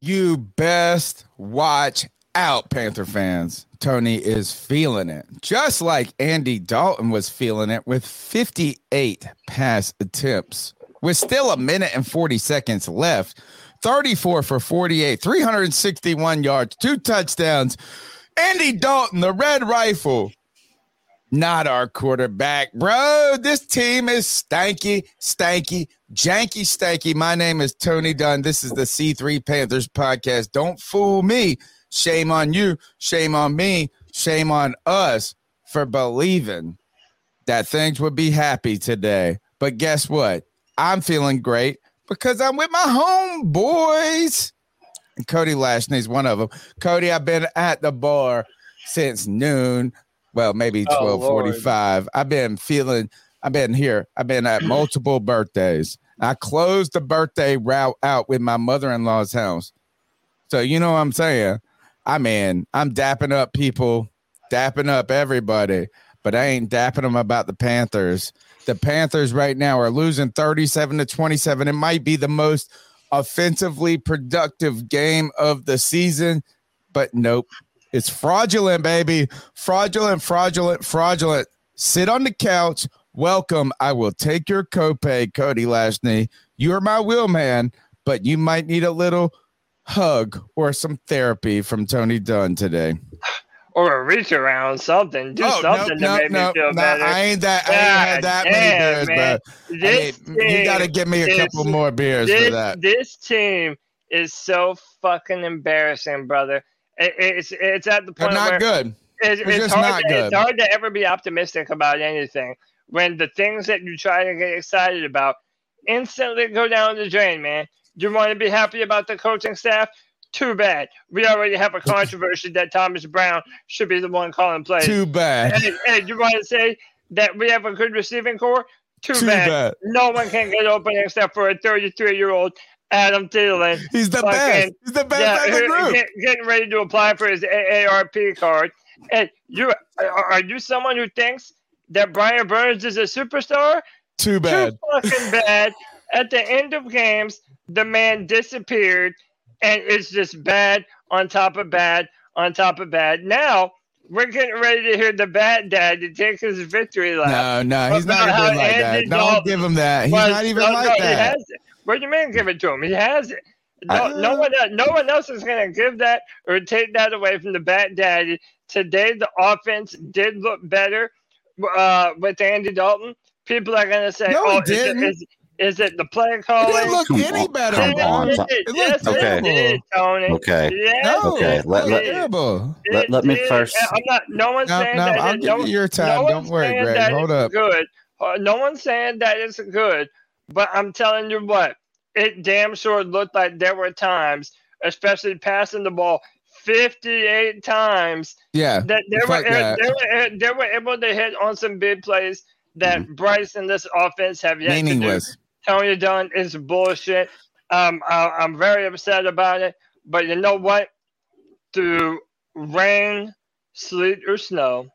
You best watch out, Panther fans. Tony is feeling it, just like Andy Dalton was feeling it with 58 pass attempts. With still a minute and 40 seconds left, 34 for 48, 361 yards, two touchdowns. Andy Dalton, the red rifle, not our quarterback, bro. This team is stanky, stanky, janky, stanky. My name is Tony Dunn. This is the C3 Panthers podcast. Don't fool me. Shame on you. Shame on me. Shame on us for believing that things would be happy today. But guess what? I'm feeling great because I'm with my homeboys. And Cody Lashney's one of them. Cody, I've been at the bar since noon. Well, maybe Oh, twelve forty-five. I've been feeling. I've been here. I've been at multiple birthdays. I closed the birthday route out with my mother-in-law's house. So you know what I'm saying. I mean, I'm dapping up people, dapping up everybody, but I ain't dapping them about the Panthers. The Panthers right now are losing 37 to 27. It might be the most offensively productive game of the season, but nope. It's fraudulent, baby. Fraudulent, fraudulent, fraudulent. Sit on the couch. Welcome. I will take your copay, Cody Lashney. You are my wheel man, but you might need a little hug or some therapy from Tony Dunn today. Or a reach around, something. Do Oh, something nope, to make nope, me feel. Nah, better. I ain't that. I ain't had that God many beers, bro. I mean, you got to give me a couple more beers this, for that. This team is so fucking embarrassing, brother. It, it's it's at the They're not where good. it's, They're it's just hard not to, good. it's hard to ever be optimistic about anything when the things that you try to get excited about instantly go down the drain, man. You want to be happy about the coaching staff? Too bad. We already have a controversy that Thomas Brown should be the one calling plays. Too bad. and, and you want to say that we have a good receiving corps? Too, Too bad. bad. No one can get open except for a 33 year old Adam Thielen. He's the Fucking- best. He's the best Yeah, in the group. get- getting ready to apply for his AARP card. And you are you someone who thinks that Brian Burns is a superstar? Too bad. Too fucking bad. At the end of games, the man disappeared, and it's just bad on top of bad on top of bad. Now we're getting ready to hear the bad dad to take his victory lap. No, no, he's not even like that. Andy Don't Dalton give him that. He's was- not even no, like no, that. has it. What do you mean give it to him? He has it. No, no one, else- no one else is going to give that or take that away from the bat daddy. Today, the offense did look better uh, with Andy Dalton. People are going to say, No, "Oh, is it, didn't. is, is it the play It calling?" didn't look Come any on, better. come on. it so- It Yes, looked it terrible. did, Tony. Okay. Yes, No, Okay, let- let- terrible. Let- let me first- I'm not. No one's No, saying no, that. I'll it- give no, you your time. No Don't worry, Greg. that Hold up. Good. Uh, no one's saying that it's good. But I'm telling you what, it damn sure looked like there were times, especially passing the ball 58 times, Yeah. that they were, that. they were they were able to hit on some big plays that Bryce and this offense have yet to do. Meaningless. Tony Dunn is bullshit. Um, I, I'm very upset about it. But you know what? Through rain, sleet, or snow,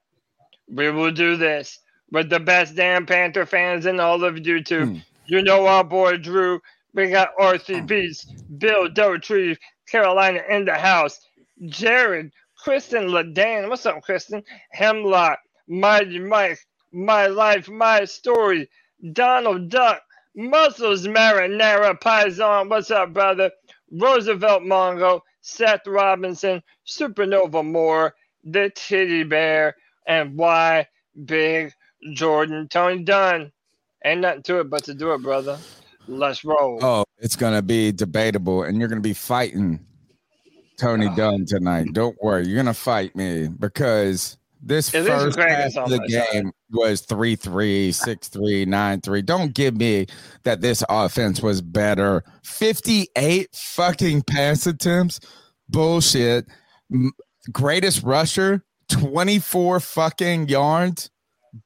we will do this with the best damn Panther fans in all of YouTube. Hmm. You know our boy Drew. We got RCBs, Bill Dotree, Carolina in the house. Jared, Kristen Ladane. What's up, Kristen? Hemlock, Mighty Mike, My Life, My Story, Donald Duck, Muscles Marinara Paisan. What's up, brother? Roosevelt Mongo, Seth Robinson, Supernova Moore, The Titty Bear, and why Big Jordan. Tony Dunn. Ain't nothing to it but to do it, brother. Let's roll. Oh, it's gonna be debatable, and you're gonna be fighting Tony. Dunn tonight. Don't worry, you're gonna fight me because this It is first great half of the my side. game was 3-3, 6-3, 9-3. Don't give me that this offense was better. 58 fucking pass attempts. Bullshit. M- Greatest rusher, 24 fucking yards.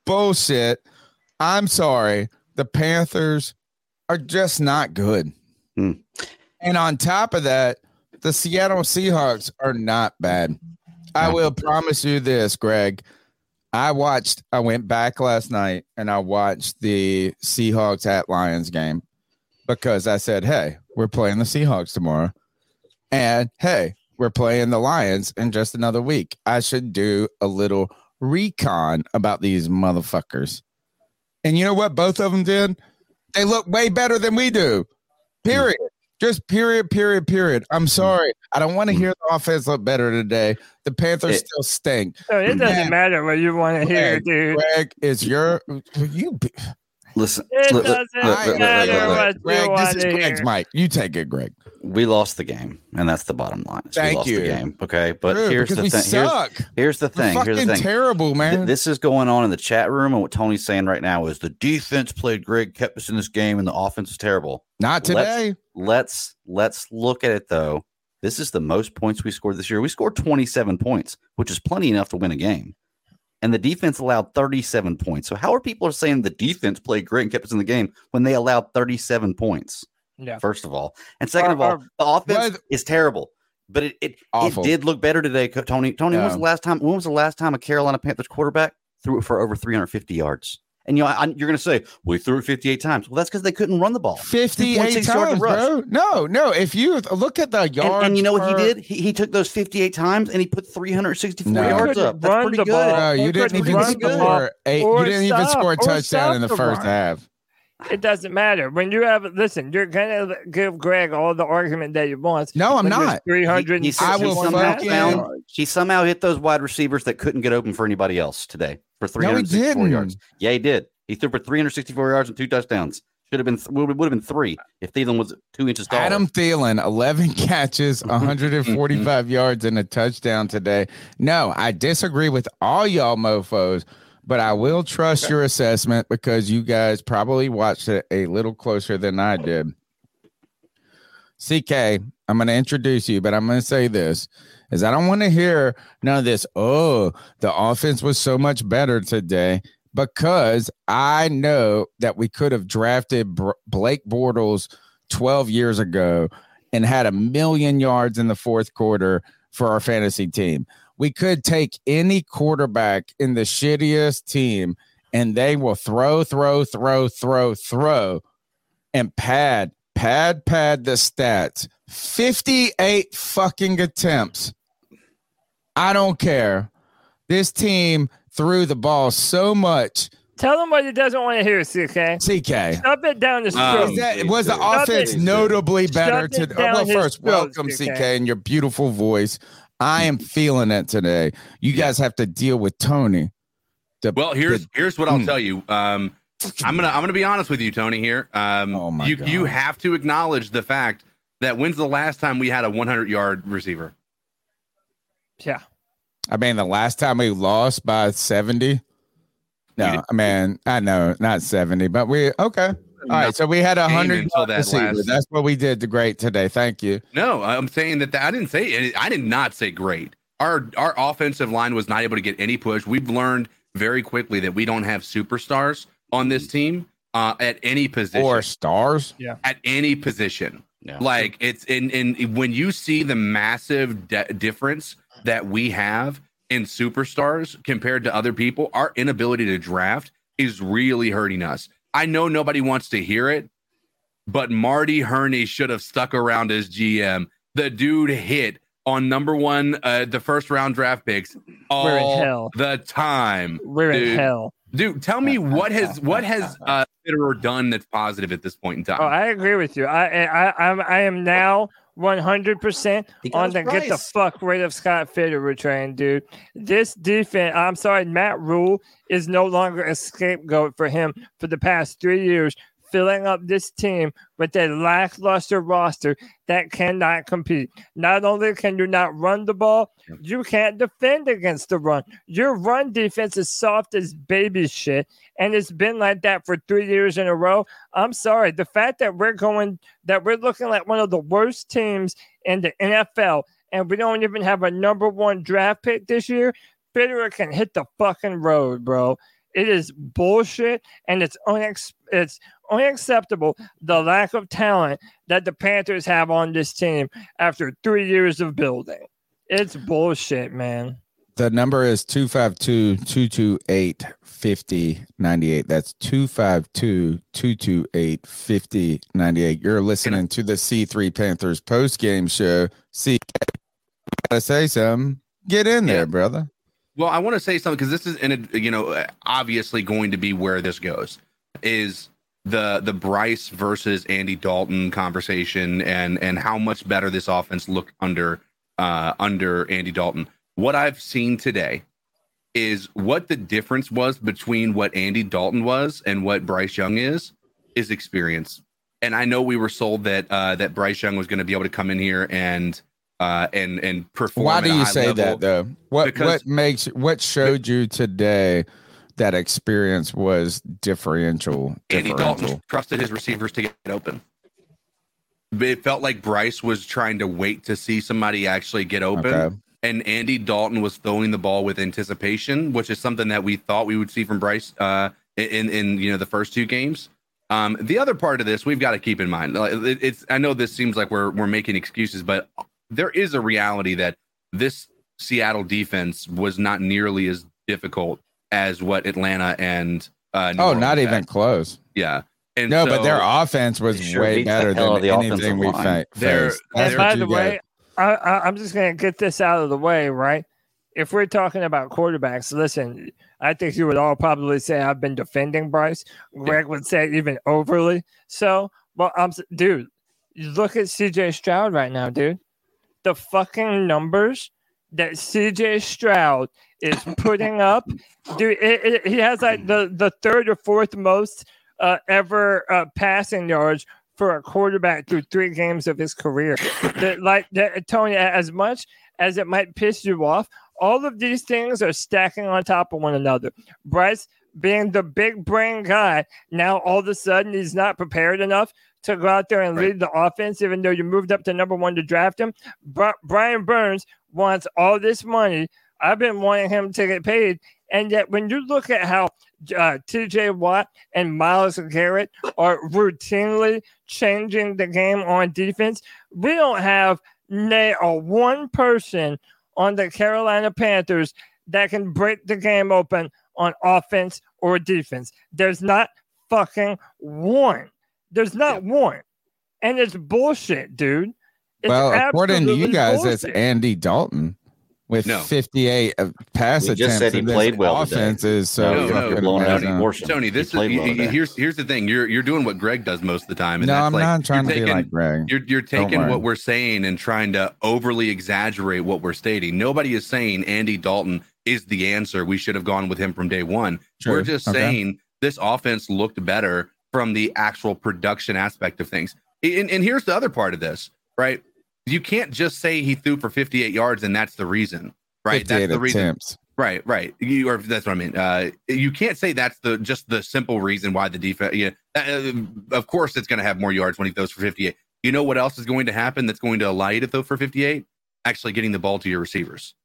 Bullshit. I'm sorry. The Panthers are just not good. Hmm. And on top of that, the Seattle Seahawks are not bad. I will promise you this, Greg. I watched, I went back last night and I watched the Seahawks at Lions game because I said, hey, we're playing the Seahawks tomorrow. And hey, we're playing the Lions in just another week. I should do a little recon about these motherfuckers. And you know what? Both of them did. They look way better than we do. Period. Just period, period, period. I'm mm-hmm. sorry. I don't want to mm-hmm. hear the offense look better today. The Panthers It- still stink. So it doesn't Man. matter what you want to hear, dude. Greg, is your you Listen, It look, look, doesn't look, look, look, matter look, look. what you Greg, want this is Greg's hear. mic. You take it, Greg. we lost the game, and that's the bottom line. is Thank we lost you. the game. Okay, but True, here's the we thing. Here's, suck. here's the thing. Here's the thing. terrible, Th- man. this is going on in the chat room, and what Tony's saying right now is the defense played great, kept us in this game, and the offense is terrible. Not let's- today. Let's let's look at it though. This is the most points we scored this year. We scored 27 points, which is plenty enough to win a game. And the defense allowed 37 points. So how are people saying the defense played great and kept us in the game when they allowed 37 points? Yeah. First of all, and second Or- of all, or- the offense is terrible. But it it, it did look better today, Co- Tony. Tony, when was the last time? When was the last time a Carolina Panthers quarterback threw it for over 350 yards? And you know, I, you're going to say, we threw it 58 times." Well, that's because they couldn't run the ball. 58 times, of bro. No, no. If you look at the And, yards, and you know what he did? He, he took those 58 times and he put 364 No. yards up. That's pretty good. ball. Bro, you didn't even run the ball. score eight. You didn't even score a touchdown in the first run. half. It doesn't matter. When you have listen, you're gonna give Greg all the argument that you want. No, I'm not. 300 He, he, I will somehow found, he somehow hit those wide receivers that couldn't get open for anybody else today for No, 364 didn't. yards. Yeah, he did. He threw for 364 yards and two touchdowns. Should have been would have been three if Thielen was two inches taller. Adam Thielen, 11 catches, mm-hmm. 145 mm-hmm. yards, and a touchdown today. No, I disagree with all y'all mofos, but I will trust your assessment because you guys probably watched it a little closer than I did. CK, I'm going to introduce you, but I'm going to say this is I don't want to hear none of this. Oh, the offense was so much better today because I know that we could have drafted Br- Blake Bortles 12 years ago and had a million yards in the fourth quarter for our fantasy team. We could take any quarterback in the shittiest team and they will throw, throw, throw, throw, throw and pad, pad, pad the stats. 58 fucking attempts. I don't care. This team threw the ball so much. Tell him what he doesn't want to hear, CK. CK. Shove it down his Um. Is that, was the Shove offense it- notably better shove to well first throat, welcome CK. CK and your beautiful voice i am feeling it today you guys have to deal with tony the, Well, here's the- here's what I'll Hmm. tell you. Um, I'm gonna I'm gonna be honest with you, Tony. Here, um, Oh my you God. you have to acknowledge the fact that when's the last time we had a 100 yard receiver? Yeah. i mean the last time we lost by 70 no did- i mean i know not 70 but we okay all right so we had a hundred until that receiver. last- that's what we did to great today thank you No, I'm saying that, that I didn't say I did not say great. Our our offensive line was not able to get any push. We've learned very quickly that we don't have superstars on this team uh, at any position. or stars Yeah, at any position. Yeah. Like it's in in when you see the massive de- difference that we have in superstars compared to other people, our inability to draft is really hurting us. I know nobody wants to hear it, but Marty Hurney should have stuck around as GM. The dude hit on number one, uh, the first round draft picks all We're in hell. the time. We're in hell. Dude, tell me what has what has uh, Fitterer done that's positive at this point in time? Oh, I agree with you. I I I'm I am now 100 percent He on his the get the fuck rid of Scott Fitterer train, dude. This defense, I'm sorry, Matt Rhule is no longer a scapegoat for him for the past three years, filling up this team with a lackluster roster that cannot compete. Not only can you not run the ball, you can't defend against the run. Your run defense is soft as baby shit, and it's been like that for three years in a row. I'm sorry. The fact that we're going, that we're looking like one of the worst teams in the NFL, and we don't even have a number one draft pick this year, Fitterer can hit the fucking road, bro. It is bullshit, and it's unex- it's unacceptable the lack of talent that the Panthers have on this team after three years of building. It's bullshit, man. The number is 252 228 5098. That's 252 228 5098. You're listening to the C3 Panthers post game show. See, gotta say something. Get in there, Yeah. brother. Well, I want to say something because this is, in a, you know, obviously going to be where this goes. Is the the Bryce versus Andy Dalton conversation and and how much better this offense looked under uh under Andy Dalton. What I've seen today is what the difference was between what Andy Dalton was and what Bryce Young is is experience. And I know we were sold that uh that Bryce Young was going to be able to come in here and uh and and perform. Why do you say level. that though? What Because- what makes what showed you today that experience was differential? Andy differential? Dalton trusted his receivers to get open. It felt like Bryce was trying to wait to see somebody actually get open, Okay. and Andy Dalton was throwing the ball with anticipation, which is something that we thought we would see from Bryce uh, in in you know the first two games. Um, the other part of this we've got to keep in mind. it- It's I know this seems like we're we're making excuses, but there is a reality that this Seattle defense was not nearly as difficult as what Atlanta and uh, New Oh, Orleans not had. even close. Yeah. And No, but their offense was sure way beat the better than the anything we line. fa- faced. That's and by the way, I, I, I'm just going to get this out of the way, right? If we're talking about quarterbacks, listen, I think you would all probably say I've been defending Bryce. Greg would say even overly so. Well, I'm dude. Look at CJ Stroud right now, dude. The fucking numbers that CJ Stroud is putting up, dude. It, it, he has like the the third or fourth most uh, ever uh, passing yards for a quarterback through three games of his career. The- like the, Tony, as much as it might piss you off, all of these things are stacking on top of one another. Bryce being the big brain guy, now all of a sudden he's not prepared enough to go out there and Right. lead the offense, even though you moved up to number one to draft him. Bri- Brian Burns wants all this money. I've been wanting him to get paid. And yet, when you look at how uh, TJ Watt and Myles Garrett are routinely changing the game on defense, we don't have nay or one person on the Carolina Panthers that can break the game open on offense or defense. There's not fucking one. There's not one. And it's bullshit, dude. It's well, according to you absolutely guys, it's. Andy Dalton with No. 58 of pass We attempts. just said he played well today. Offense is so No, no, fucking you're out amazing. the portion. Tony, He this is played well y- y- today. here's here's the thing. You're you're doing what Greg does most of the time, and No, that's I'm like not trying to taking, be like Greg. You're you're taking what we're saying and trying to overly exaggerate what we're stating. Nobody is saying Andy Dalton is the answer. We should have gone with him from day one. Sure. We're just Okay. saying this offense looked better from the actual production aspect of things. And, and here's the other part of this, right? You can't just say he threw for 58 yards and that's the reason, right? That's the reason. attempts. Right, right. You or that's what I mean. Uh, you can't say that's the just the simple reason why the defense. Yeah, uh, of course it's going to have more yards when he throws for fifty-eight. You know what else is going to happen that's going to allow you to throw for fifty-eight? Actually, getting the ball to your receivers.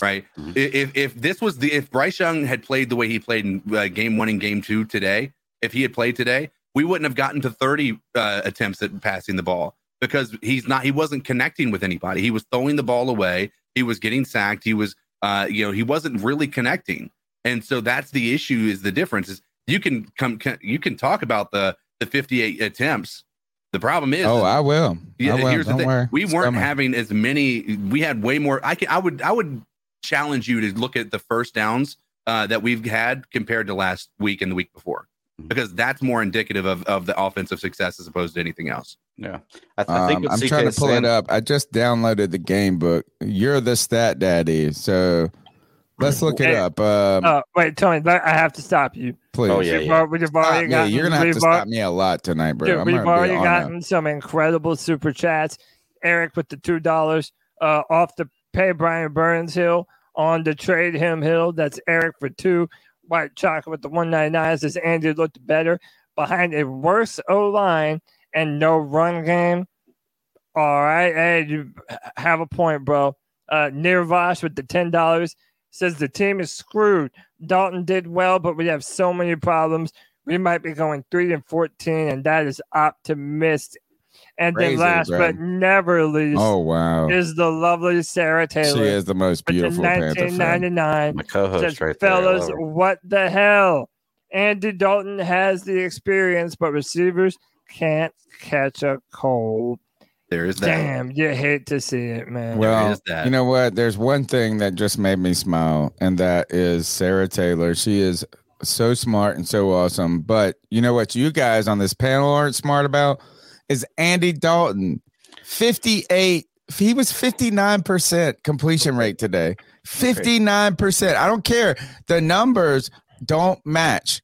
Right. Mhm. If if this was the if Bryce Young had played the way he played in uh, game one and game two today, if he had played today, we wouldn't have gotten to thirty uh, attempts at passing the ball because he's not. He wasn't connecting with anybody. He was throwing the ball away. He was getting sacked. He was uh, you know, he wasn't really connecting. And so that's the issue is the difference is you can come can, you can talk about the the 58 attempts. The problem is Oh, I will. yeah, I will. here's the Don't thing. worry. We It's weren't coming. having as many we had way more I can I would I would challenge you to look at the first downs uh, that we've had compared to last week and the week before. Mhm. Because that's more indicative of, of the offensive success as opposed to anything else. Yeah, I, I think Um, what I'm CK trying to pull saying- it up. I just downloaded the game book. You're the stat daddy. So let's look it up. Um, Uh, wait, Tony, I have to stop you. please. oh, yeah, We've, yeah. al- we've Stop already me. gotten, You're going to have to we've stop me a lot tonight, bro. Dude, we've gonna already on gotten some incredible super chats. Eric with the two dollars uh, off the pay Brian Burns hill on the trade him hill. That's Eric for two. White chocolate with the one ninety nine says Andy looked better behind a worse O line and no run game. All right, hey, you have a point, bro. Uh, Nirvash with the ten dollars says the team is screwed. Dalton did well, but we have so many problems. We might be going three and fourteen, and that is optimistic. And Crazy, then last bro. but never least Oh wow, is the lovely Sarah Taylor. she is the most with the beautiful Panther 1999 My co-host says, right fellas, love her. what the hell? Andy Dalton has the experience, but receivers can't catch a cold. There is that. Damn, you hate to see it, man. Well, is that. you know what? There's one thing that just made me smile, and that is Sarah Taylor. She is so smart and so awesome. But you know what? You guys on this panel aren't smart about is Andy Dalton, 58. He was 59% completion rate today. 59%. I don't care. The numbers don't match.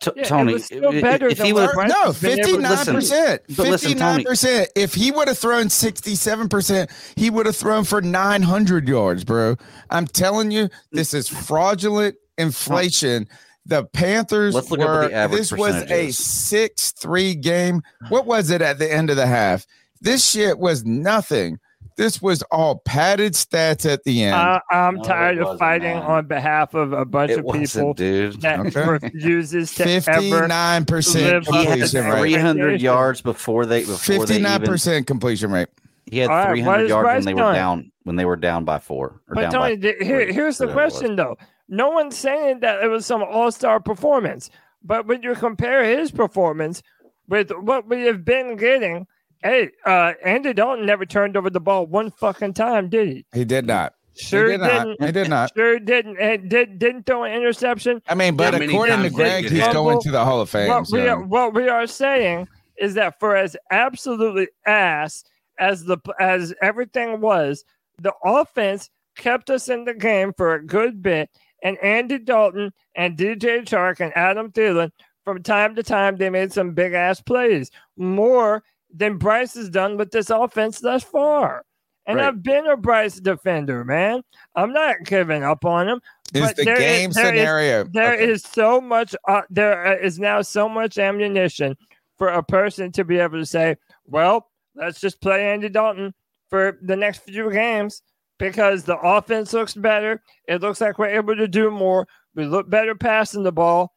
T- Yeah, Tony, if- better if than he would, no, has been able to- fifty nine Listen, percent. but Fifty listen, nine Tony- percent. If he would have thrown sixty seven percent, he would have thrown for nine hundred yards, bro. I'm telling you, this is fraudulent inflation. The Panthers Let's look up were. the This was a six three game. What was it at the end of the half? This shit was nothing. This was all padded stats at the end. I, I'm No, tired of fighting man. on behalf of a bunch it of people dude. that Okay. refuses to Fifty ever nine percent live up He had to completion rate. 300 yards before they before they Fifty nine even. percent completion rate. He had All right, what 300 yards Bryce when they were doing? down when they were down by four But Tony, here, here's the whatever it was. question though. No one's saying that it was some all-star performance, but when you compare his performance with what we have been getting, hey, uh, Andy Dalton never turned over the ball one fucking time, did he? He did not. Sure he did didn't. not. He did not. Sure didn't. And did didn't throw an interception. I mean, but How many according to Greg, he's get going hit? to the Hall of Fame. What we are, what we are saying is that for as absolutely ass as the as everything was, the offense kept us in the game for a good bit, and Andy Dalton and DJ Chark and Adam Thielen from time to time they made some big ass plays more than Bryce has done with this offense thus far. And Right. I've been a Bryce defender, man. I'm not giving up on him. is but the there is- game there is- scenario. There is Okay. so much. Uh, there uh, now so much ammunition for a person to be able to say, "Well, let's just play Andy Dalton for the next few games because the offense looks better. It looks like we're able to do more. We look better passing the ball."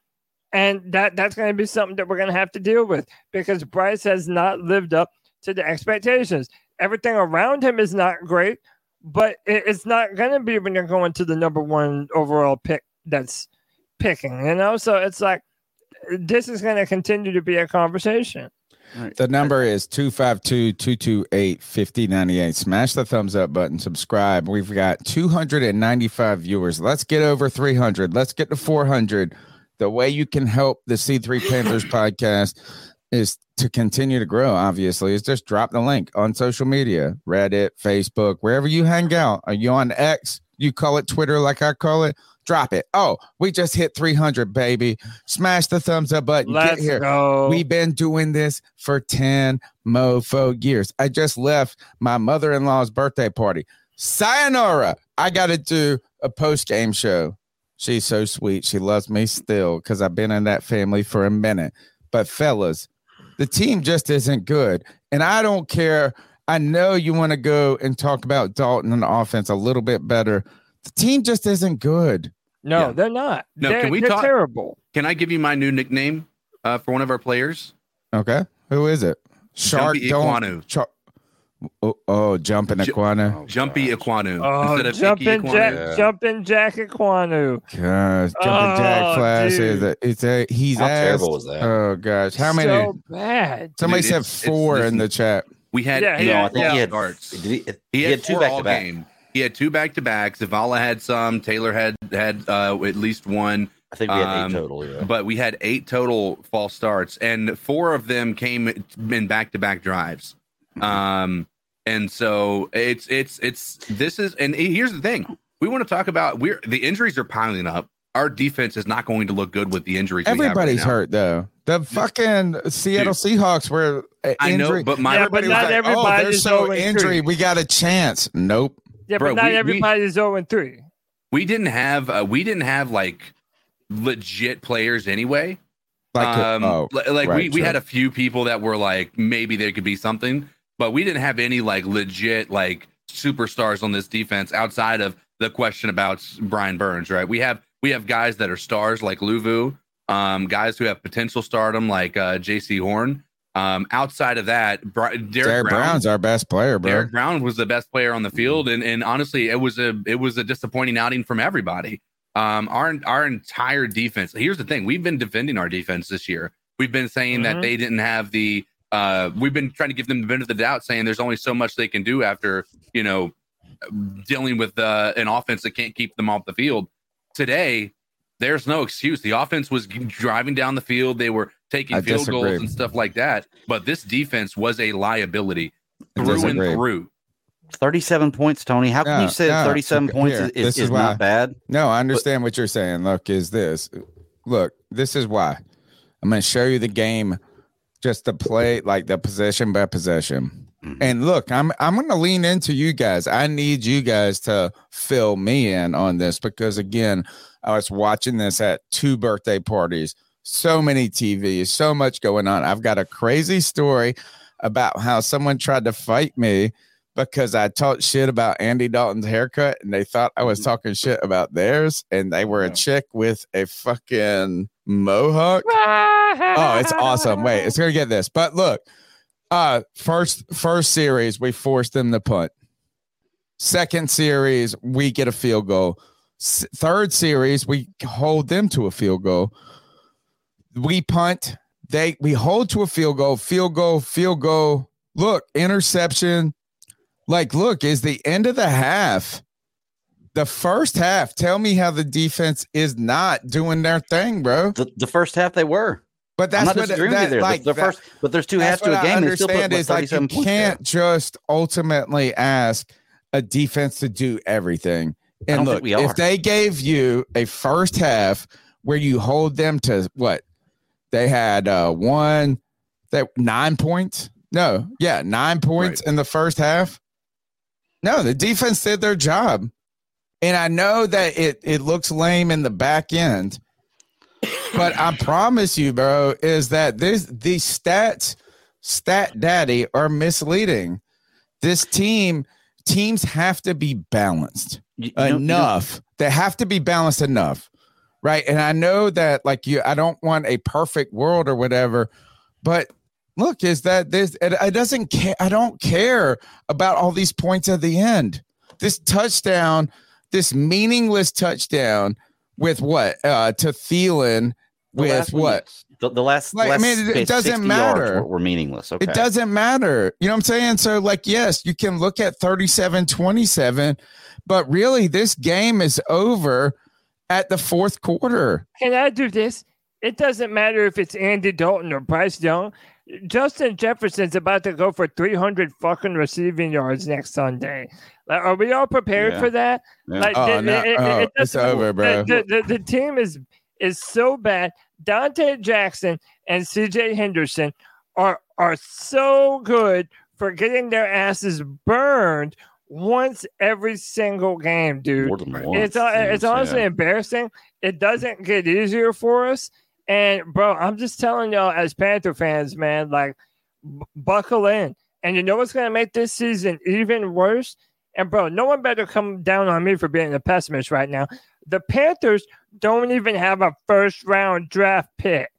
And that, that's going to be something that we're going to have to deal with because Bryce has not lived up to the expectations. Everything around him is not great, but it, it's not going to be when you're going to the number one overall pick that's picking, you know? So it's like this is going to continue to be a conversation. The number is 252 228 5098. Smash the thumbs up button, subscribe. We've got 295 viewers. Let's get over 300. Let's get to 400. The way you can help the C3 Panthers podcast is to continue to grow, obviously, is just drop the link on social media Reddit, Facebook, wherever you hang out. Are you on X? You call it Twitter like I call it? Drop it. Oh, we just hit 300, baby. Smash the thumbs up button. Let's Get here. go. We've been doing this for 10 mofo years. I just left my mother in law's birthday party. Sayonara. I got to do a post game show. She's so sweet. She loves me still because I've been in that family for a minute. But, fellas, the team just isn't good. And I don't care. I know you want to go and talk about Dalton and the offense a little bit better. The team just isn't good. no, Yeah. they're not. No, they're, can we talk- terrible. Can I give you my new nickname uh, for one of our players? Okay. Who is it? Shark Jumpy don't. Ekwonu. Char- oh, oh, jumping Ju- Ekwonu. Jumpy Ekwonu Oh, instead of jumping Ekwonu. Jack, Yeah. jumping Jack Ekwonu. Gosh, jumping jack Oh, flash is dude. a, it's a he's How asked, terrible was that? Oh gosh, how many? So bad. somebody Dude, said it's- it's- four in listen. the chat. We had Yeah, eight yeah, no, I think he had. Did he, He, he had, had two back to back. game. He had two back to backs. Zavala had some. Taylor had had uh, at least one. I think we had Um, eight total. Yeah. But we had eight total false starts, and four of them came in back to back drives. Um, and so it's it's it's this is and here's the thing: we want to talk about we're the injuries are piling up. Our defense is not going to look good with the injuries. we have right Everybody's now. hurt though. The fucking Seattle Seahawks were uh, I know, injury. but my Yeah, but not was like, oh, they're so 0 and injury. We got a chance. Nope. Yeah, Bro, but not we- we- everybody's 0 and 3. we didn't have uh, we didn't have like legit players anyway. Like um, oh, li- like we, right, we sure. had a few people that were like maybe there could be something, but we didn't have any like legit like superstars on this defense outside of the question about Brian Burns, right? We have we have guys that are stars like Luvu, um, guys who have potential stardom like uh, Jaycee Horn, Um, outside of that, Bri- Derrick, Derrick Brown, Brown's our best player, bro. Derrick Brown was the best player on the field, and and honestly, it was a it was a disappointing outing from everybody. Um, our our entire defense. Here's the thing: we've been defending our defense this year. We've been saying Mhm. that they didn't have the. Uh, we've been trying to give them the benefit of the doubt, saying there's only so much they can do after you know dealing with uh, an offense that can't keep them off the field. Today, there's no excuse. The offense was driving down the field. They were taking I field disagree. goals and stuff like that. But this defense was a liability I through and through. 37 points, Tony. How can No, you say no, 37 okay, points here, is, this is, is is why- not bad? No, I understand what you're saying. Look, is this look, this is why. I'm gonna show you the game just to play like the possession by possession. Mhm. And look, I'm I'm gonna lean into you guys. I need you guys to fill me in on this because again, I was watching this at two birthday parties, so many TVs, so much going on. I've got a crazy story about how someone tried to fight me because I talked shit about Andy Dalton's haircut and they thought I was talking shit about theirs and they were a chick with a fucking mohawk. Oh, it's awesome. Wait, it's gonna get this. But look, uh first first series, we forced them to punt. Second series, we get a field goal. Third series, we hold them to a field goal. We punt, they we hold to a field goal, field goal, field goal. Look, interception. Like, look, is the end of the half. The first half, tell me how the defense is not doing their thing, bro. The, the first half they were. But that's I'm not what disagreeing with that, you there. The- like the, that- first, but there's two halves to a I game. They still put understand what, is like you 37 points there. can't just ultimately ask a defense to do everything. Don't And look, if they gave you a first half where you hold them to what they had uh one that nine points. No, yeah, nine points in the first half. No, the defense did their job. And I know that it it looks lame in the back end, but I promise you, bro, is that this these stats, stat daddy, are misleading. This team teams have to be balanced You- you don't- you don't- enough. They have to be balanced enough, right? And I know that, like you, I don't want a perfect world or whatever, but look, is that this? It, it doesn't care. I don't care about all these points at the end. This touchdown, this meaningless touchdown with what uh to Thielen with last one you- what The, the last, Like, I mean, it- it doesn't matter. Were, were meaningless. Okay. it doesn't matter. You know what I'm saying? So, like, yes, you can look at 37 27, but really, this game is over at the fourth quarter. Can I do this? It doesn't matter if it's Andy Dalton or Bryce Young. Justin Jefferson's about to go for 300 fucking receiving yards next Sunday. Like, are we all prepared Yeah. for that? Yeah. Like, Oh, the- no. it- it- Oh, it it's over, bro. The, the, the, the team is is so bad. Donte Jackson and CJ Henderson are are so good for getting their asses burned once every single game, dude. More than once. It's uh, it's yeah. honestly embarrassing. It doesn't get easier for us. And bro, I'm just telling y'all as Panther fans, man, like b- buckle in. And you know what's gonna make this season even worse? And bro, no one better come down on me for being a pessimist right now. The Panthers don't even have a first round draft pick.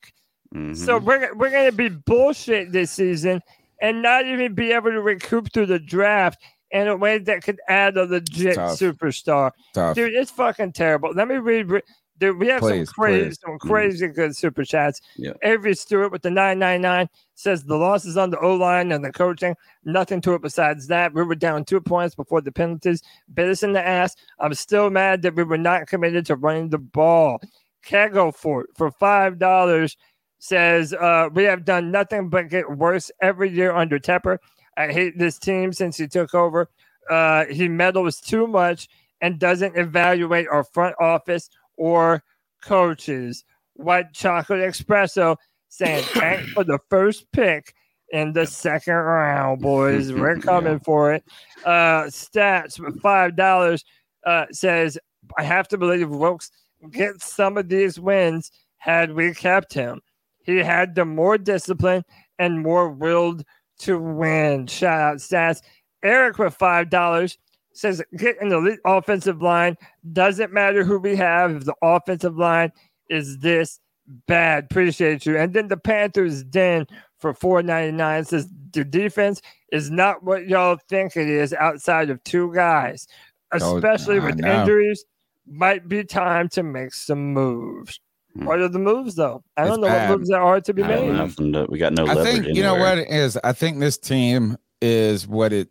Mhm. So we're we're gonna be bullshit this season and not even be able to recoup through the draft in a way that could add a legit Tough. superstar. Tough. Dude, it's fucking terrible. Let me read. Dude, we have Please, some crazy, please. some crazy good super chats. Yeah. Avery Stewart with the 999 says the losses on the O line and the coaching, nothing to it besides that. We were down two points before the penalties, bit us in the ass. I'm still mad that we were not committed to running the ball. Kegel for for five dollars says uh, we have done nothing but get worse every year under Tepper. I hate this team since he took over. Uh, he meddles too much and doesn't evaluate our front office or coaches. White chocolate espresso saying thanks for the first pick in the second round, boys. We're coming for it. Uh, stats with five dollars uh, says I have to believe Wilks gets some of these wins had we kept him. He had the more discipline and more willed to win. Shout out stats. Eric with five dollars says get an elite offensive line. Doesn't matter who we have if the offensive line is this bad. Appreciate you. And then the Panthers Den for 499 says the defense is not what y'all think it is outside of two guys, Oh, especially I with know. injuries. Might be time to make some moves. Hmm. What are the moves though? I It's don't know bad. what moves there are to be I don't made. know. We got no I leverage. think you know what it is. I think this team is what it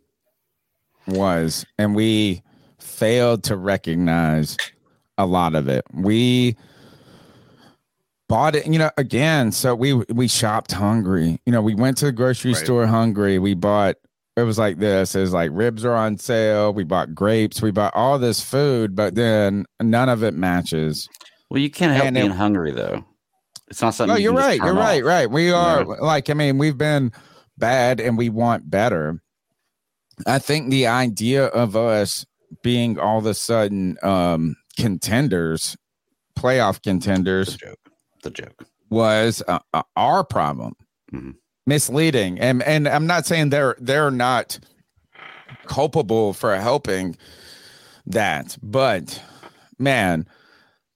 was, and we failed to recognize a lot of it. We bought it, you know, again. So we we shopped hungry. You know, we went to the grocery Right. store hungry. We bought. It was like this. It was like ribs are on sale. We bought grapes. We bought all this food, but then none of it matches. Well, you can't help And it- being hungry though. It's not something. No, you just right. You're right. off. Right. We are like, I mean, we've been bad and we want better. I think the idea of us being all of a sudden um, contenders, playoff The contenders, joke. The joke. was uh, uh, our problem. Mhm. Misleading, and and I'm not saying they're they're not culpable for helping that, but man,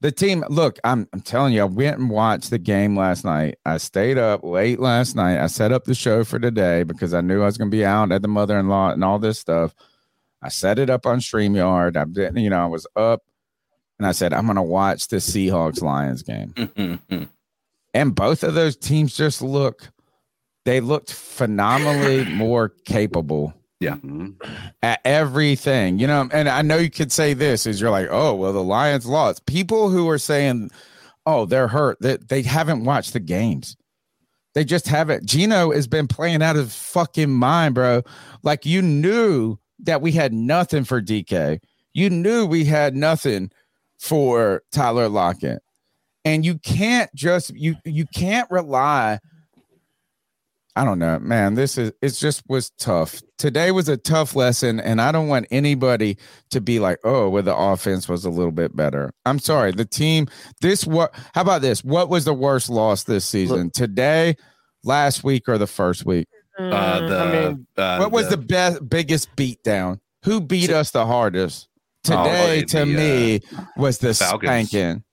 the team. Look, I'm I'm telling you, I went and watched the game last night. I stayed up late last night. I set up the show for today because I knew I was going to be out at the mother-in-law and all this stuff. I set it up on Streamyard. I didn't, you know, I was up, and I said I'm going to watch the Seahawks Lions game and both of those teams just look they looked phenomenally more capable Mhm. at everything you know and i know you could say this is you're like oh well the lions lost. People who are saying oh they're hurt that they, haven't watched the games. They just haven't. Geno has been playing out of his fucking mind bro. Like you knew that we had nothing for dk you knew we had nothing for tyler lockett. And you can't just you you can't rely i don't know man this is it just was tough. Today was a tough lesson and i don't want anybody to be like oh well the offense was a little bit better. I'm sorry the team this what how about this? What was the worst loss this season? Today last week or the first week? Uh, Mm, the, I mean, uh, what was the best biggest beat down who beat us the hardest? Oh, today the, to uh, me was the Falcons. spanking.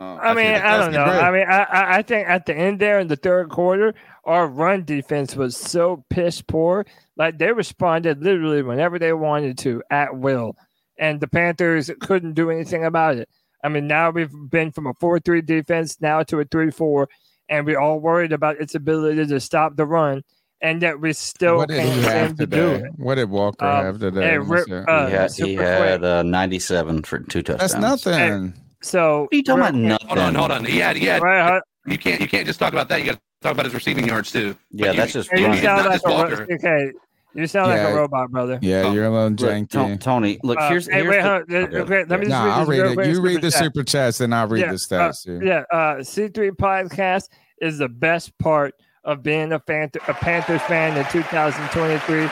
I mean, I don't know. great. I mean, I, I I think at the end there in the third quarter, our run defense was so piss poor. Like they responded literally whenever they wanted to at will, and the Panthers couldn't do anything about it. I mean, now we've been from a four-three defense now to a three-four, and we're all worried about its ability to stop the run, and that we still what did he can't have seem to do it. what did walker Um, have today hey, Let me Rip- uh, he had, he had uh, 97 for two touchdowns. that's nothing So What are you talking about? Nothing. Hold on, hold on. He had, he had. Right, huh? You can't, you can't just talk about that. You got to talk about his receiving yards too. Yeah, But you- that's just you running. sound like just a ro- okay. You sound like a robot, brother. yeah Oh, you're a little Look, janky To- Tony, look, Uh, here's, hey, here's wait, the- hold. Okay, Okay, let me No, just read I'll read it. quick You super read the chat. super chats, and I'll read Yeah, the uh, stats. too. Yeah, uh, C3 podcast is the best part of being a, fan- a Panthers fan in 2023.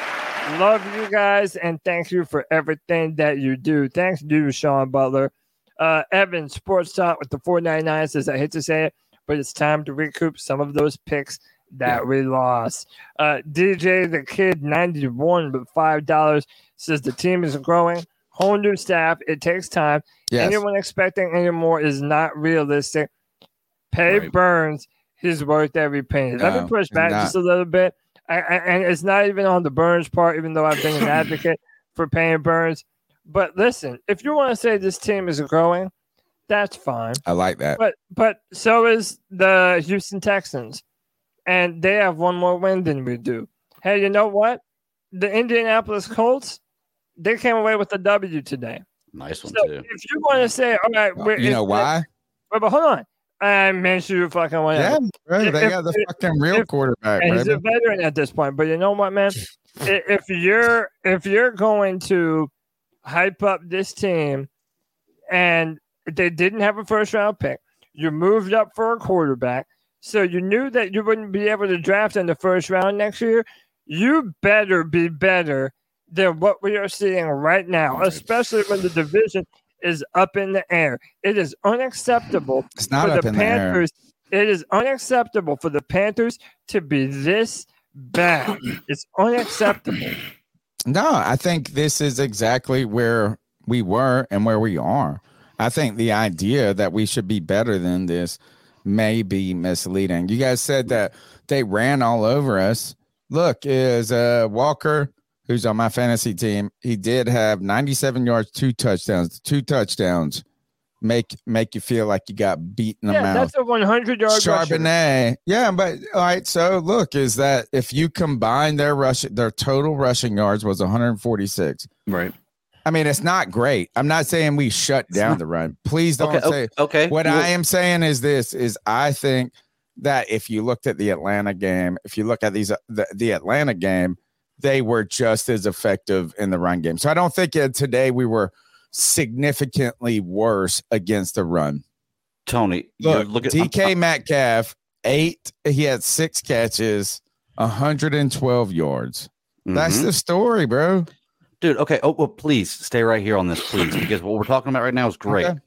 Love you guys and thank you for everything that you do. Thanks, you, Sean Butler. Uh, Evan, Sports Talk with the 499 says, I hate to say it, but it's time to recoup some of those picks that we lost. Uh, DJ the Kid 91 with $5 says the team is growing. Whole new staff. It takes time. Yes. Anyone expecting any more is not realistic. Pay Right. Burns, he's worth every penny. Let No, me push back just a little bit. I, I, and it's not even on the Burns part, even though I've been an advocate for paying Burns. But listen, if you want to say this team is growing, that's fine. I like that. But but so is the Houston Texans, and they have one more win than we do. Hey, you know what? The Indianapolis Colts, they came away with a W today. nice one So too. if you want to say, all right, uh, we're, You know why? But, but hold on, I Minshew fucking went. Yeah, bro, they If- got the if- fucking real if- quarterback, and he's a veteran at this point. But you know what, man? If you're if you're going to hype up this team, and they didn't have a first round pick, you moved up for a quarterback, so you knew that you wouldn't be able to draft in the first round next year. You better be better than what we are seeing right now, especially when the division is up in the air. It is unacceptable It's not for up the in the air. It is unacceptable for the Panthers to be this bad. It's unacceptable. No, I think this is exactly where we were and where we are. I think the idea that we should be better than this may be misleading. You guys said that they ran all over us. Look, is uh Walker, who's on my fantasy team, he did have 97 yards, two touchdowns, two touchdowns. Make make you feel like you got beat in the Yeah, mouth. that's a 100 yard rusher. Charbonnet. Yeah, but all right. So look, is that if you combine their rush, their total rushing yards was 146. Right. I mean, it's not great. I'm not saying we shut down the run. Please don't Okay, say. okay. What well, I am saying is this: is I think that if you looked at the Atlanta game, if you look at these uh, the, the Atlanta game, they were just as effective in the run game. So I don't think uh, today we were significantly worse against the run. Tony, Look, looking I'm- DK Metcalf, eight. He had six catches, 112 yards. That's Mhm. the story, bro. Dude. Okay. Oh, well, please stay right here on this, please, because what we're talking about right now is great. Okay.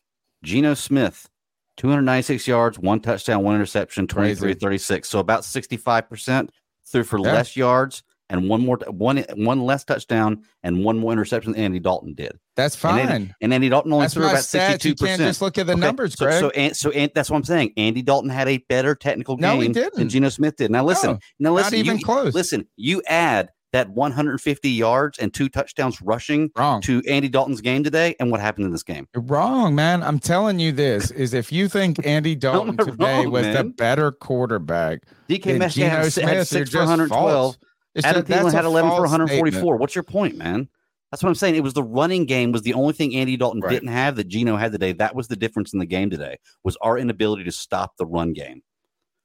Geno Smith, 296 yards, one touchdown, one interception, 23 36. So about 65% threw for Yeah. less yards and one more one one less touchdown and one more interception than Andy Dalton did. That's And fine. Andy, and Andy Dalton only that's threw about stats. 62%. You can't just look at the Okay, numbers, so, Greg. So, and, so and that's what I'm saying. Andy Dalton had a better technical game No, than. Geno Smith did. Now listen, now Not listen, even you, close. listen. You add that 150 yards and two touchdowns rushing Wrong. to Andy Dalton's game today, and what happened in this game? You're wrong, man. I'm telling you this is if you think Andy Dalton today wrong, was the better quarterback, DK Metcalf had, had Smith, you're six for 112. false. It's Adam Thielen had 11 for 144. statement. What's your point, man? That's what I'm saying. It was the running game was the only thing Andy Dalton Right. didn't have that Geno had today. That was the difference in the game today. Was our inability to stop the run game.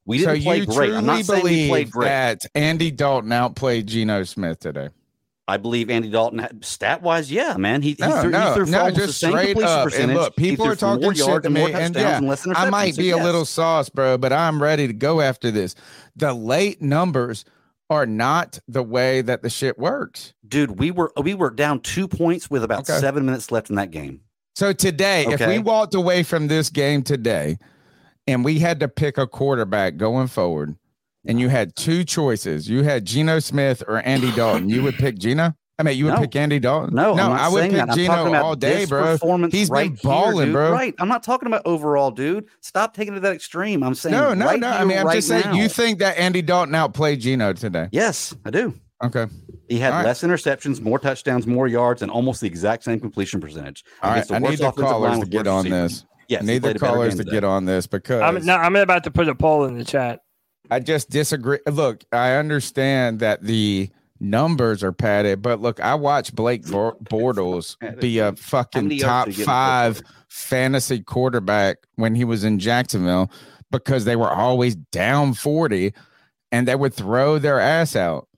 We So didn't play you great. I'm not saying we played believe great. that Andy Dalton outplayed Geno Smith today. I believe Andy Dalton stat wise, yeah, man. He, he No, threw, no, he threw no, just straight up. And look, people are talking shit to me, and yeah, I might So be a yes. little sauce, bro, but I'm ready to go after this. The late numbers are not the way that the shit works. dude. We were we were down two points with about Okay. seven minutes left in that game. So today, if we walked away from this game today and we had to pick a quarterback going forward, and you had two choices, you had Geno Smith or Andy Dalton, you would pick Geno? I mean, you would No. pick Andy Dalton? No, no, I would pick that. Geno all day, bro. Performance He's right been balling, here, bro. Right. I'm not talking about overall, dude. Stop taking it to that extreme. I'm saying No, no, right no. I mean, I'm right just saying, now. you think that Andy Dalton outplayed Geno today? Yes, I do. Okay. He had right. less interceptions, more touchdowns, more yards, and almost the exact same completion percentage. All right. I need the callers to get on receivers. this. Yes, I need the played a better callers to get on this because I'm, now, I'm about to put a poll in the chat. I just disagree. Look, I understand that the numbers are padded, but look, I watched Blake Bortles be a fucking top did he get in the five fourth fantasy quarterback when he was in Jacksonville because they were always down 40 and they would throw their ass out.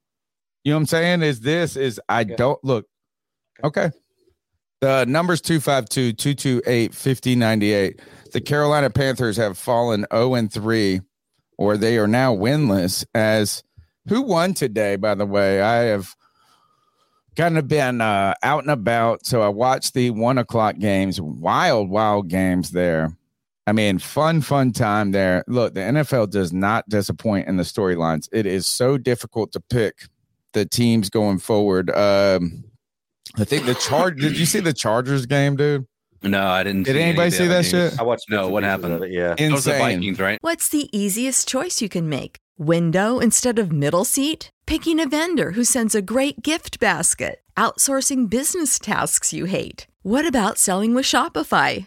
You know what I'm saying? Is this is I don't look okay. The numbers 252 228 5098. The Carolina Panthers have fallen 0 and 3 or they are now winless as who won today by the way? I have kind of been uh, out and about so i watched the one o'clock games wild wild games there. I mean fun fun time there. Look the nfl does not disappoint in the storylines. It is so difficult to pick the teams going forward. Um i think the charge did you see the chargers game dude No, I didn't. Did see anybody of see that games. shit? I watched. No, bits what happened? of it, Yeah. Those are the Vikings, right? What's the easiest choice you can make? Window instead of middle seat? Picking a vendor who sends a great gift basket? Outsourcing business tasks you hate? What about selling with Shopify?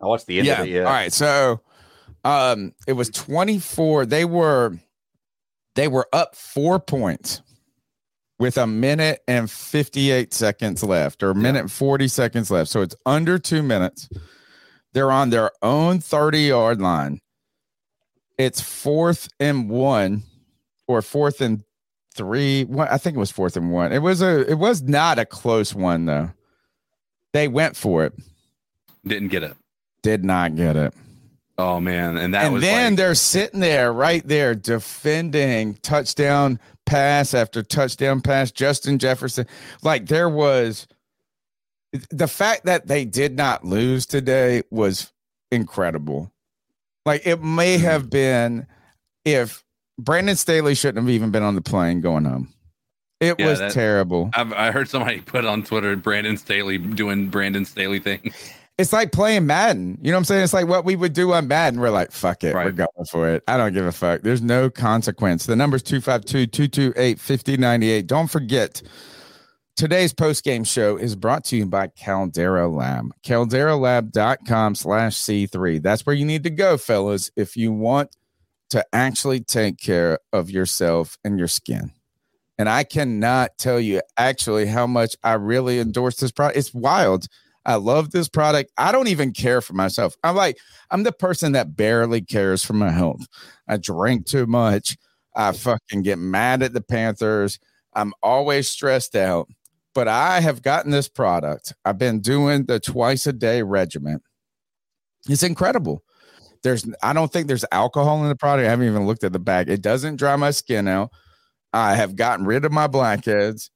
I watched the end yeah. of it. Yeah. All right. So um it was 24. They were they were up four points with a minute and 58 seconds left, or a minute and 40 seconds left. So it's under two minutes. They're on their own 30 yard line. It's fourth and one, or fourth and three. One, I think it was fourth and one. It was a. It was not a close one though. They went for it. Didn't get it. Did not get it. Oh man, and that and was then like, they're sitting there right there defending touchdown pass after touchdown pass justin jefferson like there was the fact that they did not lose today was incredible like it may Mm-hmm. have been if brandon staley shouldn't have even been on the plane going home it Yeah, was that- terrible I've, I heard somebody put on Twitter Brandon Staley doing Brandon Staley things. it's like playing Madden. You know what I'm saying? It's like what we would do on Madden. We're like, fuck it. We're going for it. I don't give a fuck. There's no consequence. The number's 252 228 5098. Don't forget, today's post game show is brought to you by Caldera Lab. CalderaLab.com slash C3. That's where you need to go, fellas, if you want to actually take care of yourself and your skin. And I cannot tell you actually how much I really endorse this product. It's wild. I love this product. I don't even care for myself. I'm like, I'm the person that barely cares for my health. I drink too much. I fucking get mad at the Panthers. I'm always stressed out. But I have gotten this product. I've been doing the twice a day regimen. It's incredible. There's I don't think there's alcohol in the product. I haven't even looked at the bag. It doesn't dry my skin out. I have gotten rid of my blackheads.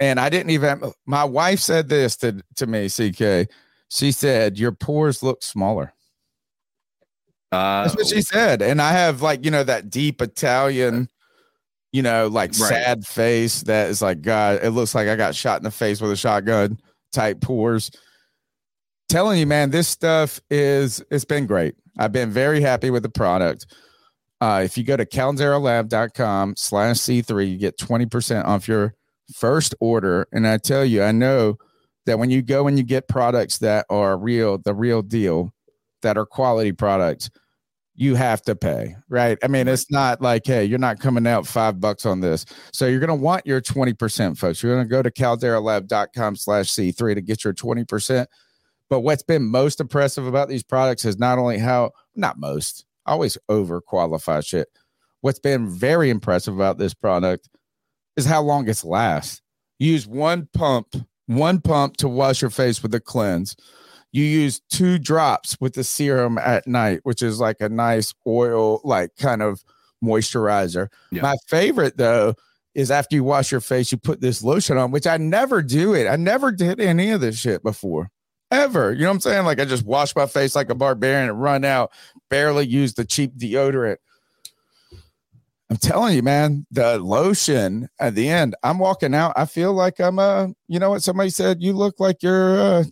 And I didn't even my wife said this to, to me, CK. She said, Your pores look smaller. Uh, That's what she said. And I have like, you know, that deep Italian, you know, like Right. sad face that is like, God, it looks like I got shot in the face with a shotgun type pores. Telling you, man, this stuff is it's been great. I've been very happy with the product. Uh, if you go to calderalab.com slash C3, you get 20% off your first order. And I tell you, I know that when you go and you get products that are real, the real deal, that are quality products, you have to pay, right? I mean, it's not like, hey, you're not coming out five bucks on this. So you're going to want your 20%, folks. You're going to go to calderalab.com slash C3 to get your 20%. But what's been most impressive about these products is not only how, not most, always over qualify shit. What's been very impressive about this product is how long it's lasts. You use one pump, one pump to wash your face with a cleanse. You use two drops with the serum at night, which is like a nice oil, like kind of moisturizer. Yeah. My favorite though is after you wash your face, you put this lotion on, which I never do it. I never did any of this shit before. Ever. You know what I'm saying? Like I just wash my face like a barbarian and run out, barely use the cheap deodorant. I'm telling you, man, the lotion at the end, I'm walking out. I feel like I'm a, you know what somebody said, you look like you're uh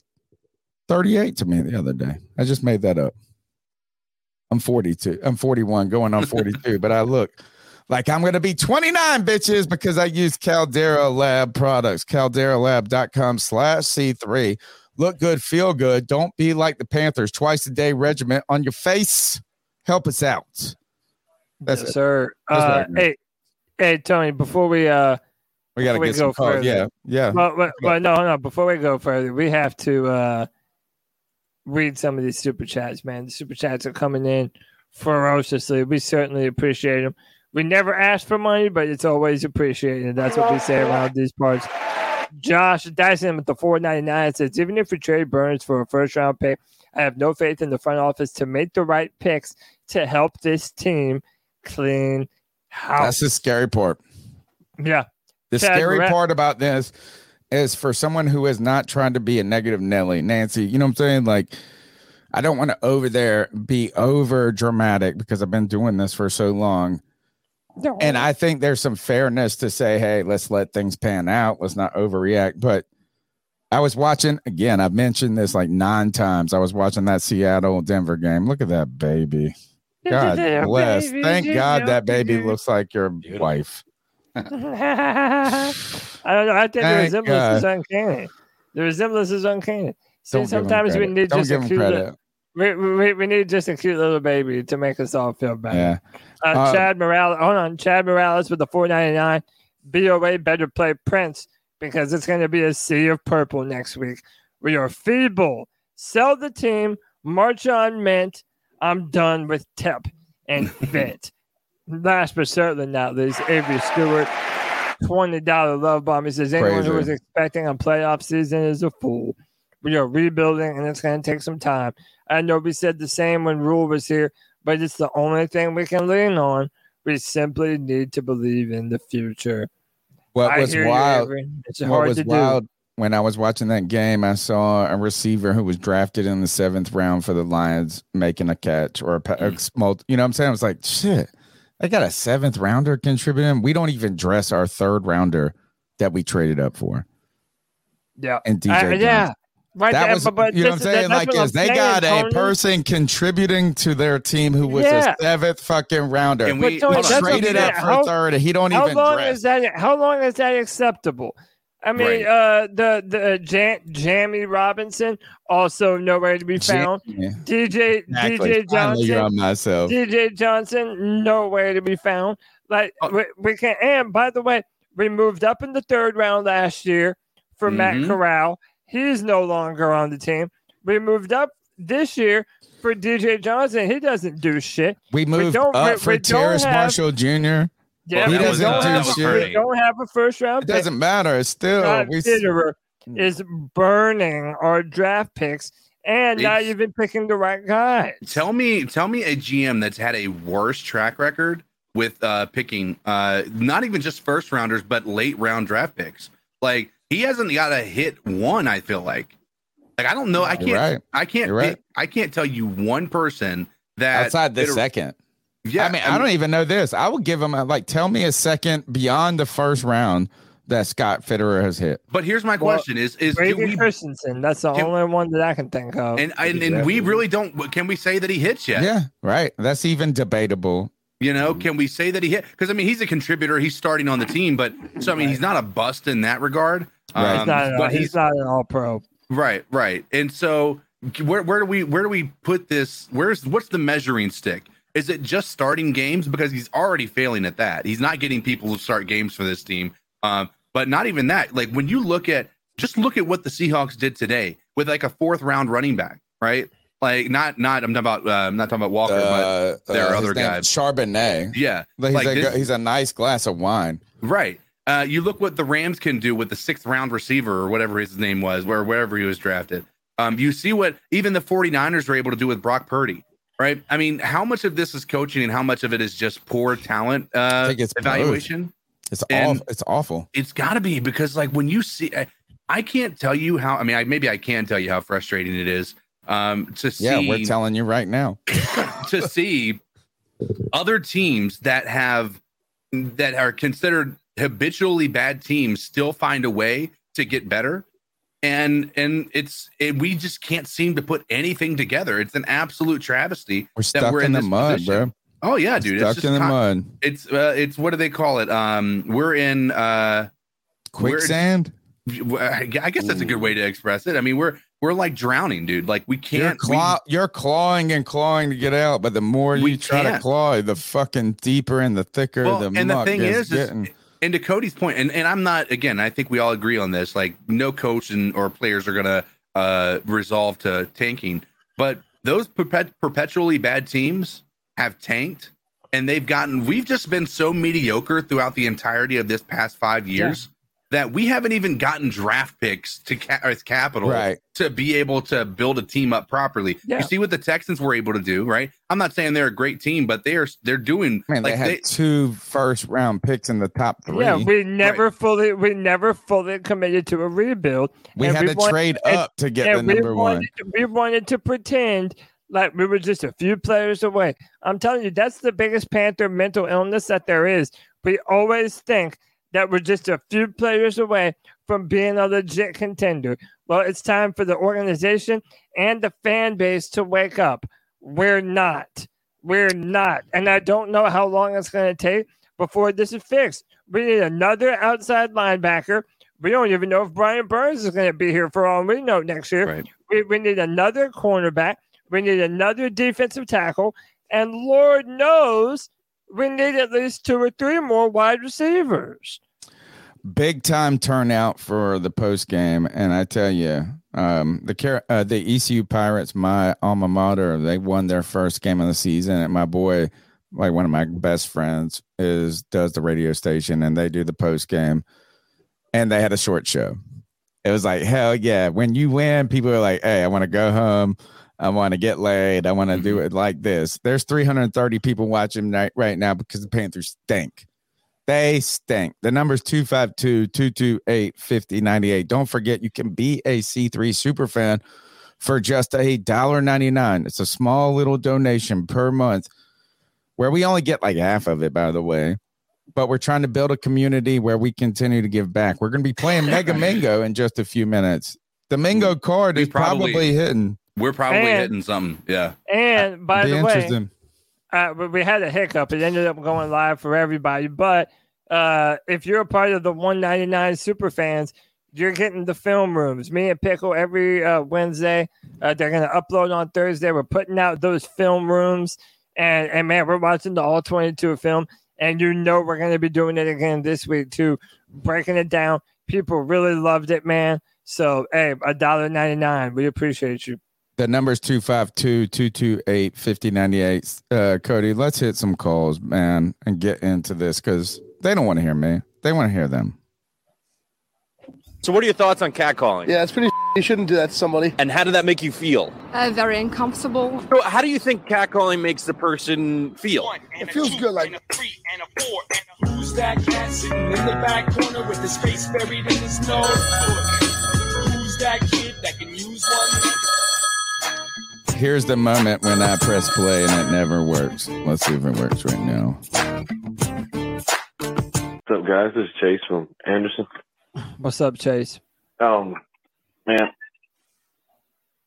38 to me the other day. I just made that up. I'm 42. I'm 41 going on 42, but I look like I'm going to be 29 bitches because I use Caldera Lab products. CalderaLab.com slash C3. Look good, feel good. Don't be like the Panthers. Twice a day regiment on your face. Help us out. That's yes, it. sir. Uh, hey, hey, Tony. Before we uh, We got to Before we get some calls. further. Yeah. Yeah. well, well, well, no, no. Before we go further, we have to uh read some of these super chats, man. The super chats are coming in ferociously. We certainly appreciate them. We never ask for money, but it's always appreciated. That's what we say around these parts. Josh Dyson with the 499 says, even if we trade Burns for a first round pick, I have no faith in the front office to make the right picks to help this team clean house. That's the scary part. yeah. The Chad scary Moret- part about this is for someone who is not trying to be a negative Nelly, Nancy, you know what I'm saying? Like, I don't want to over there be over dramatic because I've been doing this for so long. And I think there's some fairness to say, hey, let's let things pan out. Let's not overreact. But I was watching again, I've mentioned this like nine times. I was watching that Seattle Denver game. Look at that baby. God bless. Thank God that baby looks like your Beautiful. wife. I don't know. I think the Thank resemblance is uncanny. The resemblance is uncanny. See, Don't give him sometimes we need Don't just a cute. Little, we, we, we need just a cute little baby to make us all feel better. Yeah. Uh, Um, Chad Morales. Hold on, Chad Morales with the four ninety nine. BOA better play Prince because it's going to be a sea of purple next week. We are feeble. Sell the team. March on Mint. I'm done with Tep. and fit. Last but certainly not least, Avery Stewart, twenty dollar love bomb. He says anyone who was expecting a playoff season is a fool. We are rebuilding, and it's going to take some time. I know we said the same when Rhule was here, but it's the only thing we can lean on. We simply need to believe in the future. What I was you, wild? Avery. It's what hard was to wild when I was watching that game, I saw a receiver who was drafted in the seventh round for the Lions making a catch or a, pa- a small. You know what I'm saying? I was like, shit, I got a seventh rounder contributing. We don't even dress our third rounder that we traded up for. Yeah, And DJ, Uh, Jones. yeah. Right That there, was, but, but you know what I'm saying? that's Like, what I'm is they saying, got a Tony. person contributing to their team who was Yeah. a seventh fucking rounder. Can But we Tony, hold on. that's what I'm traded up for How- third. and He don't How even long dress. is that? How long is that acceptable? I mean, Right. uh, the the Jam, Jammie Robinson also nowhere to be found. DJ exactly. DJ Johnson. DJ Johnson nowhere to be found. Like Oh. we, we can. And by the way, we moved up in the third round last year for Matt Mhm. Corral. He's no longer on the team. We moved up this year for DJ Johnson. He doesn't do shit. We moved don't- up we- for we Terrace have- Marshall Jr. Yeah, he we doesn't don't do have, shit. We don't have a first round It pick. doesn't matter. It's still Scott we. Fitterer is burning our draft picks and not It's- even picking the right guys. Tell me, tell me a GM that's had a worse track record with uh picking uh not even just first rounders, but late round draft picks. Like he hasn't got a hit one, I feel like. Like I don't know. I can't right. I can't You're right. I can't tell you one person that outside the Fitterer- second. Yeah, I mean, I don't even know this. I would give him a, like tell me a second beyond the first round that Scott Fitterer has hit. But here's my Well, question: Is is do Brady we Christensen. That's the can- only one that I can think of. and and, and we really don't? Can we say that he hits yet? Yeah, right. That's even debatable. You know, can we say that he hit? Because I mean, he's a contributor. He's starting on the team, but so I mean, he's not a bust in that regard. Right. he's not, an, but he's, not an all pro. right, right. And so, where where do we where do we put this? Where's what's the measuring stick? Is it just starting games? Because he's already failing at that. He's not getting people to start games for this team. Um, but not even that. Like when you look at just look at what the Seahawks did today with like a fourth round running back, right? Like not not I'm talking about uh, I'm not talking about Walker, but Uh, there are his other guys. Charbonnet. yeah, Like, he's, like a, this- he's a nice glass of wine. Right. Uh, you look what the Rams can do with the sixth round receiver or whatever his name was, where wherever he was drafted. Um, you see what even the 49ers were able to do with Brock Purdy, right? I mean, how much of this is coaching and how much of it is just poor talent uh, it's both. evaluation? It's And- awful. It's awful. It's got to be because, like, when you see, I, I can't tell you how. I mean, I, maybe I can tell you how frustrating it is um, to see Yeah, we're telling you right now. to see other teams that have that are considered habitually bad teams still find a way to get better and and it's it, we just can't seem to put anything together it's an absolute travesty We're stuck we're in, in the mud, position. bro. oh yeah dude stuck it's just in the con- mud. it's uh, it's what do they call it um we're in uh Quicksand. i guess that's a good way to express it i mean we're we're like drowning dude like we You're, can't we- claw, you're clawing and clawing to get out, but the more you try to can't. claw, the fucking deeper and the thicker Well, the and the thing is, is. And to Cody's point, and, and I'm not again, I think we all agree on this. Like no coach and or players are gonna uh resolve to tanking, but those perpet- perpetually bad teams have tanked and they've gotten we've just been so mediocre throughout the entirety of this past five years that we haven't even gotten draft picks to ca- as capital Right. to be able to build a team up properly. Yeah. You see what the Texans were able to do, right? I'm not saying they're a great team, but they are they're doing Man, like they had they, two first round picks in the top three. Yeah, we never fully we never fully committed to a rebuild. We had we to want- trade and- up to get and the we number one. we wanted to pretend like we were just a few players away. I'm telling you, that's the biggest Panther mental illness that there is. We always think that we're just a few players away from being a legit contender. Well, it's time for the organization and the fan base to wake up. We're not. We're not. And I don't know how long it's going to take before this is fixed. We need another outside linebacker. We don't even know if Brian Burns is going to be here for all we know next year. Right. We, we need another cornerback. We need another defensive tackle. And Lord knows we need at least two or three more wide receivers. Big time turnout for the post game, and I tell you, um, the uh, the ECU Pirates, my alma mater, they won their first game of the season, and my boy like one of my best friends is does the radio station and they do the post game and they had a short show. It was like, hell yeah. When you win, people are like, hey, I want to go home. I want to get laid. I want to do mm-hmm. it like this. There's 330 people watching right, right now because the Panthers stink. They stink. The number's 252 228 5098. Don't forget, you can be a C3 super fan for just a dollar ninety nine. It's a small little donation per month where we only get like half of it, by the way. But we're trying to build a community where we continue to give back. We're going to be playing Mega Mingo in just a few minutes. The Mingo card We is probably, probably- hidden. We're probably And- hitting something. Yeah. And by Be the way, interesting. uh, we- we had a hiccup. It ended up going live for everybody. But uh, if you're a part of the 199 super fans, you're getting the film rooms. Me and Pickle every uh, Wednesday. Uh, they're gonna upload on Thursday. We're putting out those film rooms, and and man, we're watching the all 22 film. And you know we're gonna be doing it again this week too, breaking it down. People really loved it, man. So hey, a dollar ninety nine. We appreciate you. The number's 252 228 5098. Uh, Cody, let's hit some calls, man, and get into this because they don't want to hear me. They want to hear them. So, what are your thoughts on catcalling? Yeah, it's pretty. You shouldn't do that to somebody. And how did that make you feel? Uh, very uncomfortable. So how do you think catcalling makes the person feel? It feels good. Like Who's that cat sitting in the back corner with his face buried in his nose? Who's that kid that can use one? Here's the moment when I press play and it never works. Let's see if it works right now. What's up, guys? This is Chase from Anderson. What's up, Chase? Um, man,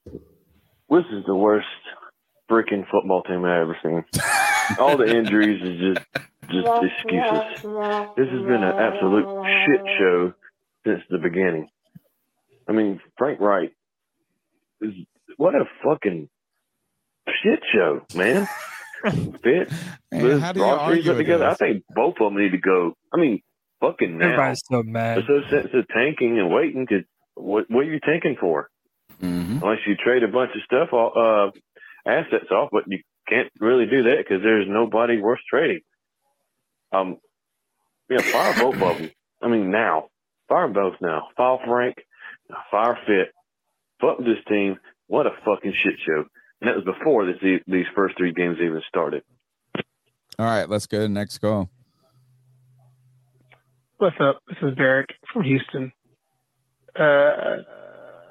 this is the worst freaking football team I've ever seen. All the injuries is just just excuses. This has been an absolute shit show since the beginning. I mean, Frank Reich is what a fucking shit show, man. Fit, Man, Liz, how do you argue together. I think both of them need to go. I mean, fucking now. Everybody's so mad. There's no sense of tanking and waiting because what, what are you tanking for? Mhm. Unless you trade a bunch of stuff, off, uh, assets off, but you can't really do that because there's nobody worth trading. Um, yeah, fire both of them. I mean, now fire both now. Fire Frank, fire Fit. Fuck this team. What a fucking shit show. And that was before this, these first three games even started. All right, let's go to the next call. What's up? This is Derek from Houston. Uh,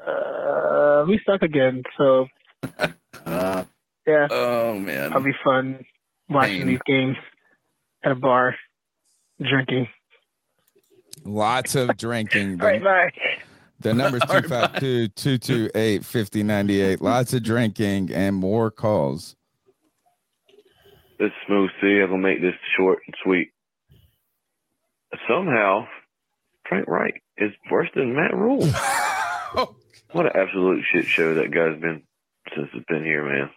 uh, we suck again, so Uh, yeah, oh man. it'll be fun watching Pain. these games at a bar, drinking. Lots of drinking. All right, bye. The number's All right, 252 228 5098. Lots of drinking and more calls. This is Smooth C. I'm gonna make this short and sweet. Somehow, Frank Reich is worse than Matt Rhule. What an absolute shit show that guy's been since he's been here, man.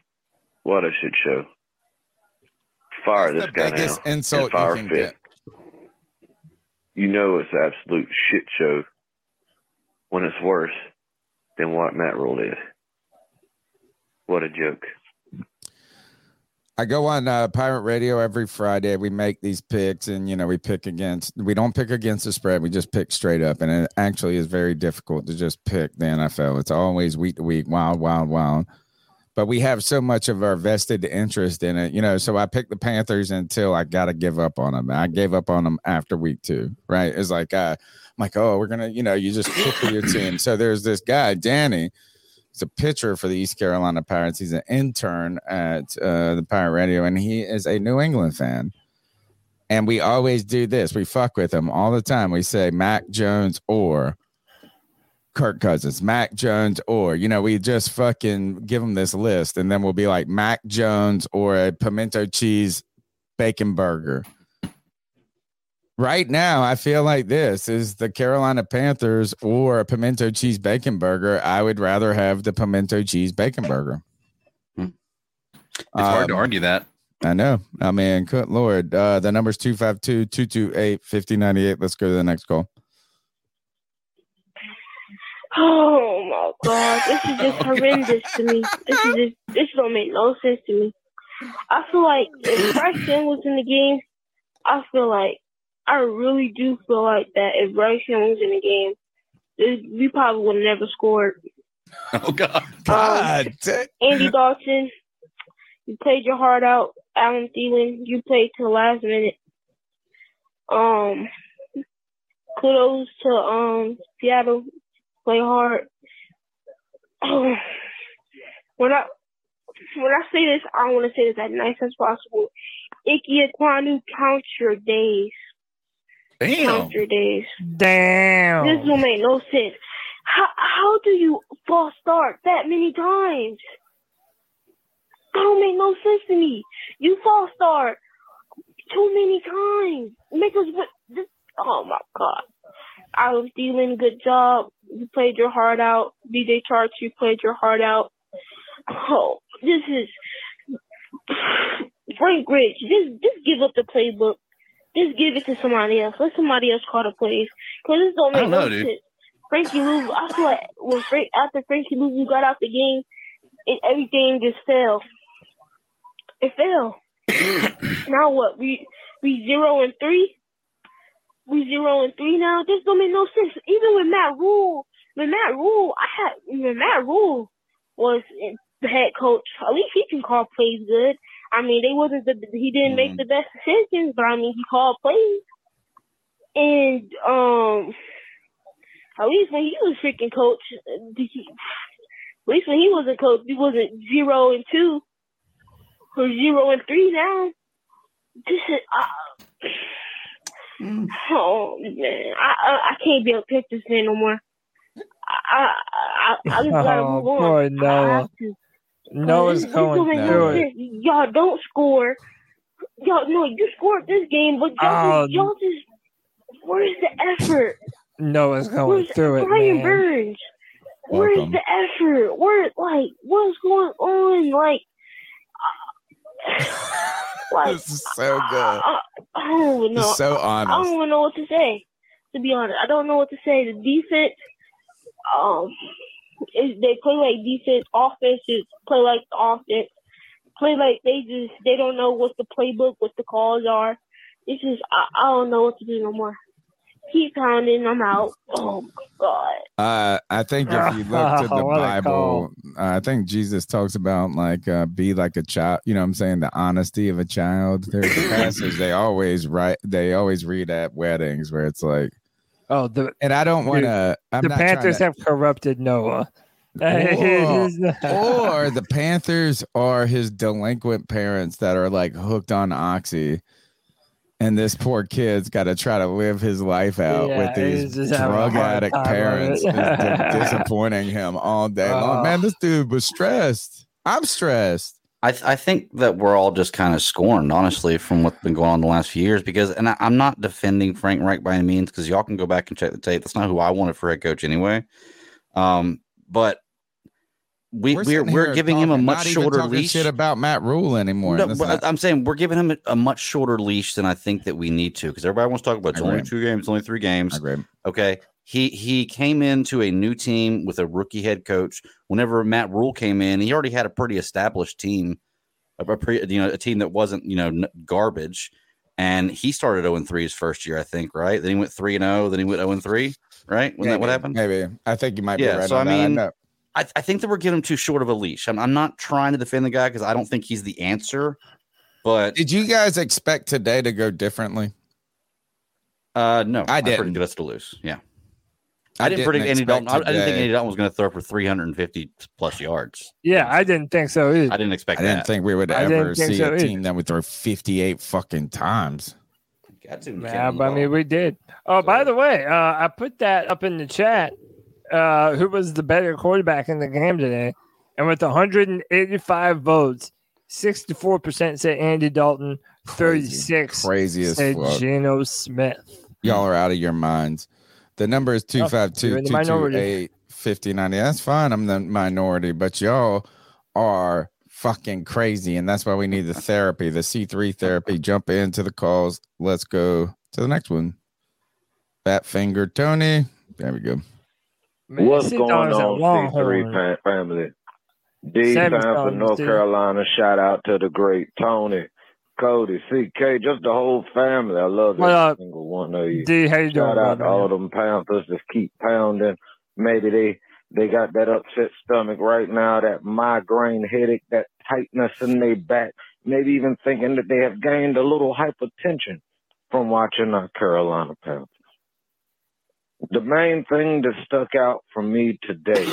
What a shit show. Fire That's this the guy biggest now. insult and fire you can Fit. get. You know it's an absolute shit show when it's worse than what Matt Rhule did. What a joke. I go on uh, Pirate Radio every Friday. We make these picks, and you know we pick against. We don't pick against the spread. We just pick straight up, and it actually is very difficult to just pick the NFL. It's always week to week, wild, wild, wild. But we have so much of our vested interest in it, you know. So I picked the Panthers until I got to give up on them. I gave up on them after week two. Right? It's like uh, I'm like, oh, we're gonna, you know, you just pick your team. So there's this guy, Danny. He's a pitcher for the East Carolina Pirates. He's an intern at uh, the Pirate Radio, and he is a New England fan. And we always do this. We fuck with him all the time. We say Mac Jones or Kirk Cousins, Mac Jones or, you know, we just fucking give him this list, and then we'll be like Mac Jones or a pimento cheese bacon burger. Right now, I feel like this is the Carolina Panthers or a pimento cheese bacon burger. I would rather have the pimento cheese bacon burger. Hmm. It's hard to Um, argue that. I know. I mean, good Lord. Uh, the number's 252 228 5098. Let's go to the next call. Oh my god, this is just horrendous to me. This is just, this don't make no sense to me. I feel like if Bryce Young was in the game, I feel like I really do feel like that if Bryce Young was in the game, it- we probably would have never scored. Oh God. God. da- Andy Dalton, you played your heart out. Adam Thielen, you played to the last minute. Um, kudos to um Seattle, play hard. when I when I say this, I want to say this as nice as possible. Ike Ekwonu, count your days. Damn. Count days. Damn. This don't make no sense. How how do you false start that many times? That don't make no sense to me. You false start too many times. Make us what this oh my god. I was dealing good job. You played your heart out. DJ Chark, you played your heart out. Oh, this is Frank Reich. Just just give up the playbook. Just give it to somebody else. Let somebody else call the plays. Cause this don't I make don't no know, dude. sense. Frankie Luvu, I feel like when Frank after Frankie Luvu got out the game, it, everything just fell. It fell. now what? We we zero and three. We zero and three now. This don't make no sense. Even with Matt Rhule, when Matt Rhule, I had when Matt Rhule was the head coach. At least he can call plays good. I mean, they wasn't the he didn't make the best decisions, but I mean he called plays. And um, at least when he was freaking coach, he, at least when he was a coach, he wasn't zero and two or zero and three now. This is uh, oh man, I, I I can't be a Panthers fan no more. I I I, I just gotta Oh, move on. poor I have to. Noah's This- this going no through it. Y'all don't score. Y'all no, you scored this game, but y'all, just, y'all just where's the effort? Noah's going Where's through it, Brian man. Burns? Where's Welcome. the effort? Where like what's going on? Like like This is so good. I, I don't even know. It's so I don't even know what to say. To be honest, I don't know what to say. The defense, um, is they play like defense. Offense is play like offense. Play like they just they don't know what the playbook, what the calls are. It's just I, I don't know what to do no more. Keep pounding. I'm out. Oh my god. Uh, I think if you look to the Bible, uh, I think Jesus talks about like uh, be like a child. You know, what I'm saying the honesty of a child. There's a passage they always write. They always read at weddings where it's like, Oh, the and I don't want to. The Panthers to- have corrupted Noah. or, or the Panthers are his delinquent parents that are like hooked on oxy. And this poor kid's got to try to live his life out Yeah, with these he's just having a drug addict parents disappointing him all day long. Oh. Man, this dude was stressed. I'm stressed. I, th- I think that we're all just kind of scorned, honestly, from what's been going on the last few years. Because, and I, I'm not defending Frank Reich by any means, because y'all can go back and check the tape. That's not who I wanted for head coach anyway. Um, but we we're we're, here giving him a much not shorter talking leash. Shit about Matt Rhule anymore. No, but I'm saying we're giving him a, a much shorter leash than I think that we need to, because everybody wants to talk about it's only two games, only three games. Okay. He he came into a new team with a rookie head coach. Whenever Matt Rhule came in, he already had a pretty established team, a, a pre, you know, a team that wasn't you know garbage. And he started 0 3 his first year, I think, right? Then he went 3 and 0, then he went 0 3, right? Wasn't that what Maybe, happened? Maybe. I think you might Yeah, be right. so I on that. mean, know. I, I think that we're giving him too short of a leash. I'm, I'm not trying to defend the guy because I don't think he's the answer. But did you guys expect today to go differently? Uh, no, I predicted didn't. us to lose. Yeah, I I, didn't didn't predict Andy Dalton. I, I didn't think today. Andy Dalton was going to throw for 350 plus yards. yeah, I didn't think so either. I didn't expect I didn't think we would ever see so a either. team that would throw 58 fucking times. Got to, Yeah, but I mean, we did. Oh, by the way, uh, I put that up in the chat. Uh, who was the better quarterback in the game today? And with 185 votes, 64% said Andy Dalton, 36 Crazy as said fuck. Geno Smith. Y'all are out of your minds. The number is oh, you're 252 in the minority. 228 5090. That's fine. I'm the minority, but y'all are fucking crazy. And that's why we need the therapy, the C3 therapy. Jump into the calls. Let's go to the next one. Fat finger Tony. There we go. Man, What's going down as a on, Longhorn. C3 family? D Sammy time for North dude. Carolina. Shout out to the great Tony, Cody, CK, just the whole family. I love every up? Uh, single one of you. D, how you doing, Shout out brother? to all them Panthers. Just keep pounding. Maybe they they got that upset stomach right now, that migraine headache, that tightness in their back. Maybe even thinking that they have gained a little hypertension from watching our Carolina Panthers. The main thing that stuck out for me today,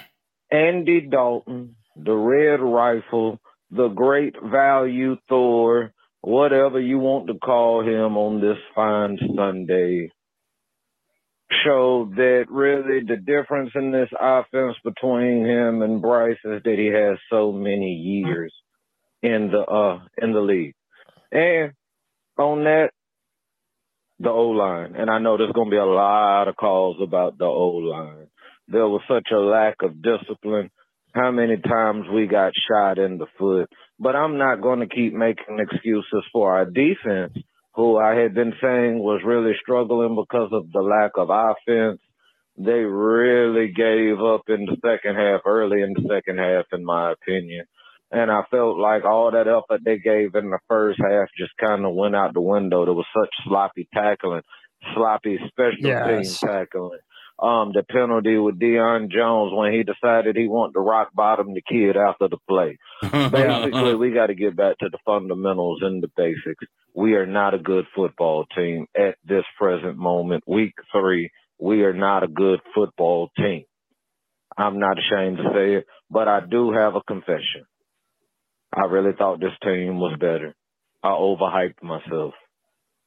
Andy Dalton, the Red Rifle, the great value Thor, whatever you want to call him on this fine Sunday, showed that really the difference in this offense between him and Bryce is that he has so many years in the uh in the league. And on that, the O line. And I know there's gonna be a lot of calls about the O line. There was such a lack of discipline. How many times we got shot in the foot. But I'm not gonna keep making excuses for our defense, who I had been saying was really struggling because of the lack of offense. They really gave up in the second half, early in the second half, in my opinion. And I felt like all that effort they gave in the first half just kind of went out the window. There was such sloppy tackling, sloppy special Yes. team tackling. Um, the penalty with Deion Jones when he decided he wanted to rock bottom the kid after the play. Basically, we got to get back to the fundamentals and the basics. We are not a good football team at this present moment. Week three, we are not a good football team. I'm not ashamed to say it, but I do have a confession. I really thought this team was better. I overhyped myself.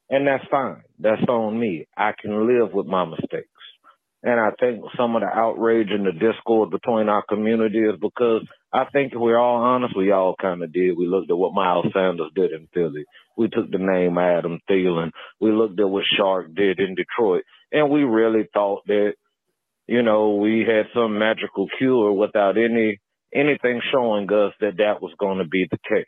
And that's fine. That's on me. I can live with my mistakes. And I think some of the outrage and the discord between our community is because I think if we're all honest, we all kind of did. We looked at what Miles Sanders did in Philly. We took the name Adam Thielen. We looked at what Chark did in Detroit. And we really thought that, you know, we had some magical cure without any anything showing us that that was going to be the case.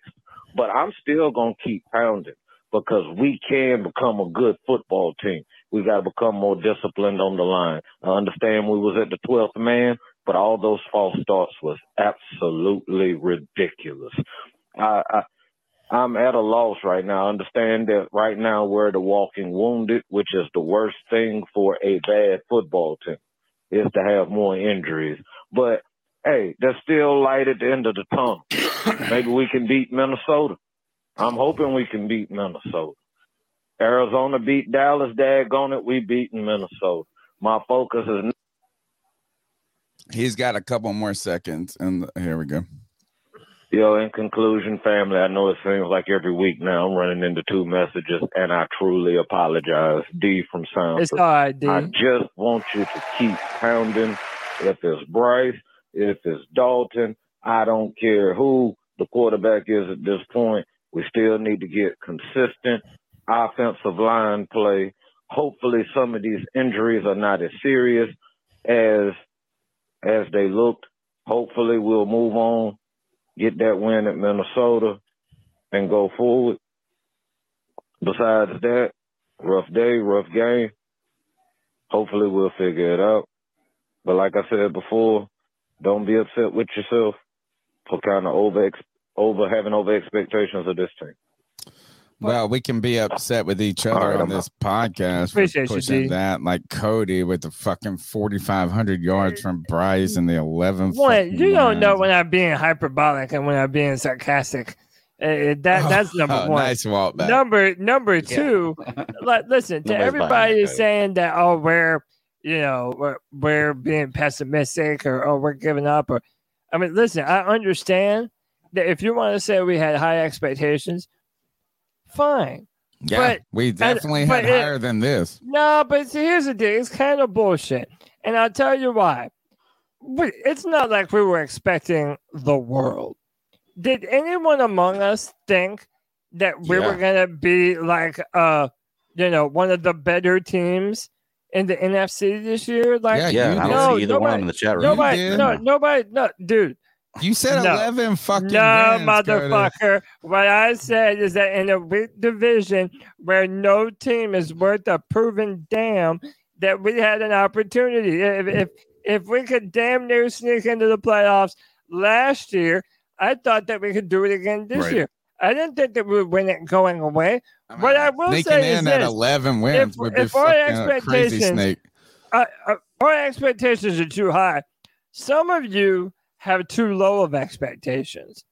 But I'm still going to keep pounding because we can become a good football team. We got to become more disciplined on the line. I understand we was at the 12th man, but all those false starts was absolutely ridiculous. I, I I'm at a loss right now. I understand that right now we're the walking wounded, which is the worst thing for a bad football team, is to have more injuries. But hey, there's still light at the end of the tunnel. Maybe we can beat Minnesota. I'm hoping we can beat Minnesota. Arizona beat Dallas, daggone it, we beaten Minnesota. My focus is He's got a couple more seconds, and here we go. Yo, in conclusion, family, I know it seems like every week now I'm running into two messages, and I truly apologize. D from Sound. It's all right, D. I just want you to keep pounding. If it's Bryce, if it's Dalton, I don't care who the quarterback is at this point. We still need to get consistent offensive line play. Hopefully, some of these injuries are not as serious as as they looked. Hopefully, we'll move on, get that win at Minnesota, and go forward. Besides that, rough day, rough game. Hopefully, we'll figure it out. But like I said before, don't be upset with yourself for kind of over over having over expectations of this team. Well, we can be upset with each other on this podcast Appreciate for you, pushing D. that, like Cody with the fucking forty five hundred yards from Bryce and the eleven. One, fucking you don't know yards. when I'm being hyperbolic and when I'm being sarcastic. Uh, that that's number Oh, one. Nice walk back. Number number two, like listen to Nobody's everybody buying that, is saying that oh we're you know we're, we're being pessimistic or oh we're giving up or I mean listen I understand that if you want to say we had high expectations, fine. Yeah, But- we definitely but had it- higher than this. No, but see, here's the deal. It's kind of bullshit. And I'll tell you why. But it's not like we were expecting the world. Did anyone among us think that we Yeah. were going to be like, uh, you know, one of the better teams in the NFC this year? Like, Yeah, Yeah, you I did. don't no, see either one of nobody- them in the chat room. nobody, did. no, nobody, no, dude. You said No. eleven fucking No, wins, Curtis. motherfucker. What I said is that in a weak division where no team is worth a proven damn, that we had an opportunity. If if, if we could damn near sneak into the playoffs last year. I thought that we could do it again this Right. year. I didn't think that we would win it going away. What I will say is in at this: 11 wins if, would be if our fucking a crazy expectations, snake. uh, uh, our expectations are too high. Some of you have too low of expectations.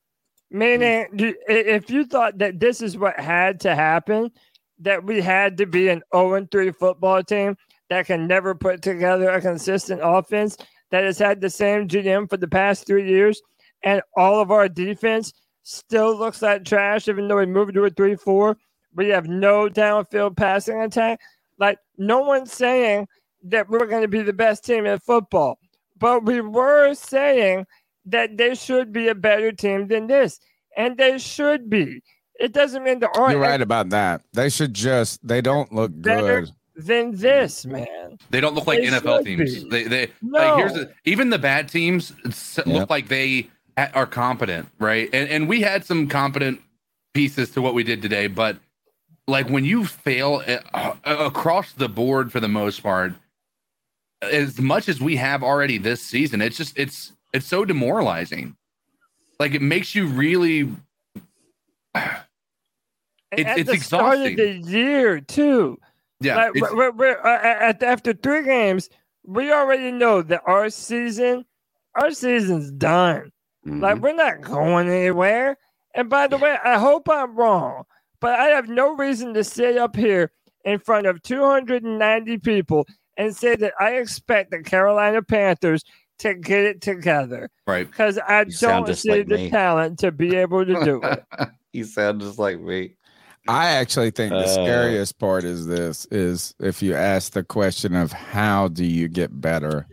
Meaning, mm. i- if you thought that this is what had to happen, that we had to be an 0 3 football team that can never put together a consistent offense that has had the same GM for the past three years, and all of our defense still looks like trash, even though we moved to a 3 4. We have no downfield passing attack. Like, no one's saying that we're going to be the best team in football, but we were saying that they should be a better team than this, and they should be. It doesn't mean the aren't You're right about that. They should just, they don't look better good. than this, man. They don't look like They NFL teams. be. They they No. like here's the, even the bad teams s- Yep. look like they are competent, right? And and we had some competent pieces to what we did today, but like when you fail uh, across the board for the most part, as much as we have already this season, it's just it's it's so demoralizing. Like it makes you really. And It's- at it's the start of exhausting. the year too. Yeah, like, it's- we're, we're, uh, at, after three games, we already know that our season, our season's done. Mm-hmm. Like we're not going anywhere. And by the way, I hope I'm wrong, but I have no reason to sit up here in front of 290 people and say that I expect the Carolina Panthers to get it together right because I You don't just see like the me. talent to be able to do it. you sound just like me. I actually think the Uh, scariest part is this is if you ask the question of how do you get better?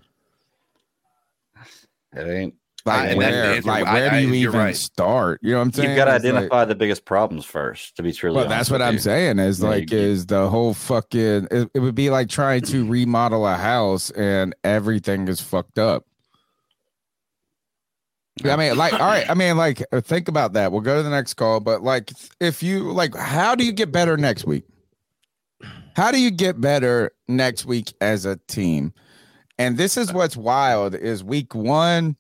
It ain't. Like and where, answer. like where do I- you you're even right. start? You know what I'm saying? You've got to It's like- identify the biggest problems first. To be truly, well, that's what I'm you. saying. Is Yeah, like is the whole fucking. It, it would be like trying to remodel a house and everything is fucked up. I mean, like, all right. I mean, like, uh, think about that. We'll go to the next call. But like, if you like, how do you get better next week? How do you get better next week as a team? And this is what's wild is week one.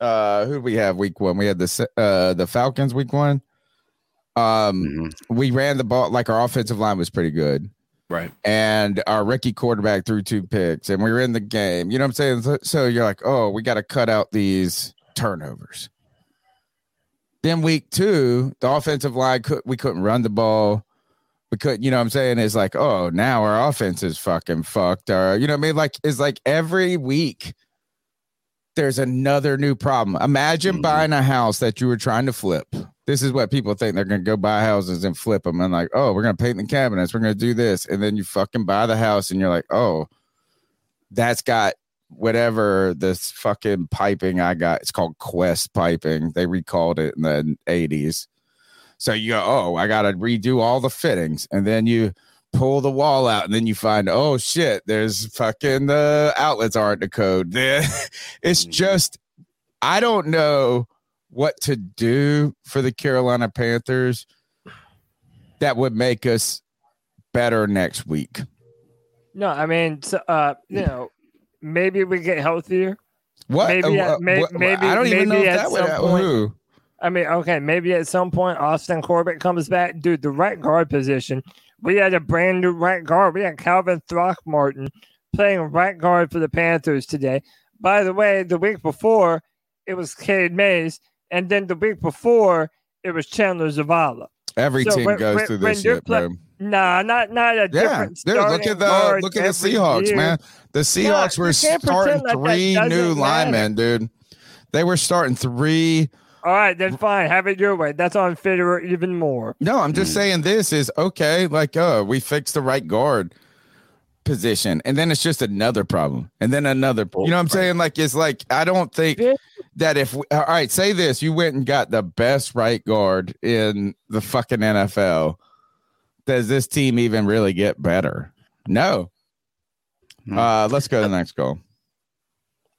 Uh, who do we have week one? We had the uh the Falcons week one. Um, we ran the ball like our offensive line was pretty good, right? And our rookie quarterback threw two picks, and we were in the game. You know what I'm saying? So, so you're like, oh, we got to cut out these turnovers. Then week two, the offensive line could we couldn't run the ball. We couldn't, you know what I'm saying? It's like, oh, now our offense is fucking fucked. Or you know what I mean? Like it's like every week there's another new problem. Imagine mm-hmm. buying a house that you were trying to flip. This is what people think they're going to go buy houses and flip them and like, oh, we're going to paint the cabinets, we're going to do this, and then you fucking buy the house and you're like, oh, that's got whatever this fucking piping I got. It's called Quest piping. They recalled it in the 80s. So you go, oh, I got to redo all the fittings, and then you pull the wall out, and then you find, oh shit, there's fucking the outlets aren't the code. Then it's just, I don't know what to do for the Carolina Panthers that would make us better next week. No, I mean, so, uh, you know, maybe we get healthier. What? Maybe, Uh, at, may, what- maybe I don't even know maybe if at that would. some point- Who? I mean, okay, maybe at some point Austin Corbett comes back. Dude, the right guard position. We had a brand new right guard. We had Calvin Throckmorton playing right guard for the Panthers today. By the way, the week before it was Cade Mays, and then the week before it was Chandler Zavala. Every So team when- goes when- through this shit, play- bro. Nah, not not a Yeah, different. dude, look at the look at the Seahawks, year. man. The Seahawks you were starting like three new matter. linemen, dude. They were starting three. All right, then fine. Have it your way. That's on Fitterer even more. No, I'm just saying this is okay. Like, uh, we fixed the right guard position, and then it's just another problem, and then another. You know what I'm saying? Like, it's like I don't think that if we, all right, say this, you went and got the best right guard in the fucking NFL. Does this team even really get better? No. Uh, let's go to the next goal.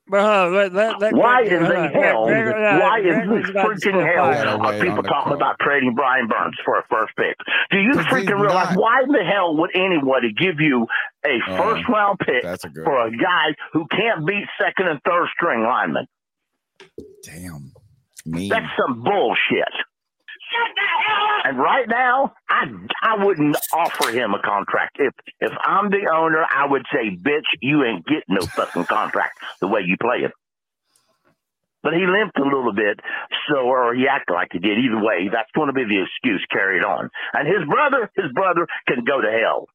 But uh, let, let, let, Why let- is hold the hell? Greg- Greg- Why Greg is was this freaking hell are people talking about trading Brian Burns for a first pick? Do you freaking realize why in the hell would anybody give you a Uh, first round pick that's a for a guy who can't beat second and third string linemen? Damn. mean. That's some bullshit. And right now, I I wouldn't offer him a contract. If if I'm the owner, I would say, "Bitch, you ain't getting no fucking contract the way you play it." But he limped a little bit, so or he acted like he did. Either way, that's going to be the excuse carried on. And his brother, his brother can go to hell.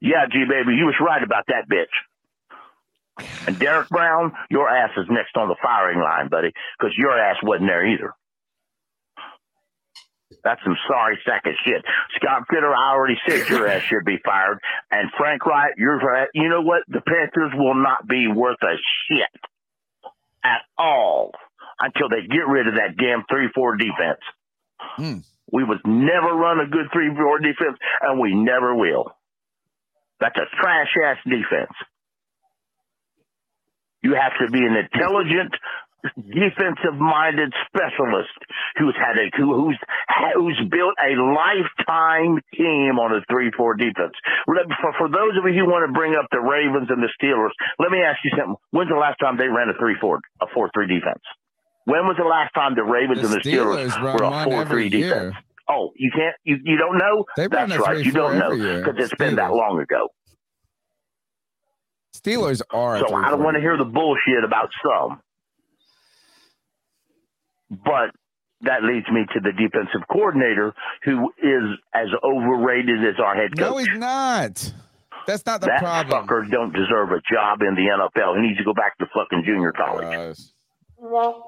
Yeah, G baby, you was right about that bitch. And Derrick Brown, your ass is next on the firing line, buddy, because your ass wasn't there either. That's some sorry sack of shit. Scott Fitter, I already said your ass should be fired. And Frank Reich, you're right. you know what? The Panthers will not be worth a shit at all until they get rid of that damn three four defense. Hmm. We was never run a good three four defense, and we never will. That's a trash ass defense. You have to be an intelligent, defensive minded specialist who's had a who, who's who's built a lifetime team on a three four defense. For, for those of you who want to bring up the Ravens and the Steelers, let me ask you something. When's the last time they ran a three four a four three defense? When was the last time the Ravens The and the Steelers, Steelers were a one four three every defense? year. Oh, you can't you, you don't know? They That's right. You don't know because it's been that long ago. Steelers are. So I don't want to hear the bullshit about some. But that leads me to the defensive coordinator, who is as overrated as our head coach. No, he's not. That's not the that problem. fucker don't deserve a job in the NFL. He needs to go back to fucking junior college. All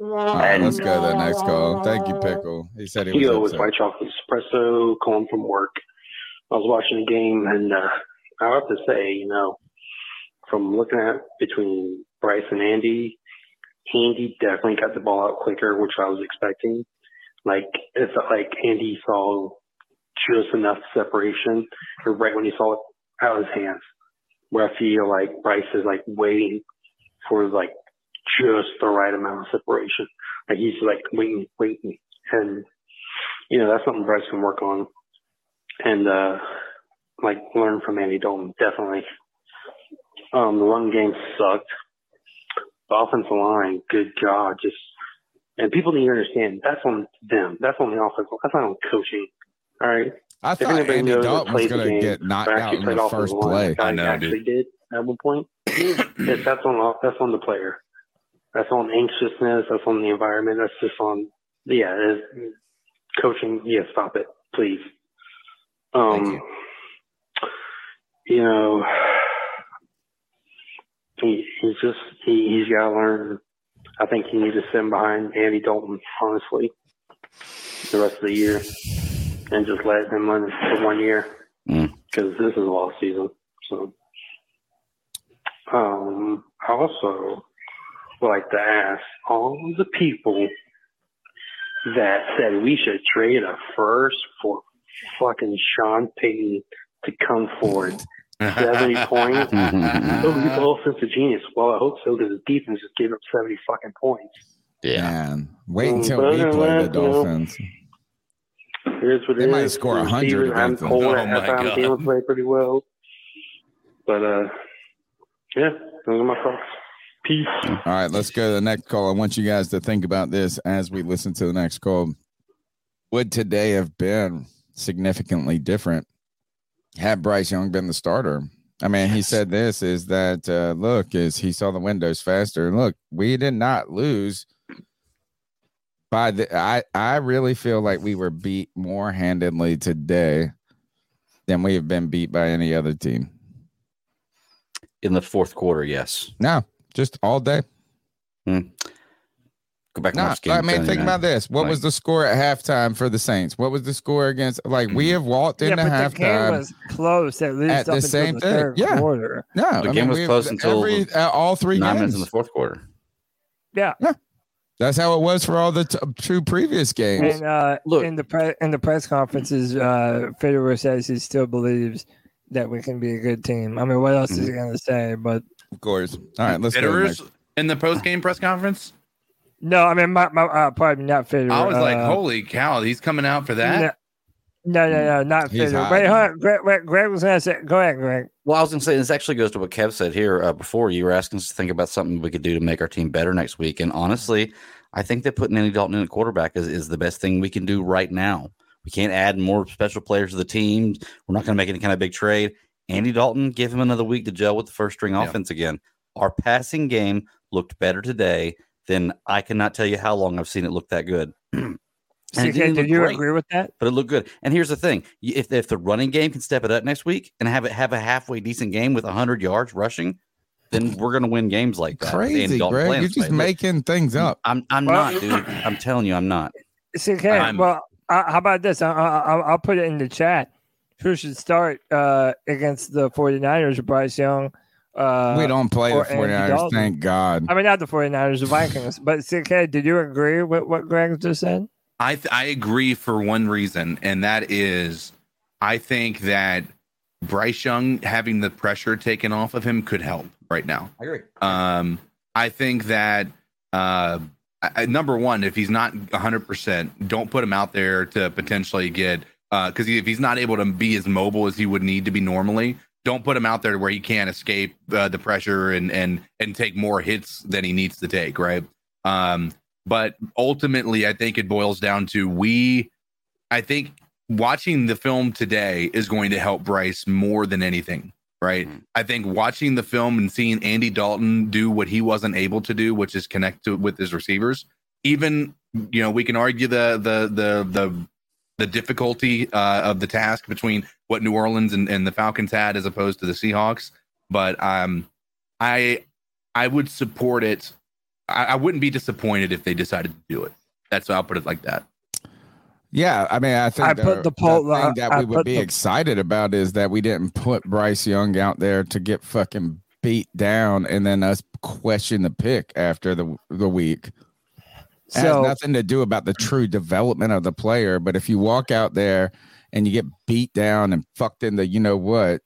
right, let's go to the next call. Thank you, Pickle. He said he was Yo, with upset. white chocolate espresso, calling from work. I was watching the game, and uh, I have to say, you know, from looking at between Bryce and Andy, Andy definitely got the ball out quicker, which I was expecting. Like it felt like Andy saw just enough separation, or right when he saw it out of his hands. Where I feel like Bryce is like waiting for like just the right amount of separation. Like he's like waiting, waiting, and you know that's something Bryce can work on, and uh like learn from Andy Dalton definitely. Um, the run game sucked. The offensive line, good God, just and people need to understand that's on them. That's on the offense. That's not on coaching. All right. I If thought anybody Andy knows Dalton was going to get knocked out in the offensive first line, play. like I know, actually dude. did at one point. yes, that's on that's on the player. That's on anxiousness. That's on the environment. That's just on yeah. it's- Coaching, yeah, stop it, please. Um, you. know, he he's just he he's got to learn. I think he needs to stand behind Andy Dalton, honestly, the rest of the year, and just let him run for one year Mm. because this is a lost season. So, um, I also would like to ask all the people that said we should trade a first for fucking Sean Payton to come forward. 70 points. oh, he's all sense of genius. Well, I hope so because his defense just gave up 70 fucking points. Yeah. Man, wait Mm, until but we other than play the that, you know, Dolphins. Here's what They it might is. score The 100 I'm against them. Cole Oh at my halftime God. Thielen pretty well. But, uh, yeah, those are my thoughts. Peace. All right, let's go to the next call. I want you guys to think about this as we listen to the next call. Would today have been significantly different had Bryce Young been the starter? I mean, he said this is that uh, look, is he saw the windows faster. Look, we did not lose by the I I really feel like we were beat more handedly today than we have been beat by any other team. In the fourth quarter, yes. No, just all day. Go back and No, watch game I mean, think about this. What Like- was the score at halftime for the Saints? What was the score against? Like we have walked Yeah, into but the game was close at least at up the until same the thing. Yeah, quarter. no, The I game mean, was close until every, uh, all three nine games. minutes in the fourth quarter. Yeah. yeah. That's how it was for all the t- two previous games. And uh, in the pre- in the press conferences, uh, Federer says he still believes that we can be a good team. I mean, what else is he going to say? But of course. All right, let's go. Fitterers next. in the post game press conference. No, I mean, my, my uh, pardon, not Federer. I was like, uh, holy cow, he's coming out for that. No, no, no, not He's Federer. hot. Wait, hold on. Greg, wait, Greg was going to say. Go ahead, Greg. Well, I was going to say this actually goes to what Kev said here uh, before. You were asking us to think about something we could do to make our team better next week, and honestly, I think that putting Andy Dalton in at quarterback is, is the best thing we can do right now. We can't add more special players to the team. We're not going to make any kind of big trade. Andy Dalton, give him another week to gel with the first string Yeah. offense again. Our passing game looked better today than I cannot tell you how long I've seen it look that good. And it didn't did look you great, agree with that? But it looked good. And here's the thing: if if the running game can step it up next week and have it have a halfway decent game with 100 yards rushing, then we're going to win games like that. Crazy, Greg. You're this just way. Look, making things up. I'm I'm Well- not, dude. I'm telling you, I'm not. Okay. I'm- well, uh, how about this? I, I, I'll- I'll put it in the chat. Who should start uh, against the 49ers? Or Bryce Young. Uh, we don't play the or Andy 49ers, Dalton? thank God. I mean, not the 49ers, the Vikings. But CK, did you agree with what Greg just said? I th- I agree for one reason, and that is I think that Bryce Young having the pressure taken off of him could help right now. I agree. Um, I think that uh, I- I- number one, if he's not 100, percent don't put him out there to potentially get uh because if he's not able to be as mobile as he would need to be normally, don't put him out there to where he can't escape uh, the pressure and and and take more hits than he needs to take. Right. Um, but ultimately, I think it boils down to we. I think watching the film today is going to help Bryce more than anything right? I think watching the film and seeing Andy Dalton do what he wasn't able to do, which is connect to, with his receivers. Even you know, we can argue the the the the the difficulty uh, of the task between what New Orleans and, and the Falcons had as opposed to the Seahawks, but um, I I would support it. I, I wouldn't be disappointed if they decided to do it. That's I'll put it like that. Yeah, I mean, I think I put the poll- thing I- that I we would be the- excited about is that we didn't put Bryce Young out there to get fucking beat down and then us question the pick after the the week. It has So- nothing to do about the true development of the player. But if you walk out there and you get beat down and fucked in the you know what,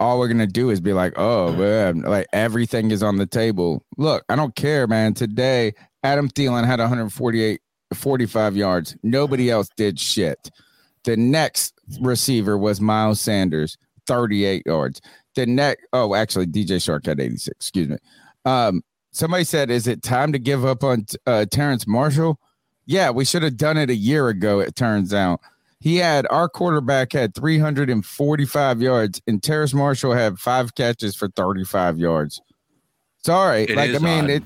all we're gonna do is be like, oh man, like everything is on the table. Look, I don't care, man. Today, Adam Thielen had 148, 45 yards. Nobody else did shit. The next receiver was Miles Sanders, 38 yards. The next, oh, actually, DJ Chark had 86. Excuse me. Um, somebody said, "Is it time to give up on uh, Terrace Marshall?" Yeah, we should have done it a year ago. It turns out he had our quarterback had 345 yards, and Terrace Marshall had five catches for 35 yards. Sorry, It like I mean, odd. it.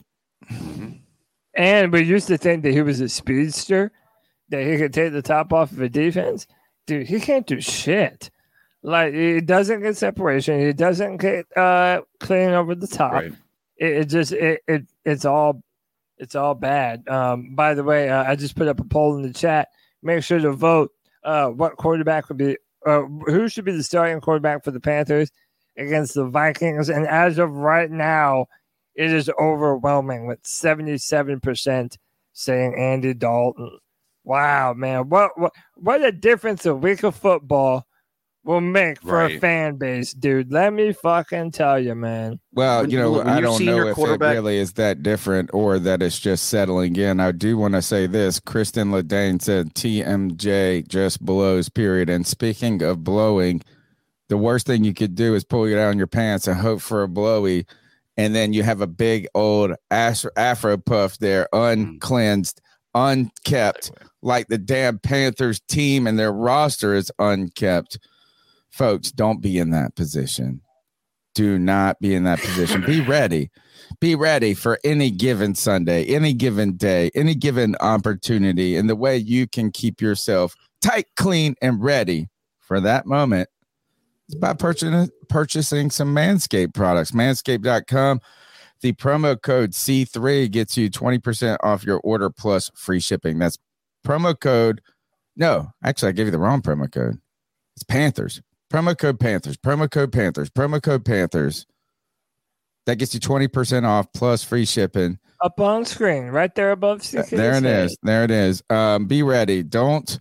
And we used to think that he was a speedster, that he could take the top off of a defense. Dude, he can't do shit. Like he doesn't get separation. He doesn't get uh clean over the top. Right. It, it just it, it it's all it's all bad. Um, by the way, uh, I just put up a poll in the chat. Make sure to vote. Uh, what quarterback would be? Uh, who should be the starting quarterback for the Panthers against the Vikings? And as of right now, it is overwhelming with seventy-seven percent saying Andy Dalton. Wow, man, what what what a difference a week of football will make for a fan base, dude. Let me fucking tell you, man. Well, When- you know, when I don't know if it really is that different or that it's just settling in. I do want to say this. Kristen Ledane said TMJ just blows, period. And speaking of blowing, the worst thing you could do is pull it out down your pants and hope for a blowy. And then you have a big old afro, afro puff there, uncleansed, unkept, like the damn Panthers team and their roster is unkept. Folks, don't be in that position do not be in that position. Be ready. Be ready for any given Sunday, any given day, any given opportunity. And the way you can keep yourself tight, clean, and ready for that moment is by purchasing, purchasing some Manscaped products. Manscaped.com. The promo code C3 gets you 20% off your order plus free shipping. That's promo code. No, actually, I gave you the wrong promo code. It's Panthers. Promo code Panthers. Promo code Panthers. Promo code Panthers. That gets you 20% off plus free shipping. Up on screen, right there above There it is. There it is. Um, be ready. Don't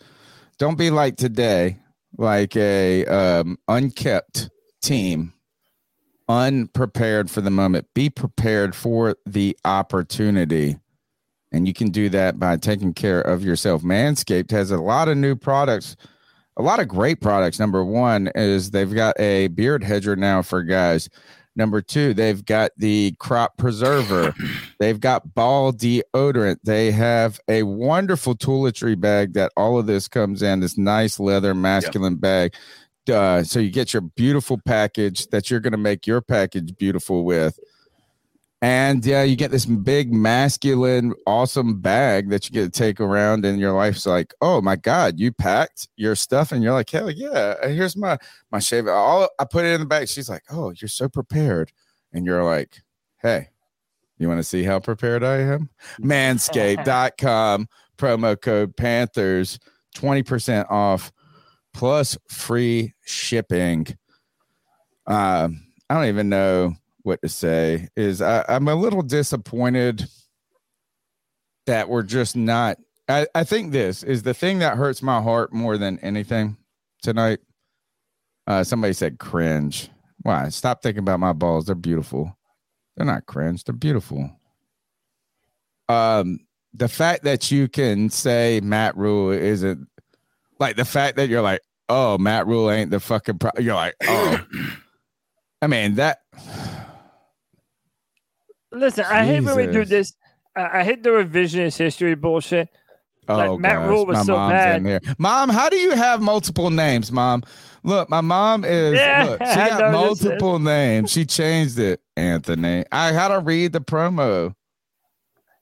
don't be like today, like a um unkept team, unprepared for the moment. Be prepared for the opportunity. And you can do that by taking care of yourself. Manscaped has a lot of new products, a lot of great products. Number one is they've got a beard hedger now for guys. Number two, they've got the crop preserver. they've got ball deodorant. They have a wonderful toiletry bag that all of this comes in this nice leather masculine bag. Uh, so you get your beautiful package that you're going to make your package beautiful with. And yeah, you get this big masculine, awesome bag that you get to take around, and your life's like, oh my god, you packed your stuff, and you're like, hell yeah, uh, here's my my shave. All I put it in the bag. She's like, oh, you're so prepared, and you're like, hey, you want to see how prepared I am? Manscaped.com promo code Panthers, twenty percent off plus free shipping. Um, I don't even know what to say is I, I'm a little disappointed that we're just not. I, I think this is the thing that hurts my heart more than anything tonight. Uh, somebody said cringe. Why? Stop thinking about my balls. They're beautiful. They're not cringe. They're beautiful. Um, the fact that you can say Matt Rhule isn't like the fact that you're like, oh, Matt Rhule ain't the fucking. Pro-. You're like, oh. I mean that. Listen, I hate when we do this. I hate the revisionist history bullshit. Oh, like Matt gosh, Rhule was my so mom's bad. in there. Mom, how do you have multiple names, Mom? Look, my mom is. Yeah, look, she I got noticed it. multiple names. She changed it, Anthony. I had to read the promo.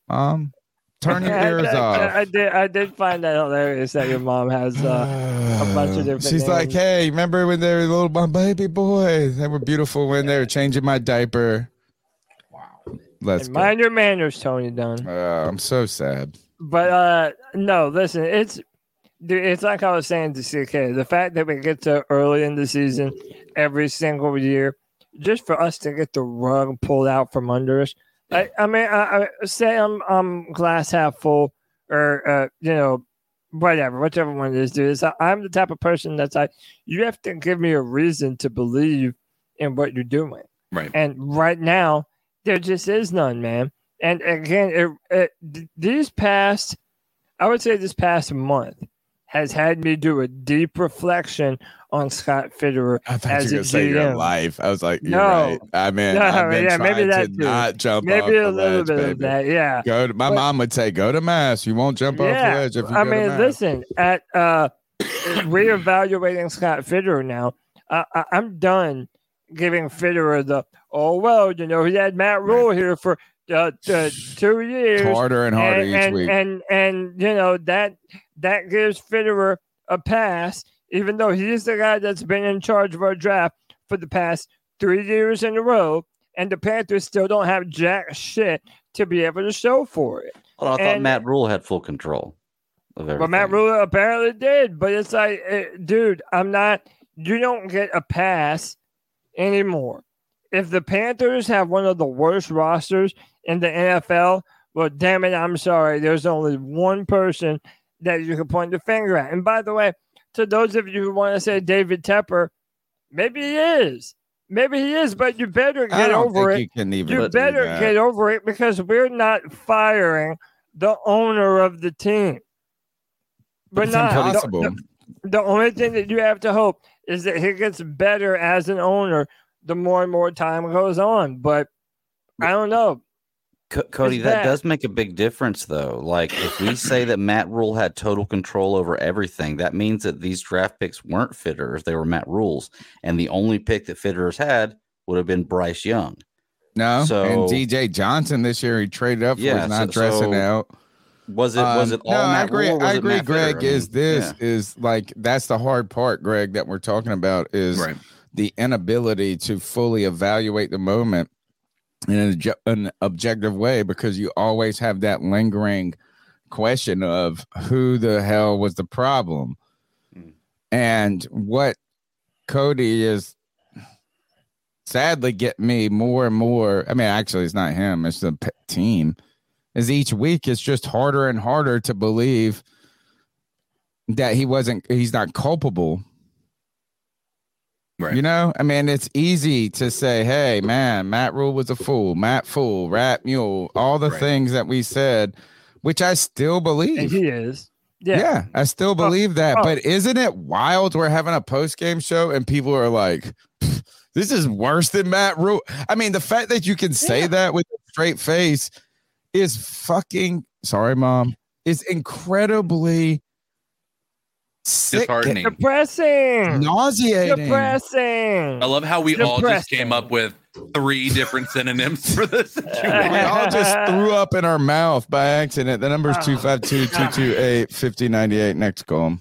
Mom, turn your ears I, off. I, I did. I did find that hilarious that your mom has uh, a bunch of different. She's like, hey, remember when they were little my baby boys? They were beautiful when they were changing my diaper. Let's mind your manners, Tony Dunn. Uh, I'm so sad. But uh no, listen, it's dude, it's like I was saying to CK. The fact that we get to early in the season every single year, just for us to get the rug pulled out from under us. I, I mean, I, I say I'm I'm glass half full, or uh, you know, whatever, whichever one it is, dude. It's, I'm the type of person that's like, you have to give me a reason to believe in what you're doing. Right. And right now, there just is none, man. And again, it, it, th- these past, I would say this past month has had me do a deep reflection on Scott Fitterer I thought as you were gonna say your life. I was like, you're No. right. I mean, No, I've been yeah, maybe that to too. not jump Maybe a little ledge, bit baby. of that, yeah. Go to my But- mom would say, go to mass. You won't jump off the ledge if you I go mean, to mass. listen, at uh, reevaluating Scott Fitterer now, I, I, I'm done giving Fitterer the oh well, you know, he had Matt Rhule here for uh, uh, two years, Harder and harder and, each and, week. and and you know that that gives Fitterer a pass, even though he's the guy that's been in charge of our draft for the past three years in a row, and the Panthers still don't have jack shit to be able to show for it. Well, I thought And- Matt Rhule had full control of everything. But Matt Rhule apparently did. But it's like, eh, dude, I'm not. You don't get a pass anymore. If the Panthers have one of the worst rosters in the NFL, well, damn it, I'm sorry. There's only one person that you can point the finger at. And by the way, to those of you who want to say David Tepper, maybe he is. Maybe he is, but you better get over it. you you better get over it because we're not firing the owner of the team. It's not. The- The, the only thing that you have to hope is that he gets better as an owner the more and more time goes on. But I don't know. Co- Cody, that does make a big difference, though. Like, if we say that Matt Rhule had total control over everything, that means that these draft picks weren't Fitters; they were Matt Rhule's, and the only pick that Fitters had would have been Bryce Young. No, So- and DJ Johnson this year he traded up for. Yeah, he's not so- dressing so out. Was it was Um, it all no, I agree. I agree, Matt Fitter? Greg. I is mean, this yeah. is like that's the hard part, Greg, that we're talking about is Right. the inability to fully evaluate the moment in an, an objective way because you always have that lingering question of who the hell was the problem, Hmm. and what Cody is sadly get me more and more. I mean, actually, it's not him; it's the team. Is each week it's just harder and harder to believe that he wasn't. He's not culpable. Right. You know, I mean, it's easy to say, "Hey, man, Matt Rhule was a fool, Matt Fool, Rat Mule, all the Right. things that we said," which I still And believe. he is. Yeah. Yeah. I still believe that. oh. But isn't it wild? We're having a post game show and people are like, This is worse than Matt Rhule. I mean, the fact that you can say that with a straight face is fucking sorry, mom. Is incredibly sick, Disheartening. Depressing. nauseating. Depressing. I love how we all just came up with three different synonyms for this We all just threw up in our mouth by accident. The number is Ah. 252 228 5098. Next call.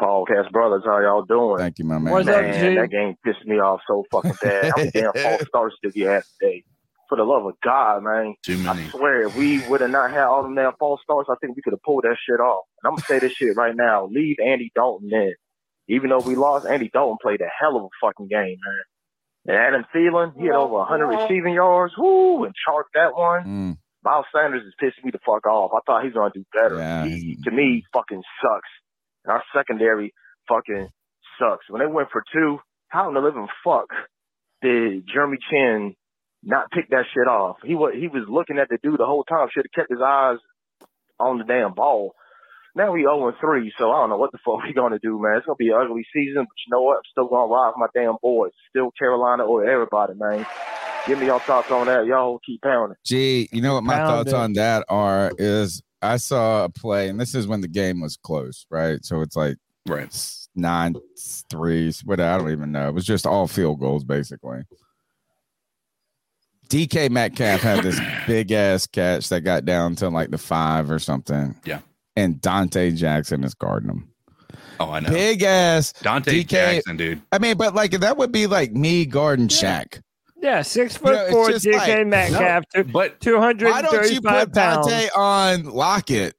Podcast brothers, how y'all doing? Thank you, my man. What's up, Man, G? that game pissed me off so fucking bad. How many damn false starts did you have today? For the love of God, man. Too many. I swear, if we would have not had all them damn false starts, I think we could have pulled that shit off. And I'm gonna say this shit right now. Leave Andy Dalton in. Even though we lost, Andy Dalton played a hell of a fucking game, man. And Adam Thielen, he had over 100 receiving yards. Woo, and charged that one. Mm, Miles Sanders is pissing me the fuck off. I thought he was gonna do better. Yeah, He, to me, fucking sucks. And our secondary fucking sucks. When they went for two, how in the living fuck did Jeremy Chinn not pick that shit off? He was he was looking at the dude the whole time. Should have kept his eyes on the damn ball. Now we 0 3, so I don't know what the fuck we gonna do, man. It's gonna be an ugly season, but you know what? I'm still gonna ride with my damn boys. Still Carolina or everybody, man. Give me your thoughts on that. Y'all keep pounding. Gee, you know what my Pound thoughts it. on that are is I saw a play, and this is when the game was close, right? So it's like Right. s- nine s- threes, I don't even know. It was just all field goals, basically. DK Metcalf had this big ass catch that got down to like the five or something. Yeah. And Donte Jackson is guarding him. Oh, I know. Big ass. Donte DK Jackson, dude. I mean, but like that would be like me guarding Shaq. Yeah, six foot know, four, DK like- Metcalf, two, But two hundred. Why don't you put pounds. Donte on Lockett?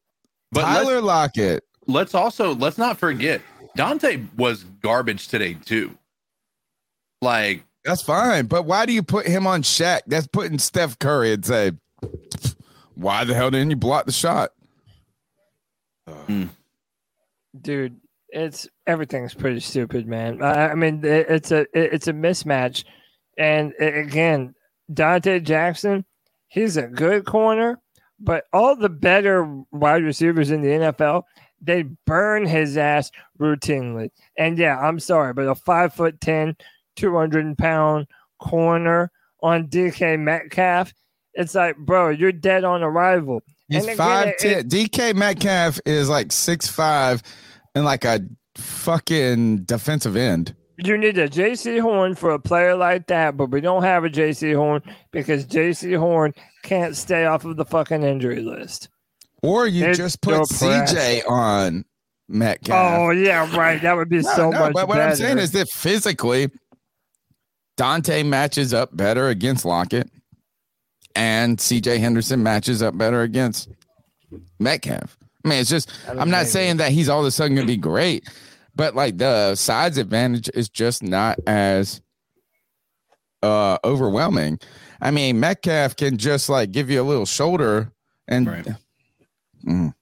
but Tyler let's, Lockett. let's also let's not forget Donte was garbage today too. Like That's fine, but why do you put him on Shaq? That's putting Steph Curry and say, "Why the hell didn't you block the shot?" Hmm. dude it's everything's pretty stupid man. I, I mean it, it's a it- it's a mismatch. And a- again donte jackson he's a good corner but all the better wide receivers in the nfl they burn his ass routinely. And yeah i'm sorry but a five foot ten 200 pound corner on dk metcalf it's like bro you're dead on arrival He's And five ten. DK Metcalf is like six five and like a fucking defensive end. You need a Jaycee Horn for a player like that, but we don't have a Jaycee Horn because Jaycee Horn can't stay off of the fucking injury list. Or you It's just put. CJ on Metcalf. Oh yeah, right. That would be No, so no, much But what better. I'm saying is that physically, Donte matches up better against Lockett, and CJ Henderson matches up better against Metcalf. I mean, it's just, I'm not saying that he's all of a sudden going to be great, but like the size advantage is just not as uh overwhelming. I mean, Metcalf can just like give you a little shoulder and Mm.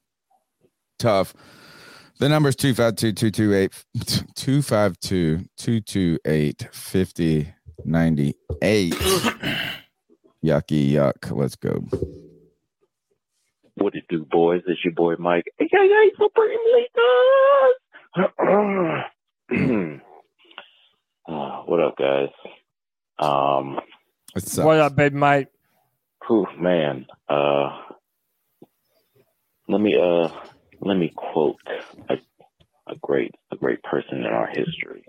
tough. The number is 252 228 252 228 5098. Yucky yuck. Let's go. What it do, boys? It's your boy Mike. AKA Supreme Leaders. uh, what up, guys? Um, What's What up, baby Mike? whew, man. Uh, let me uh, let me quote a, a great a great person in our history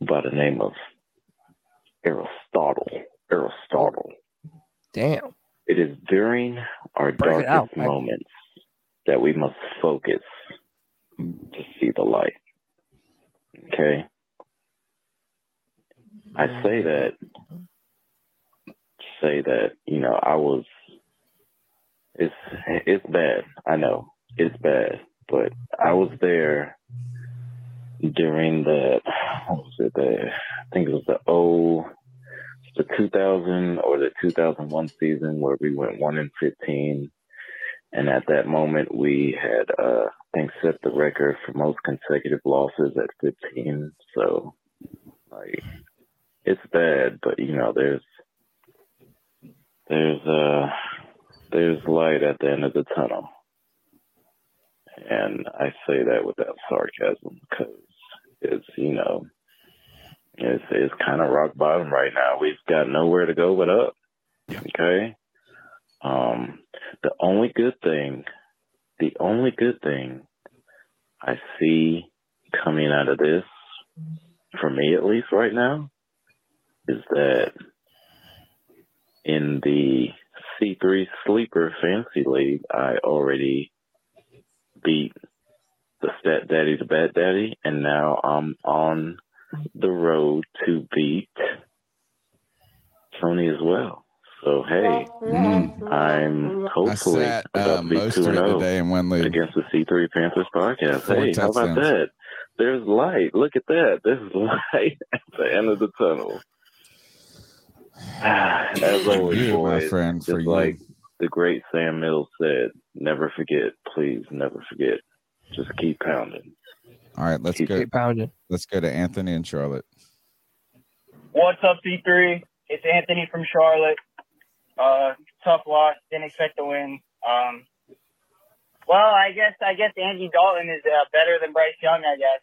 by the name of Aristotle. Aristotle. Damn. It is during our Break darkest moments that we must focus to see the light. Okay? I say that, say that, you know, I was, it's, it's bad. I know it's bad, but I was there during the, what was it, the, I think it was the oh the 2000 or the 2001 season where we went 1 in 15 and at that moment we had uh I think set the record for most consecutive losses at 15 so like it's bad but you know there's there's uh there's light at the end of the tunnel. And I say that without sarcasm because it's you know It's it's kind of rock bottom right now. We've got nowhere to go but up. Okay. Um, the only good thing, the only good thing I see coming out of this, for me at least right now, is that in the C3 Sleeper fancy League, I already beat the Stat Daddy, the Bad Daddy, and now I'm on the road to beat Tony as well. So hey, I'm hopefully sat, about uh, to be two and zero today in one league. against the C3 Panthers podcast. Four hey, how about that? There's light. Look at that. There's light at the end of the tunnel. As always, you, my boys, friend, just for you. like the great Sam Mills said, never forget. Please, never forget. Just keep pounding. All right, let's go. Keep pounding. Let's go to Anthony and Charlotte. What's up, C3? It's Anthony from Charlotte. Uh, tough loss. Didn't expect to win. Um, well, I guess I guess Andy Dalton is uh, better than Bryce Young. I guess.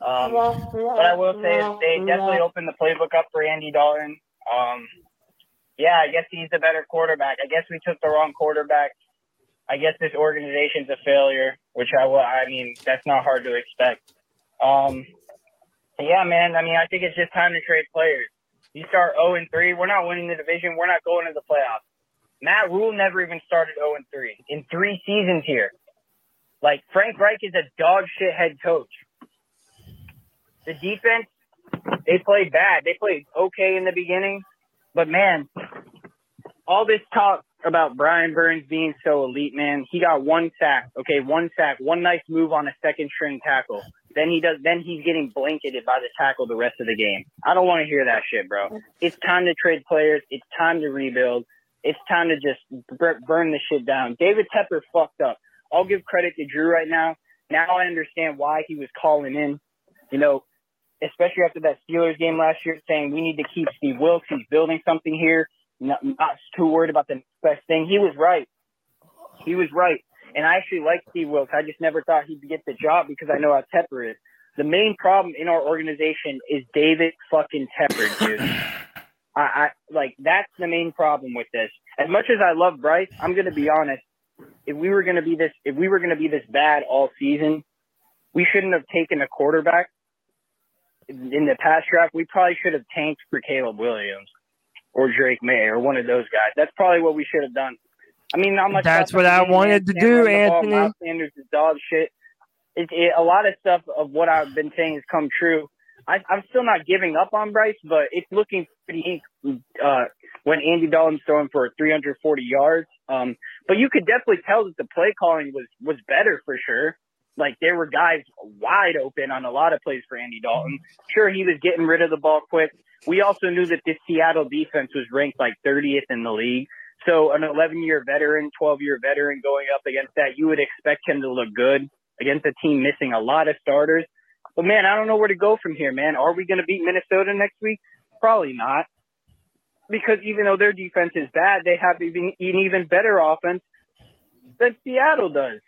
Um, but I will say is they definitely opened the playbook up for Andy Dalton. Um, yeah, I guess he's the better quarterback. I guess we took the wrong quarterback. I guess this organization's a failure, which I will. I mean, that's not hard to expect. Um, yeah, man. I mean, I think it's just time to trade players. You start 0 and 3, we're not winning the division. We're not going to the playoffs. Matt Rhule never even started 0 and 3 in three seasons here. Like Frank Reich is a dog shit head coach. The defense, they played bad. They played okay in the beginning, but man, all this talk about Brian Burns being so elite, man, he got one sack. Okay, one sack, one nice move on a second string tackle. Then he does. Then he's getting blanketed by the tackle the rest of the game. I don't want to hear that shit, bro. It's time to trade players. It's time to rebuild. It's time to just bur- burn the shit down. David Tepper fucked up. I'll give credit to Drew right now. Now I understand why he was calling in. You know, especially after that Steelers game last year, saying we need to keep Steve Wilks. He's building something here. Not, not too worried about the next best thing. He was right. He was right. And I actually like Steve Wilks. I just never thought he'd get the job because I know how Tepper is. The main problem in our organization is David fucking Tepper, dude. I, I like that's the main problem with this. As much as I love Bryce, I'm gonna be honest. If we were gonna be this, if we were gonna be this bad all season, we shouldn't have taken a quarterback in the past draft. We probably should have tanked for Caleb Williams or Drake Maye or one of those guys. That's probably what we should have done. I mean, not much. That's what I wanted to do, the ball. Anthony. Miles Sanders is dog shit. It, it, a lot of stuff of what I've been saying has come true. I, I'm still not giving up on Bryce, but it's looking pretty uh, when Andy Dalton's throwing for 340 yards. Um, but you could definitely tell that the play calling was was better for sure. Like there were guys wide open on a lot of plays for Andy Dalton. Sure, he was getting rid of the ball quick. We also knew that this Seattle defense was ranked like 30th in the league. So an 11 year veteran, 12 year veteran going up against that, you would expect him to look good against a team missing a lot of starters. But man, I don't know where to go from here, man. Are we going to beat Minnesota next week? Probably not. Because even though their defense is bad, they have even, an even better offense than Seattle does.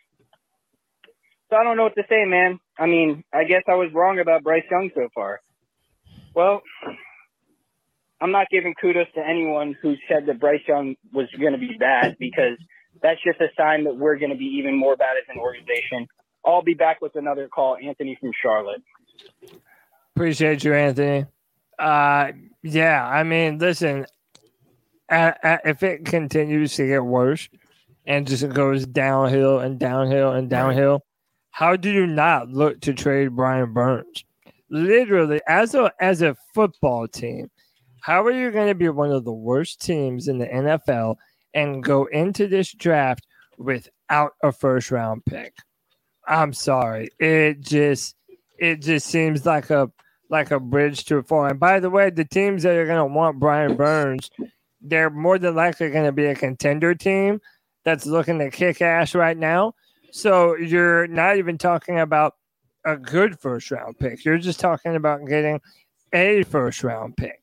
So I don't know what to say, man. I mean, I guess I was wrong about Bryce Young so far. Well, I'm not giving kudos to anyone who said that Bryce Young was going to be bad because that's just a sign that we're going to be even more bad as an organization. I'll be back with another call. Anthony from Charlotte. Appreciate you, Anthony. Uh, yeah, I mean, listen, if it continues to get worse and just goes downhill and downhill and downhill, how do you not look to trade Brian Burns? Literally, as a as a football team, how are you going to be one of the worst teams in the NFL and go into this draft without a first round pick? I'm sorry. It just it just seems like a like a bridge too far. And by the way, the teams that are gonna want Brian Burns, they're more than likely gonna be a contender team that's looking to kick ass right now. So you're not even talking about a good first round pick. You're just talking about getting a first round pick.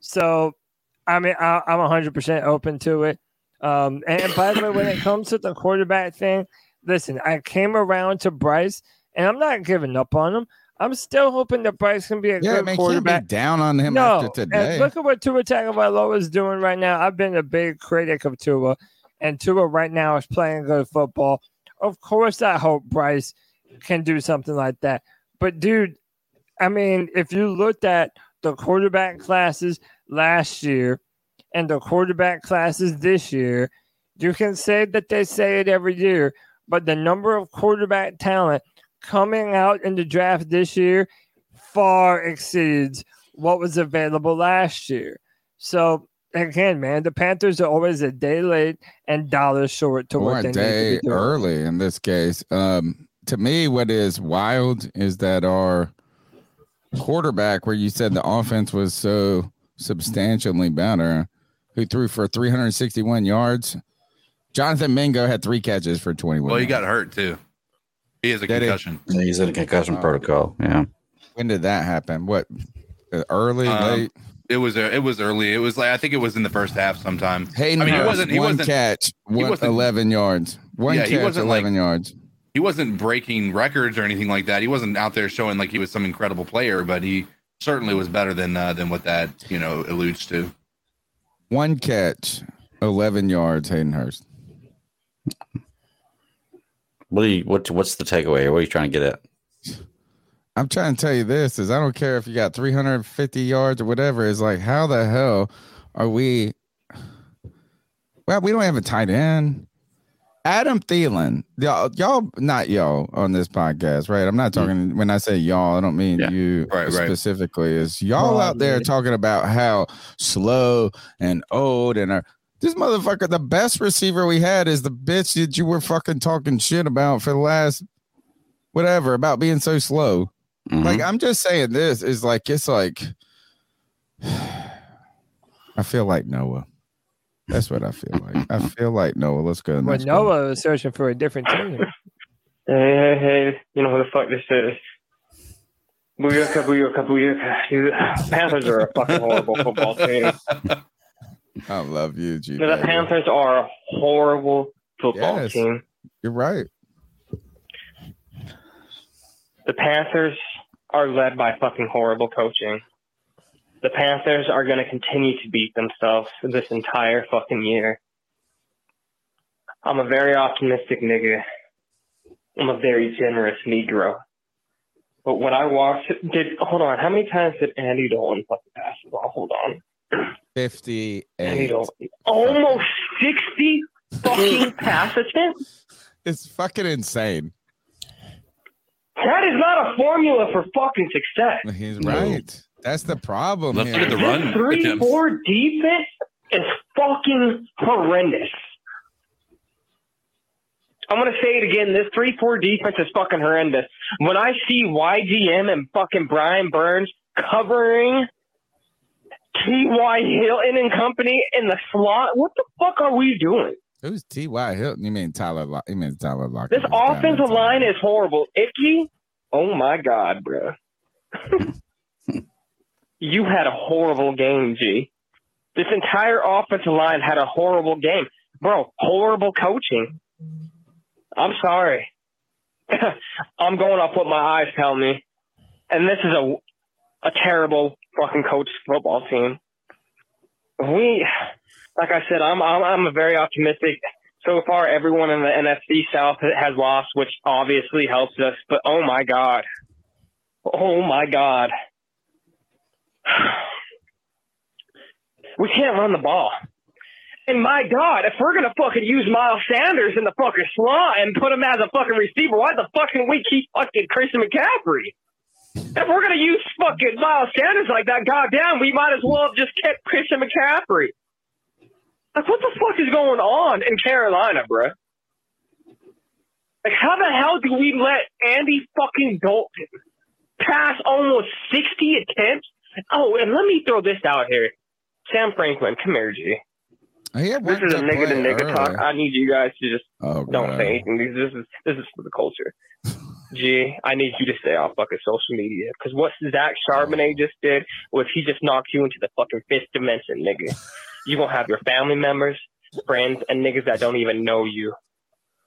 So I mean I, I'm 100% open to it. Um, and, and by the way, when it comes to the quarterback thing, listen, I came around to Bryce, and I'm not giving up on him. I'm still hoping that Bryce can be a Yeah, good man, quarterback. be down on him no, after and today. look at what Tua Tagovailoa is doing right now. I've been a big critic of Tua, and Tua right now is playing good football. Of course, I hope Bryce can do something like that. But dude, I mean, if you looked at the quarterback classes last year and the quarterback classes this year, you can say that they say it every year, but the number of quarterback talent coming out in the draft this year far exceeds what was available last year. So again, man, the Panthers are always a day late and dollars short to or what a they day need to be doing. early in this case. Um, to me, what is wild is that our quarterback, where you said the offense was so substantially better, who threw for 361 yards. Jonathan Mingo had three catches for 21. Well, he yards. got hurt too. He has a Did concussion. Yeah, he's in a concussion protocol. Yeah. When did that happen? What? uh, Early, Um, late? It was uh, it was early. It was like I think it was in the first half sometime. Hayden I mean, he Hurst, wasn't he one wasn't catch, he one, wasn't- 11 yards. One Yeah, catch, he wasn't like- 11 yards. he wasn't breaking records or anything like that. He wasn't out there showing like he was some incredible player, but he certainly was better than uh, than what that you know alludes to. One catch, 11 yards, Hayden Hurst. What do you what what's the takeaway here? What are you trying to get at? I'm trying to tell you this is I don't care if you got 350 yards or whatever. It's like how the hell are we? Well, we don't have a tight end. Adam Thielen, y'all, y'all, not y'all on this podcast, right? I'm not talking when I say y'all, I don't mean you Right, right. specifically. Is y'all out there talking about how slow and old and are this motherfucker? The best receiver we had is the bitch that you were fucking talking shit about for the last whatever about being so slow. Mm-hmm. Like I'm just saying this is like it's like I feel like Noah. That's what I feel like. I feel like Noah. Let's go. to the But. Noah was searching for a different team. Hey, hey, hey, you know who the fuck this is? Booyaka, booyaka, booyaka. You- Panthers are a fucking horrible football team. I love you, G. The. Panthers are a horrible football Yes. team. You're right. The Panthers are led by fucking horrible coaching. The Panthers are going to continue to beat themselves this entire fucking year. I'm a very optimistic nigga. I'm a very generous Negro. But when I watched, did hold on, how many times did Andy Dalton fucking pass the ball? Hold on. Andy Fifty-eight. Dalton, almost sixty fucking pass attempts. It's fucking insane. That is not a formula for fucking success. He's right. That's the problem. Let's here. look at the run three attempts. four defense is fucking horrendous. I'm gonna say it again. This three four defense is fucking horrendous. When I see YGM and fucking Brian Burns covering T.Y. Hilton and company in the slot, what the fuck are we doing? Who's T.Y. Hilton? You mean Tyler? Lock- you mean Tyler Lockett? This offensive line is horrible. Icky, oh my god, bro. you had a horrible game, G. This entire offensive line had a horrible game, bro. Horrible coaching. I'm sorry. I'm going off what my eyes tell me, and this is a a terrible fucking coach football team. We, like I said, I'm I'm, I'm a very optimistic. So far, everyone in the NFC South has lost, which obviously helps us. But oh my god, oh my god, we can't run the ball. And my God, if we're gonna fucking use Miles Sanders in the fucking slot and put him as a fucking receiver, why the fuck can we keep fucking Christian McCaffrey? If we're gonna use fucking Miles Sanders like that, goddamn, we might as well have just kept Christian McCaffrey. Like, what the fuck is going on in Carolina, bruh? Like, how the hell do we let Andy fucking Dalton pass almost 60 attempts? Oh, and let me throw this out here. Sam Franklin, come here, G. Had This is a nigga to nigga talk. I need you guys to just Oh, don't God. say anything. This is this is for the culture. G, I need you to stay off fucking social media because what Zach Charbonnet just did was he just knocked you into the fucking fifth dimension, nigga. You gonna have your family members, friends, and niggas that don't even know you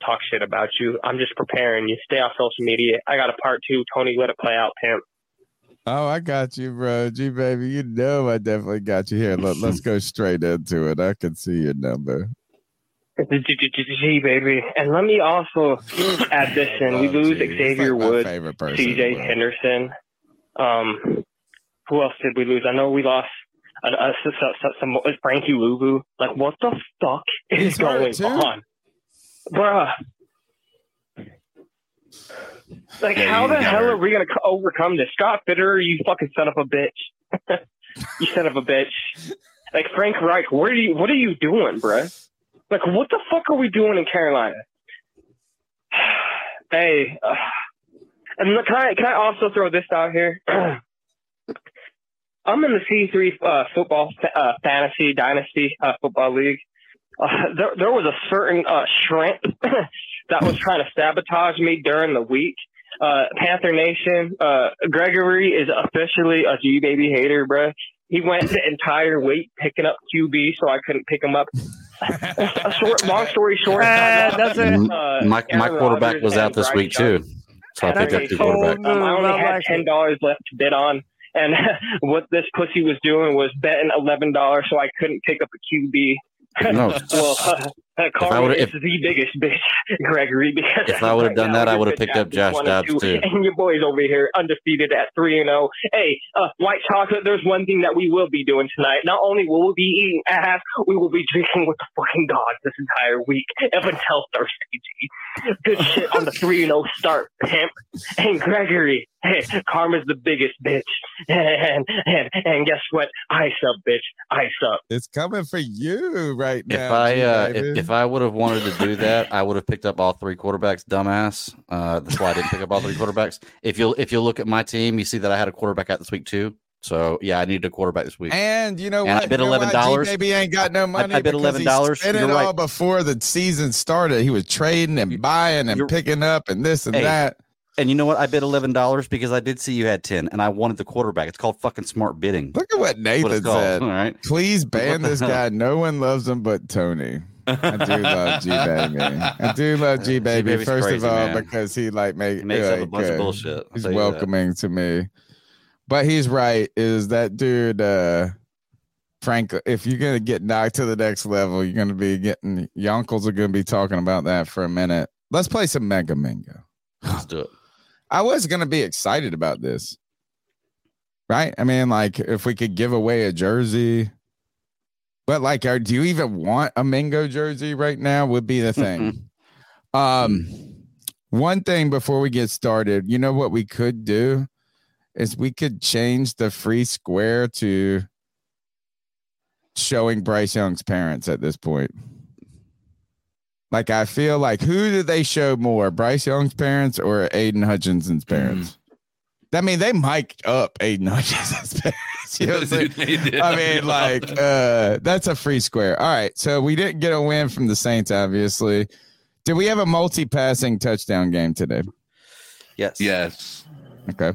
talk shit about you. I'm just preparing you. Stay off social media. I got a part two. Tony, let it play out, pimp. Oh, I got you, bro. G baby, you know I definitely got you here. Let, let's go straight into it. I can see your number. G baby, and let me also add this in: we lose Xavier Woods, favorite C.J. Henderson. Um, who else did we lose? I know we lost. Uh, uh, some, some, some, Frankie Luvu. Like, what the fuck is He's going on, bruh? Like, Yeah, how the got hell are we gonna overcome this? Scott Fitter, you fucking son of a bitch! you son of a bitch! Like Frank Reich, what are you? What are you doing, bruh? Like, what the fuck are we doing in Carolina? hey, uh, and look, can I can I also throw this out here? I'm in the C3 uh, football uh, fantasy dynasty uh, football league. Uh, there, there was a certain uh, shrimp that was trying to sabotage me during the week. Uh, Panther Nation, uh, Gregory is officially a G baby hater, bruh. He went the entire week picking up QB, so I couldn't pick him up. a short, long story short, Uh, that's it. Uh, my my quarterback Rodgers was out this Bryce week Young. too, so I picked up the quarterback. so, um, I only Well, had ten dollars left to bid on, and what this pussy was doing was betting eleven dollars, so I couldn't pick up a QB. No. well, uh, uh, uh, Carmen would've- is if- the biggest bitch, Gregory. Because If I would've right done that, I would've picked up Joshua Dobbs, two, too. And your boy's over here undefeated at three and zero. Hey, uh, white chocolate. There's one thing that we will be doing tonight. Not only will we be eating ass, we will be drinking with the fucking gods this entire week up until Thursday. G. Good shit on the three and zero start, pimp. And Gregory, hey, Karma's the biggest bitch. And and and guess what? Ice up, bitch. Ice up. It's coming for you right now. If I G uh, baby. if, if I would have wanted to do that, I would have picked up all three quarterbacks. Dumbass. Uh, that's why I didn't pick up all three quarterbacks. If you if you look at my team, you see that I had a quarterback out this week too. So yeah, I needed a quarterback this week. And you know And I what? bid You know $11. G-Baby ain't got no money. I bid because he $11. spent You're it right. all before the season started. He was trading and buying and picking up and this and Hey, that. And you know what? I bid eleven dollars because I did see you had ten, and I wanted the quarterback. It's called fucking smart bidding. Look at what Nathan called, said. all right. Please ban this guy. No one loves him but Tony. I do love G baby. I do love G baby. First crazy, of all, man. because he like make He makes up a like, bunch of uh, bullshit, I'll He's that. welcoming to me, but he's right. Is that dude? uh Frank, if you're gonna get knocked to the next level, you're gonna be getting your uncles are gonna be talking about that for a minute. Let's play some Mega Mingo. Let's do it. I was gonna be excited about this. Right? I mean, like if we could give away a jersey. But like, are, do you even want a Mingo jersey right now? Would be the thing. um one thing before we get started, you know what we could do is we could change the free square to showing Bryce Young's parents at this point. Like I feel like who do they show more, Bryce Young's parents or Aidan Hutchinson's parents? I mean, they mic'd up Aidan Hutchinson's parents. You know what I'm saying? I mean, like, uh, that's a free square. All right. So we didn't get a win from the Saints, obviously. Did we have a multi passing touchdown game today? Yes. Yes. Okay.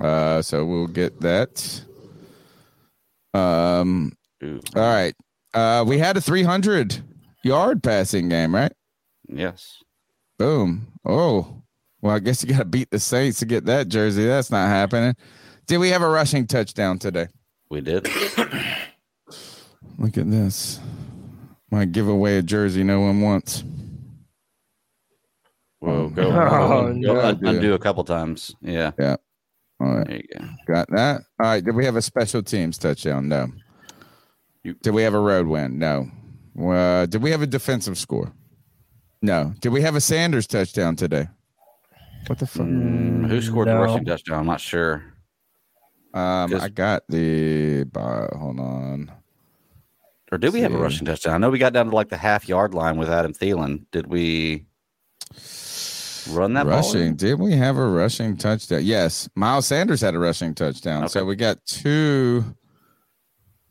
Uh, so we'll get that. Um, all right. Uh, we had a 300 yard passing game, right? Yes. Boom. Oh, well, I guess you got to beat the Saints to get that jersey. That's not happening. Did we have a rushing touchdown today? We did. Look at this. Might give away a jersey no one wants. Whoa, go, Oh, go no. un- undo a couple times. Yeah. Yeah. All right. There you go. Got that. All right. Did we have a special teams touchdown? No. Did we have a road win? No. Uh, did we have a defensive score? No. Did we have a Sanders touchdown today? What the fuck? Mm, who scored the rushing touchdown? I'm not sure. Um, I got the. Uh, hold on. Or did we have a rushing touchdown? I know we got down to like the half yard line with Adam Thielen. Did we run that rushing. in? Did we have a rushing touchdown? Yes. Miles Sanders had a rushing touchdown. So we got two.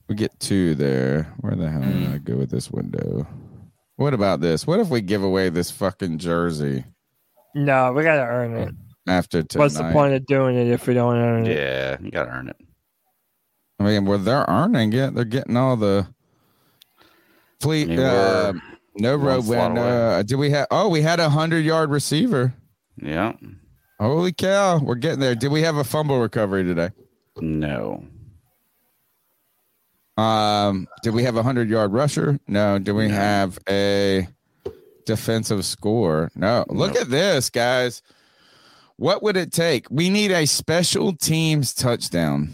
We get two there. Where the hell did I go with this window? What about this? What if we give away this fucking jersey No, we gotta earn it. After tonight? What's the point of doing it if we don't earn it? Yeah, you gotta earn it. I mean, well, they're earning it. They're getting all the fleet. I mean, uh, No road win. Uh, did we have? Oh, we had a hundred yard receiver. Yeah. Holy cow, we're getting there. Did we have a fumble recovery today? No. Um, did we have a hundred yard rusher? No. Did we have a defensive score? No. Look at this, guys. What would it take? We need a special teams touchdown.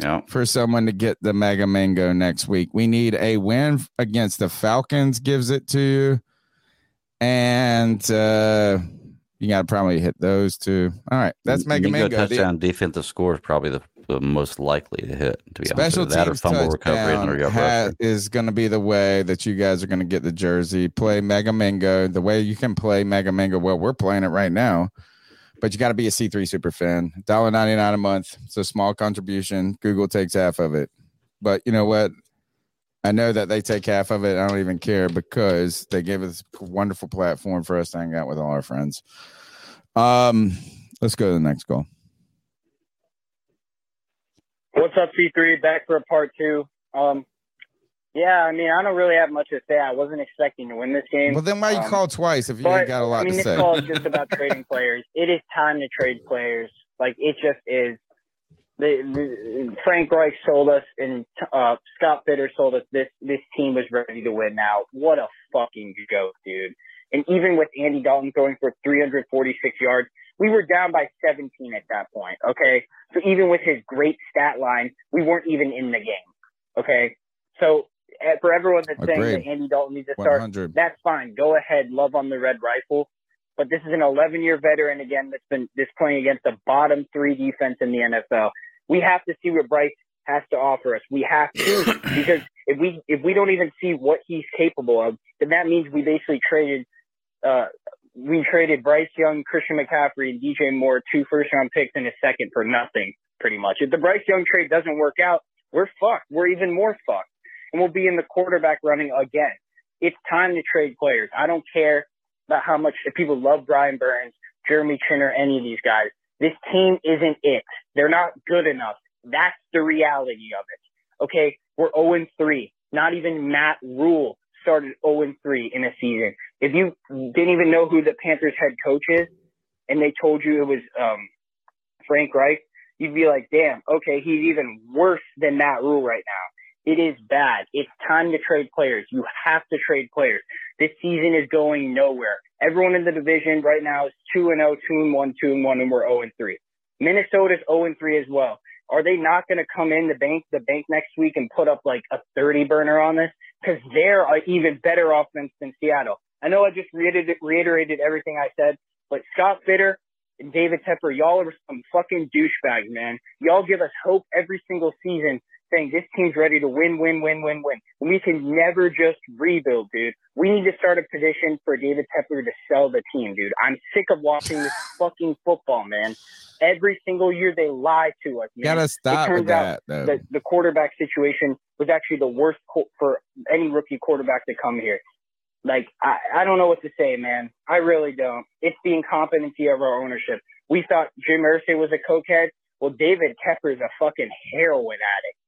Yeah. For someone to get the Mega Mingo next week. We need a win against the Falcons, gives it to you. And uh you gotta probably hit those two. All right. That's Mega Mingo. The- touchdown defensive score is probably the, the most likely to hit. To be Special honest, that or teams fumble recovery and touchdown or yard ha- rusher. is going to be the way that you guys are going to get the jersey. Play Mega Mingo the way you can play Mega Mingo. Well, we're playing it right now, but you got to be a C3 super fan. Dollar ninety nine a month. It's a small contribution. Google takes half of it, but you know what? I know that they take half of it. I don't even care because they gave us a wonderful platform for us to hang out with all our friends. Um, let's go to the next call. What's up, C3? Back for a part two. Um, yeah, I mean, I don't really have much to say. I wasn't expecting to win this game. Well, then why you Um, call twice if you but, ain't got a lot I mean, to this say? call is just about trading players. It is time to trade players. Like it just is. The, the Frank Reich sold us, and uh, Scott Bitter sold us. This this team was ready to win. Now, what a fucking joke, dude! And even with Andy Dalton going for 346 yards, we were down by 17 at that point. Okay, so even with his great stat line, we weren't even in the game. Okay, so for everyone that's saying that Andy Dalton needs to start, 100. that's fine. Go ahead, love on the red rifle. But this is an 11 year veteran again that's been this playing against the bottom three defense in the NFL. We have to see what Bryce has to offer us. We have to because if we if we don't even see what he's capable of, then that means we basically traded uh we traded Bryce Young, Christian McCaffrey, and DJ Moore, two first round picks and a second for nothing, pretty much. If the Bryce Young trade doesn't work out, we're fucked. We're even more fucked. And we'll be in the quarterback running again. It's time to trade players. I don't care about how much people love Brian Burns, Jeremy Chinn, any of these guys. This team isn't it. They're not good enough. That's the reality of it. Okay, we're 0 3. Not even Matt Rhule started 0 3 in a season. If you didn't even know who the Panthers head coach is, and they told you it was um, Frank Reich, you'd be like, damn, okay, he's even worse than Matt Rhule right now. It is bad. It's time to trade players. You have to trade players. This season is going nowhere. Everyone in the division right now is 2 and 0, 2 and 1, 2 and 1, and we're 0 and 3. Minnesota's 0 and 3 as well. Are they not going to come in the bank the bank next week and put up like a 30 burner on this? Because they're even better offense than Seattle. I know I just reiterated, reiterated everything I said, but Scott Fitter and David Tepper, y'all are some fucking douchebags, man. Y'all give us hope every single season saying this team's ready to win, win, win, win, win. We can never just rebuild, dude. We need to start a petition for David Tepper to sell the team, dude. I'm sick of watching this fucking football, man. Every single year they lie to us, man. Gotta It stop turns with out that. The, the quarterback situation was actually the worst co- for any rookie quarterback to come here. Like, I, I don't know what to say, man. I really don't. It's the incompetency of our ownership. We thought Jim Irsay was a cokehead. Well, David Tepper's a fucking heroin addict.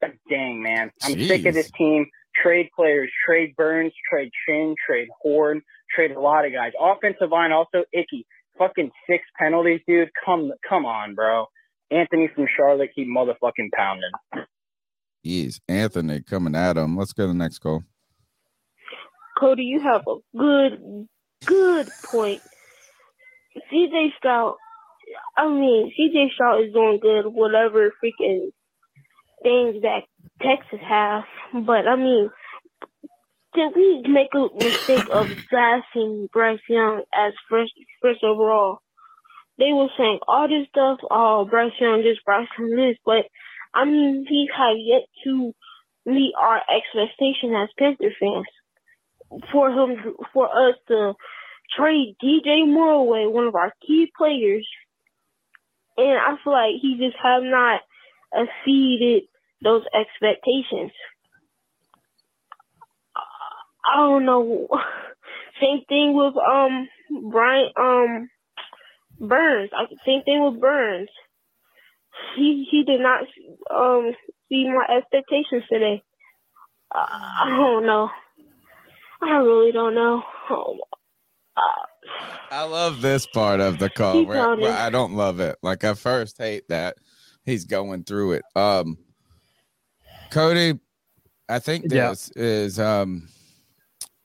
God dang, man. I'm sick of this team. Trade players, trade Burns, trade Chinn, trade Horn, trade a lot of guys. Offensive line also icky. Fucking six penalties, dude. Come, come on, bro. Anthony from Charlotte, keep motherfucking pounding. Jeez, Anthony coming at him. Let's go to the next call. Cody, you have a good, good point. CJ Stroud, I mean, CJ Stroud is doing good, whatever freaking things that Texas have. But I mean, did we make a mistake of drafting Bryce Young as first first overall? They were saying all this stuff, oh Bryce Young this, Bryce Young this, but I mean he has yet to meet our expectation as Panther fans. For him, for us to trade DJ Moore away, one of our key players, and I feel like he just have not exceeded those expectations. I don't know. Same thing with um Brian um Burns. Same thing with Burns. He he did not um see my expectations today. I, I don't know. I really don't know. Oh, I love this part of the call. Where, where I don't love it. Like I first hate that he's going through it. Um, Cody, I think Yeah. this is um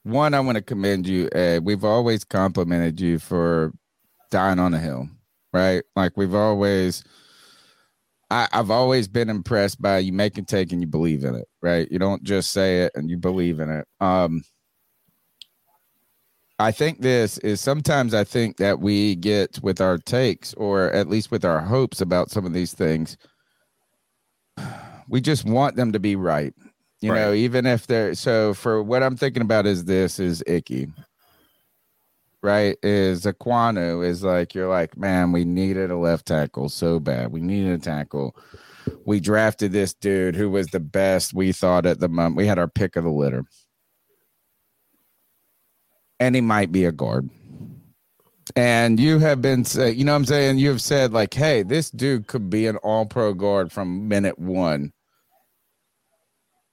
one. I want to commend you. Uh, we've always complimented you for dying on a hill, right? Like we've always. I, I've always been impressed by you make and take and you believe in it, right? You don't just say it and you believe in it. Um, I think this is sometimes I think that we get with our takes or at least with our hopes about some of these things. We just want them to be right. You know, even if they're so for what I'm thinking about is this is icky. Right? Is Ekwonu is like you're like, man, we needed a left tackle so bad. We needed a tackle. We drafted this dude who was the best we thought at the moment. We had our pick of the litter and he might be a guard. And you have been, you know what I'm saying? You've said, like, hey, this dude could be an all pro guard from minute one.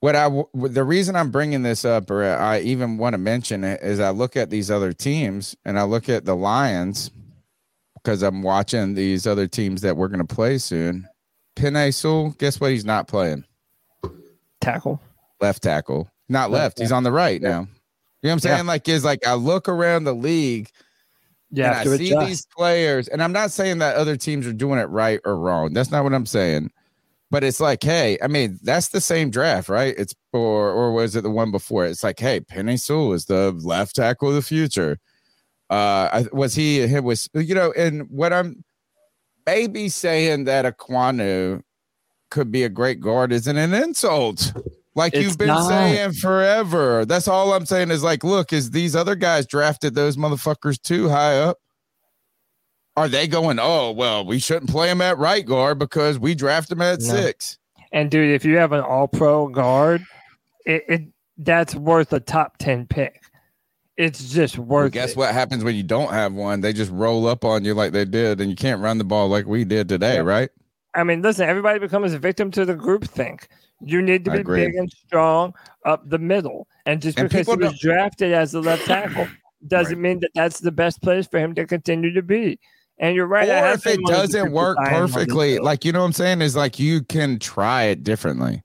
What I, the reason I'm bringing this up, or I even want to mention it, is I look at these other teams and I look at the Lions because I'm watching these other teams that we're going to play soon. Penei Sewell, guess what? He's not playing. Tackle. Left tackle. Not Left left. He's on the right now. You know what I'm Yeah. saying? Like, is like I look around the league Yeah, and I see adjust. these players, and I'm not saying that other teams are doing it right or wrong. That's not what I'm saying. But it's like, hey, I mean, that's the same draft, right? It's or or was it the one before? It's like, hey, Penei Sewell is the left tackle of the future. Uh, I, was he? It was you know, and what I'm maybe saying that Ekwonu could be a great guard isn't an insult. Like It's you've been not. saying forever. That's all I'm saying is like, look, is these other guys drafted those motherfuckers too high up? Are they going, oh, well, we shouldn't play him at right guard because we draft him at No. six? And dude, if you have an all pro guard, it, it that's worth a top ten pick. It's just Well, worth guess it. what happens when you don't have one? They just roll up on you like they did, and you can't run the ball like we did today, Yeah. right? I mean, listen, everybody becomes a victim to the group think. You need to be big and strong up the middle. And just And because he was drafted as a left tackle doesn't mean that that's the best place for him to continue to be. And you're right. Or if it been one of the doesn't work dying on this perfectly, like you know what I'm saying, is like you can try it differently.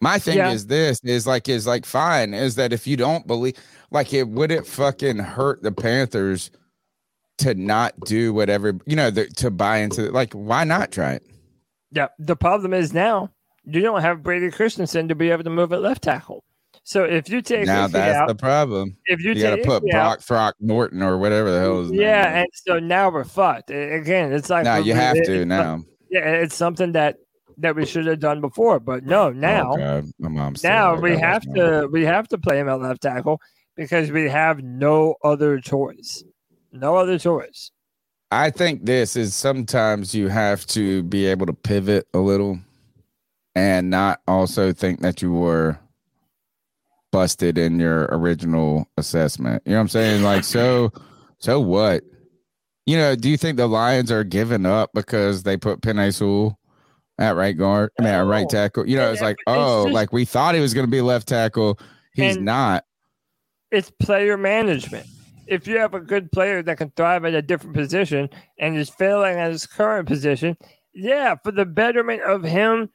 My thing Yeah. is this is like is like fine is that if you don't believe like it would it fucking hurt the Panthers to not do whatever you know the, to buy into like why not try it? Yeah, the problem is now you don't have Brady Christensen to be able to move at left tackle. So if you take now that's out, the problem. if you, you got to put out- Brock Throckmorton or whatever the hell is yeah, and so now we're fucked. Again, it's like now you have it- to now. Yeah, it's something that that we should have done before, but no, oh, now Oh, my mom's now we have to we have to play him at left tackle because we have no other choice. No other choice. I think this is sometimes you have to be able to pivot a little and not also think that you were busted in your original assessment. You know what I'm saying? Like, so, so what? You know, do you think the Lions are giving up because they put Penei Sewell at right guard? I mean, at right tackle. You know, it's like, oh, like we thought he was going to be left tackle. He's And- not. It's player management. If you have a good player that can thrive at a different position and is failing at his current position, yeah, for the betterment of him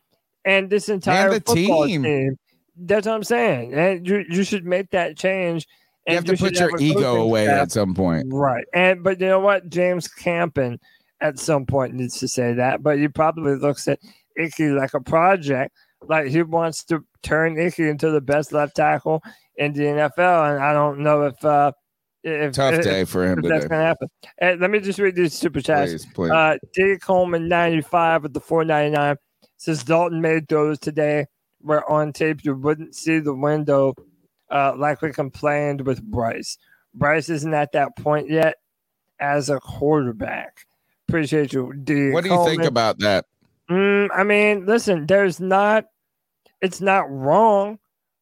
and this entire the football team. team. That's what I'm saying. And you you should make that change. You and have to put your ego away staff at some point. Right. And but you know what? James Campen at some point needs to say that. But he probably looks at Icky like a project. Like he wants to turn Icky into the best left tackle in the NFL. And I don't know if uh if Tough if- day for him that's gonna happen. Hey, let me just read these super chats. Please, please. Uh D Coleman 95 with the 499 says Dalton made throws today where on tape you wouldn't see the window uh, like we complained with Bryce. Bryce isn't at that point yet as a quarterback. Appreciate you, D. What do you think about that? Mm, I mean, listen, there's not, it's not wrong,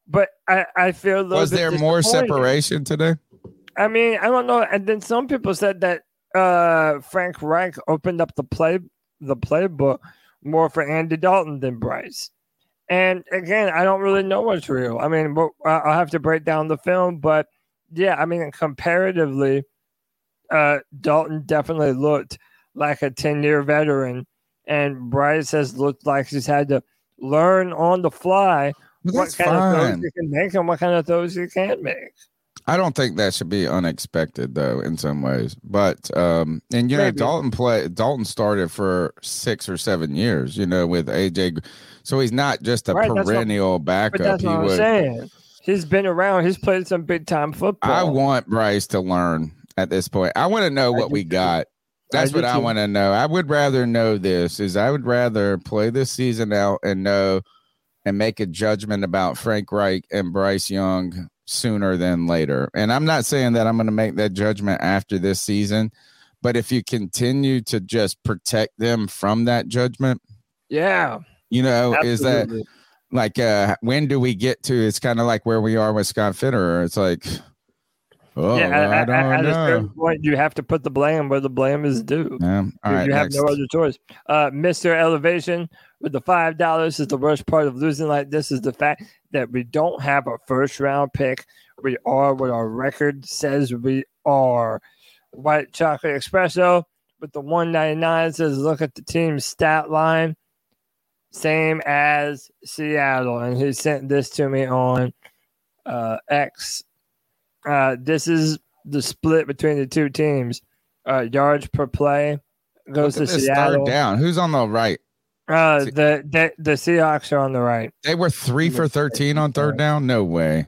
but I, I feel Was there more separation today? I mean, I don't know. And then some people said that uh, Frank Reich opened up the play, the playbook more for Andy Dalton than Bryce. And again, I don't really know what's real. I mean, I'll have to break down the film, but yeah, I mean, comparatively, uh, Dalton definitely looked like a 10 year veteran, and Bryce has looked like he's had to learn on the fly Well, what kind of throws fine. he can make and what kind of throws he can't make. I don't think that should be unexpected though in some ways. But um and you know Maybe. Dalton play Dalton started for 6 or 7 years, you know, with AJ so he's not just a Right, what- perennial But backup. that's He what I'm would saying. He's been around. He's played some big time football. I want Bryce to learn at this point. I want to know what we got. That's do what I want to know. I would rather know this is I would rather play this season out and know and make a judgment about Frank Reich and Bryce Young sooner than later. And I'm not saying that I'm going to make that judgment after this season, but if you continue to just protect them from that judgment, Yeah. you know, is that like uh when do we get to it's kind of like where we are with Scott Fitterer. It's like oh, yeah, I at, at- a certain point, you have to put the blame where the blame is due. Yeah. All you right, you have next. no other choice. Uh, Mr. Elevation with the five dollars is the worst part of losing like this is the fact that we don't have a first round pick. We are what our record says we are. White chocolate espresso with the one ninety nine says look at the team's stat line, same as Seattle, and he sent this to me on uh, X. Uh, this is the split between the two teams. Uh, yards per play goes to Seattle. third down. Who's on the right? Uh, the, the the Seahawks are on the right. They were three for 13 on third down. No way.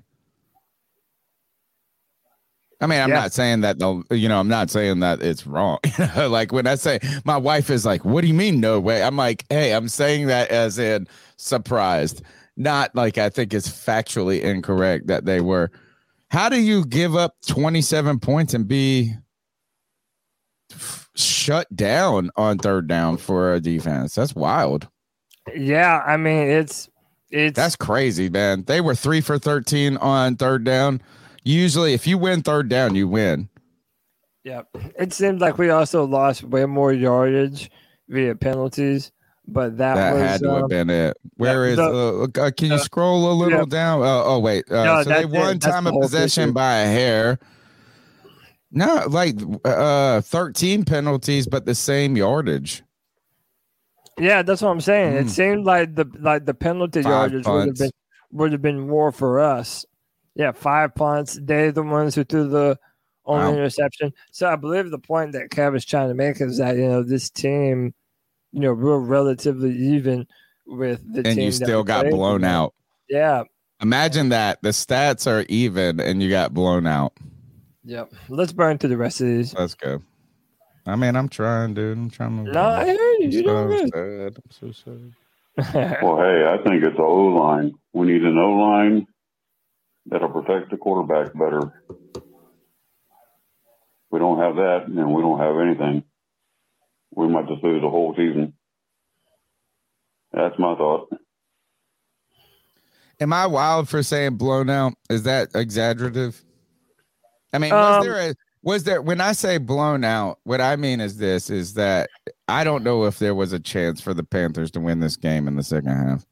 I mean, I'm Yeah. not saying that the you know, I'm not saying that it's wrong. You know, like when I say my wife is like, What do you mean no way? I'm like, hey, I'm saying that as in surprised, not like I think it's factually incorrect that they were. How do you give up 27 points and be shut down on third down for a defense? That's wild. Yeah, I mean it's it's That's crazy, man. They were three for 13 on third down. Usually, if you win third down, you win. yeah. It seems like we also lost way more yardage via penalties, but that, That was had to um, have been it. Where is? the- uh, uh, can you uh, scroll a little yeah. down? Uh, oh, wait. Uh, No, so they won time of possession picture. by a hair. No, like uh, 13 penalties, but the same yardage. Yeah, that's what I'm saying. It Mm. seemed like the like the penalty Five yardage would have been would have been more for us. Yeah, five punts. They're the ones who threw the only Wow. interception. So I believe the point that Kev is trying to make is that you know this team, you know, we're relatively even with the team. And you still got played blown out. Yeah. Imagine that. The stats are even and you got blown out. Yep. Let's burn through the rest of these. Let's go. I mean, I'm trying, dude. I'm trying to. No, I heard you. I'm You're doing so sad. I'm so sad. Well, hey, I think it's the O line. We need an O line that'll protect the quarterback better. We don't have that, and we don't have anything. We might just lose the whole season. That's my thought. Am I wild for saying blown out? Is that exaggerative? I mean, was Um, there a was there when I say blown out, what I mean is this is that I don't know if there was a chance for the Panthers to win this game in the second half.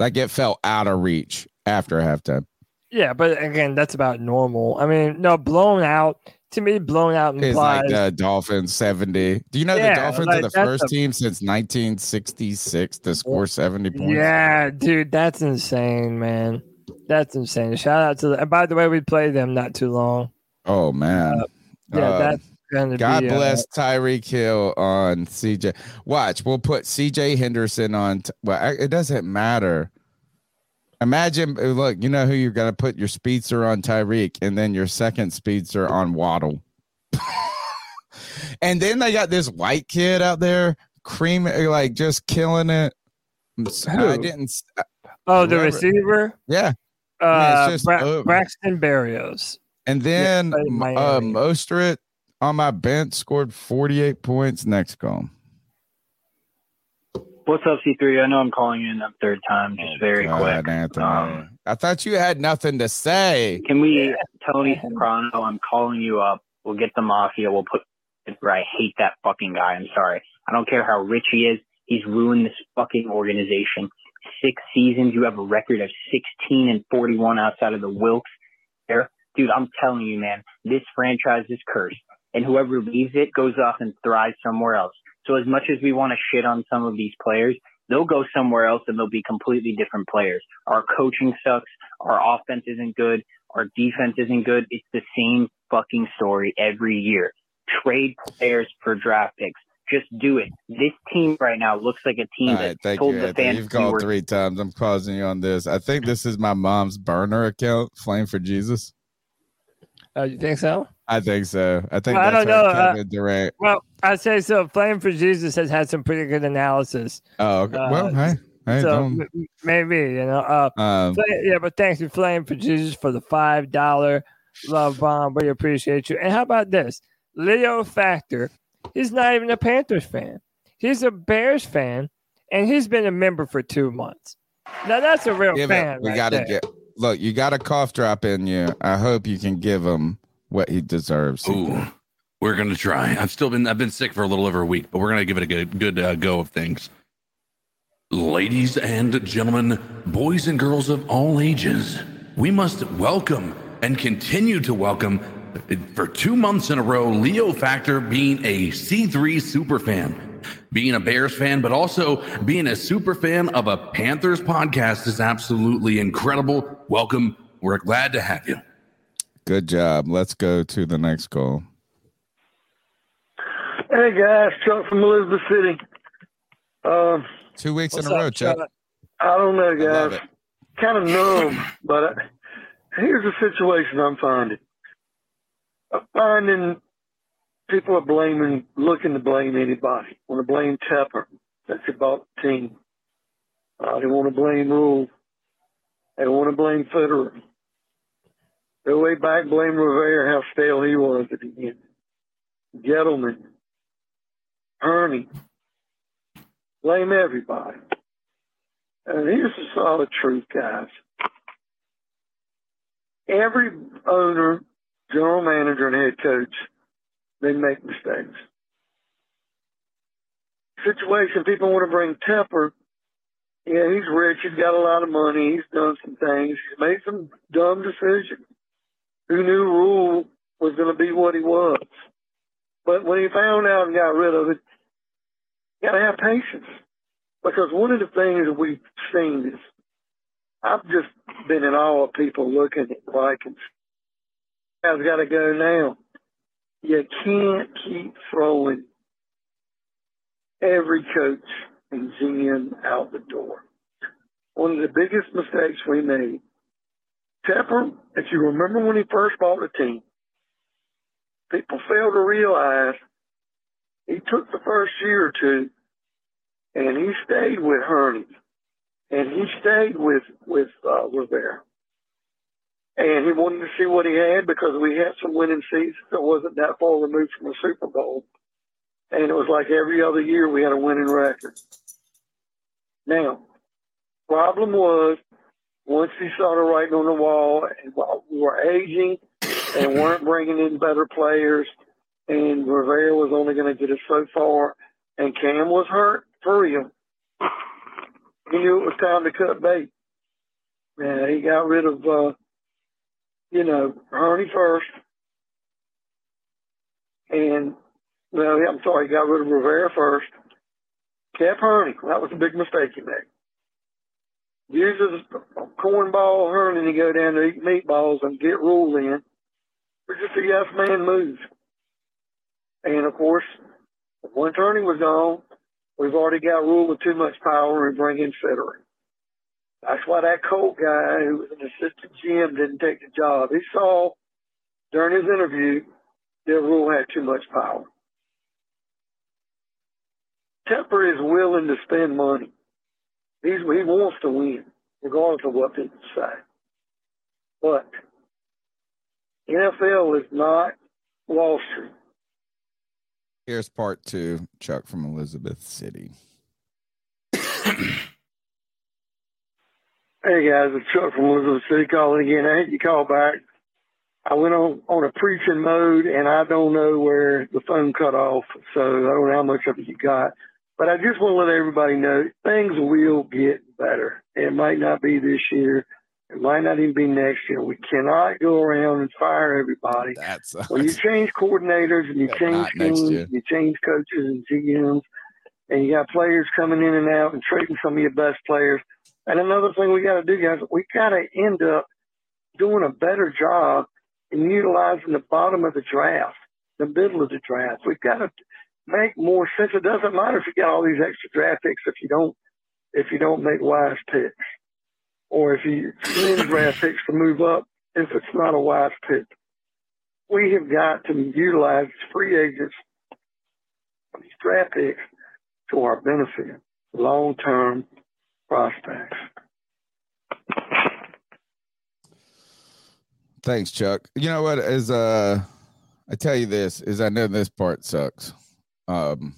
Like it felt out of reach after halftime. Yeah, but again, that's about normal. I mean, no, blown out to me, blown out implies like the Dolphins 70. Do you know Yeah, the Dolphins like, are the first a- team since 1966 to score 70 points? Yeah, dude, that's insane, man. That's insane. Shout out to the. And by the way, we played them not too long. Oh man. Yeah, Uh, that's God be. uh, bless Tyreek Hill on CJ. Watch, we'll put CJ Henderson on. T- well, I- it doesn't matter. Imagine, uh, look, you know who you're gonna put your speedster on Tyreek, and then your second speedster on Waddle. and then they got this white kid out there, cream, like just killing it. I didn't. S- oh, the whoever- receiver, Yeah. uh, I mean, just Bra- over. Braxton Berrios. And then played uh, Miami. Mostert on my bench scored 48 points. Next call. What's up, C3? I know I'm calling you in a third time, just very God, quick. Anthony. Um, I thought you had nothing to say. Can we, Tony Soprano, I'm calling you up. We'll get the mafia. We'll put it where I hate that fucking guy. I'm sorry. I don't care how rich he is. He's ruined this fucking organization. Six seasons. You have a record of 16 and 41 outside of the Wilks. Dude, I'm telling you, man, this franchise is cursed. And whoever leaves it goes off and thrives somewhere else. So as much as we want to shit on some of these players, they'll go somewhere else and they'll be completely different players. Our coaching sucks. Our offense isn't good. Our defense isn't good. It's the same fucking story every year. Trade players for draft picks. Just do it. This team right now looks like a team All that told you, the Anthony. fans You've we called were three times. I'm causing you on this. I think this is my mom's burner account, Flame for Jesus. Uh, you think so? I think so. I think Well, I don't her, know. uh, Kevin Durant. Well, I say so. Flame for Jesus has had some pretty good analysis. Oh, okay. well, Uh, hey, hey, so don't. m- m- maybe you know. Uh, Um, Fla- yeah, but thanks to Flame for Jesus for the five dollar love bomb. We appreciate you. And how about this, Leo Factor? He's not even a Panthers fan. He's a Bears fan, and he's been a member for two months. Now that's a real give it. fan. We right got to there. get. Look, you got a cough drop in you. I hope you can give him what he deserves. Ooh, we're gonna try. I've still been I've been sick for a little over a week, but we're gonna give it a good good uh, go of things. Ladies and gentlemen, boys and girls of all ages, we must welcome and continue to welcome for two months in a row Leo Factor being a C3 super fan, being a Bears fan, but also being a super fan of a Panthers podcast is absolutely incredible. Welcome. We're glad to have you. Good job. Let's go to the next call. Hey guys, Chuck from Elizabeth City. Um, Two weeks in a row, Chuck. Chuck? I don't know, love guys. Kind of numb, but I, here's the situation I'm finding. I'm finding people are blaming, looking to blame anybody. Want to blame Tepper. That's about the team. Uh, they want to blame Rhule. They want to blame Fitterer. Go way back, blame Rivera, how stale he was at the end. Gettleman, Hurney, blame everybody. And here's the solid truth, guys. Every owner, general manager, and head coach, they make mistakes. Situation, people want to bring Tepper. Yeah, he's rich. He's got a lot of money. He's done some things. He's made some dumb decisions. Who knew Rhule was going to be what he was? But when he found out and got rid of it, you got to have patience. Because one of the things that we've seen is, I've just been in awe of people looking at Vikings. Guys got to go now. You can't keep throwing every coach and GM out the door. One of the biggest mistakes we made. Tepper, if you remember when he first bought the team, people fail to realize he took the first year or two and he stayed with Hurney and he stayed with with uh, Rivera. And he wanted to see what he had because we had some winning seasons that wasn't that far removed from a Super Bowl. And it was like every other year we had a winning record. Now, problem was once he saw the writing on the wall and while we were aging and weren't bringing in better players and Rivera was only going to get us so far and Cam was hurt for real. He knew it was time to cut bait. And he got rid of, uh, you know, Hurney first. And, well, I'm sorry, he got rid of Rivera first. Kept Hurney. That was a big mistake he made. Uses a cornball Hurney to go down to eat meatballs and get ruled in. It's just a yes man move. And of course, once Hurney was gone, we've already got Rhule with too much power and bring in Fitterer. That's why that Colt guy who was an assistant GM didn't take the job. He saw during his interview that Rhule had too much power. Tepper is willing to spend money. He's, he wants to win, regardless of what people say. But NFL is not Wall Street. Here's part two, Chuck from Elizabeth City. Hey guys, it's Chuck from Elizabeth City calling again. I hate you call back. I went on on a preaching mode, and I don't know where the phone cut off, so I don't know how much of it you got. But I just want to let everybody know things will get better. It might not be this year. It might not even be next year. We cannot go around and fire everybody. That's when you change coordinators and you change next you change coaches and GMs, and you got players coming in and out and trading some of your best players. And another thing we got to do, guys, we got to end up doing a better job in utilizing the bottom of the draft, the middle of the draft. We've got to make more sense. It doesn't matter if you got all these extra draft picks if you don't if you don't make wise picks, or if you spend draft picks to move up if it's not a wise pick. We have got to utilize free agents, these draft picks, to our benefit, long term prospects. Thanks, Chuck. You know what? Is uh, I tell you this is I know this part sucks, um,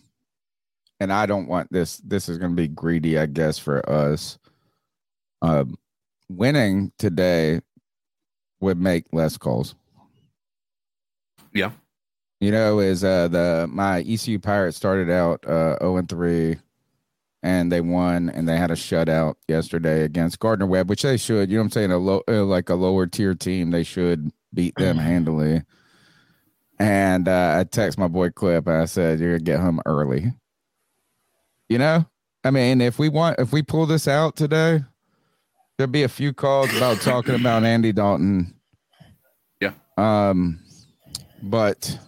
and I don't want this. This is going to be greedy, I guess, for us. Um, winning today would make less calls. Yeah. You know, is uh the my ECU Pirates started out uh 0 and 3 and they won and they had a shutout yesterday against Gardner Webb, which they should, you know what I'm saying, a low uh, like a lower tier team, they should beat them handily. And uh, I text my boy Clip and I said, You're gonna get home early. You know? I mean, if we want if we pull this out today, there'll be a few calls about talking about Andy Dalton. Yeah. Um, but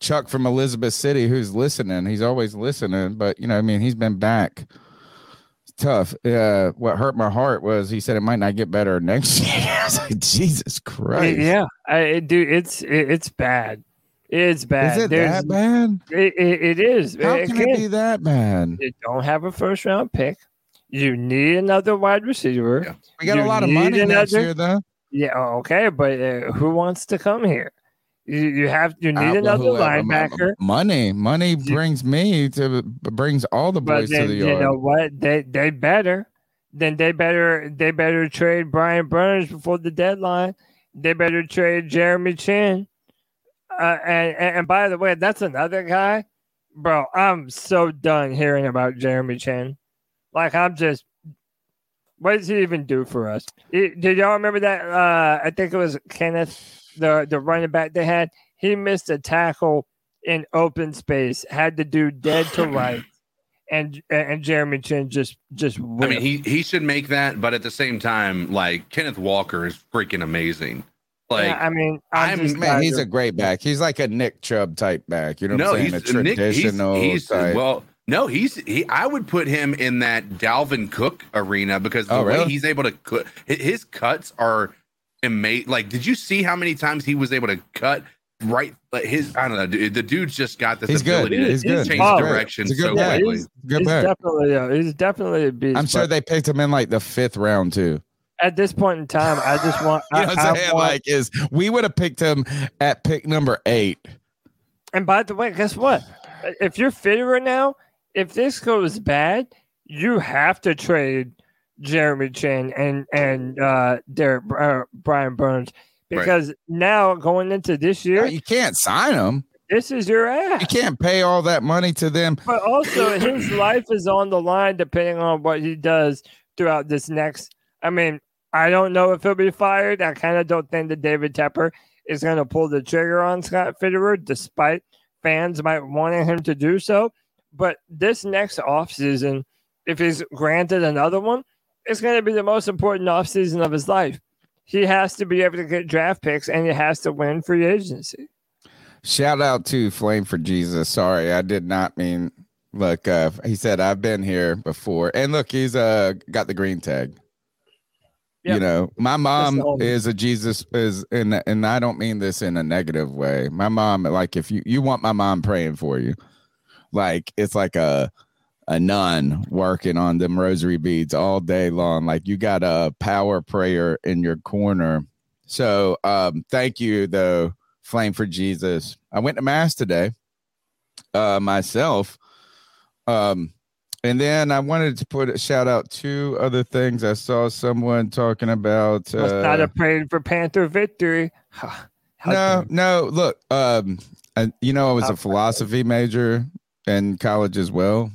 Chuck from Elizabeth City, who's listening, he's always listening, but you know, I mean, he's been back. It's tough. Uh, what hurt my heart was he said it might not get better next year. I was like, Jesus Christ. Yeah, I, it- dude, it's it, it's bad. It's bad. Is it There's- that bad? It, it, it is. How can it be that bad? You don't have a first round pick. You need another wide receiver. We got a lot of need money next another- year, though. Yeah, okay, but uh, who wants to come here? You, you have you need another linebacker. Money, money brings me to brings all the boys to then the you know what? They they better then they better they better trade Brian Burns before the deadline. They better trade Jeremy Chinn. Uh, and, and and by the way, that's another guy, bro. I'm so done hearing about Jeremy Chinn. Like I'm just, what does he even do for us? Did y'all remember that? Uh, I think it was Kenneth, the the running back they had. He missed a tackle in open space, had to do dead to right, and and Jeremy Chinn just just. I mean, he he should make that, but at the same time, like Kenneth Walker is freaking amazing. Like, Yeah, I mean, I'm, just Man, he's a great back. He's like a Nick Chubb type back. You know no, what I'm saying? he's a Nick, he's, traditional he's type. well, no, he's he. I would put him in that Dalvin Cook arena because the Oh, way really? he's able to cut his cuts are amazing. Like, did you see how many times he was able to cut right? Like his, I don't know. dude, The dude's just got this He's good. ability to He's good. change Oh, direction he's good so back. quickly. he's, Good he's back. definitely uh, he's definitely a beast. I'm sure they picked him in like the fifth round too. at this point in time, I just want. You I, know what I I'm saying? want- Like, is we would have picked him at pick number eight. And by the way, guess what? If you're Fitterer now, if this goes bad, you have to trade Jeremy Chinn and and uh, Derrick, uh Brian Burns because now going into this year, You can't sign them. this is your ass. You can't pay all that money to them. But also, his life is on the line depending on what he does throughout this next. I mean, I don't know if he'll be fired. I kind of don't think that David Tepper is going to pull the trigger on Scott Fitterer, despite fans might wanting him to do so. But this next offseason, if he's granted another one, it's going to be the most important offseason of his life. He has to be able to get draft picks and he has to win free agency. Shout out to Flame for Jesus. Sorry, I did not mean. Look, uh, he said I've been here before, and look, he's uh got the green tag. You know, my mom is a Jesus is, and and I don't mean this in a negative way. My mom, like, if you you want my mom praying for you, like it's like a a nun working on them rosary beads all day long. Like you got a power prayer in your corner. So um thank you though, Flame for Jesus. I went to mass today uh myself. Um and then I wanted to put a shout out two other things. I saw someone talking about Must not uh, have prayed for Panther victory. No, no. Look, um, I, you know, I was a philosophy major in college as well,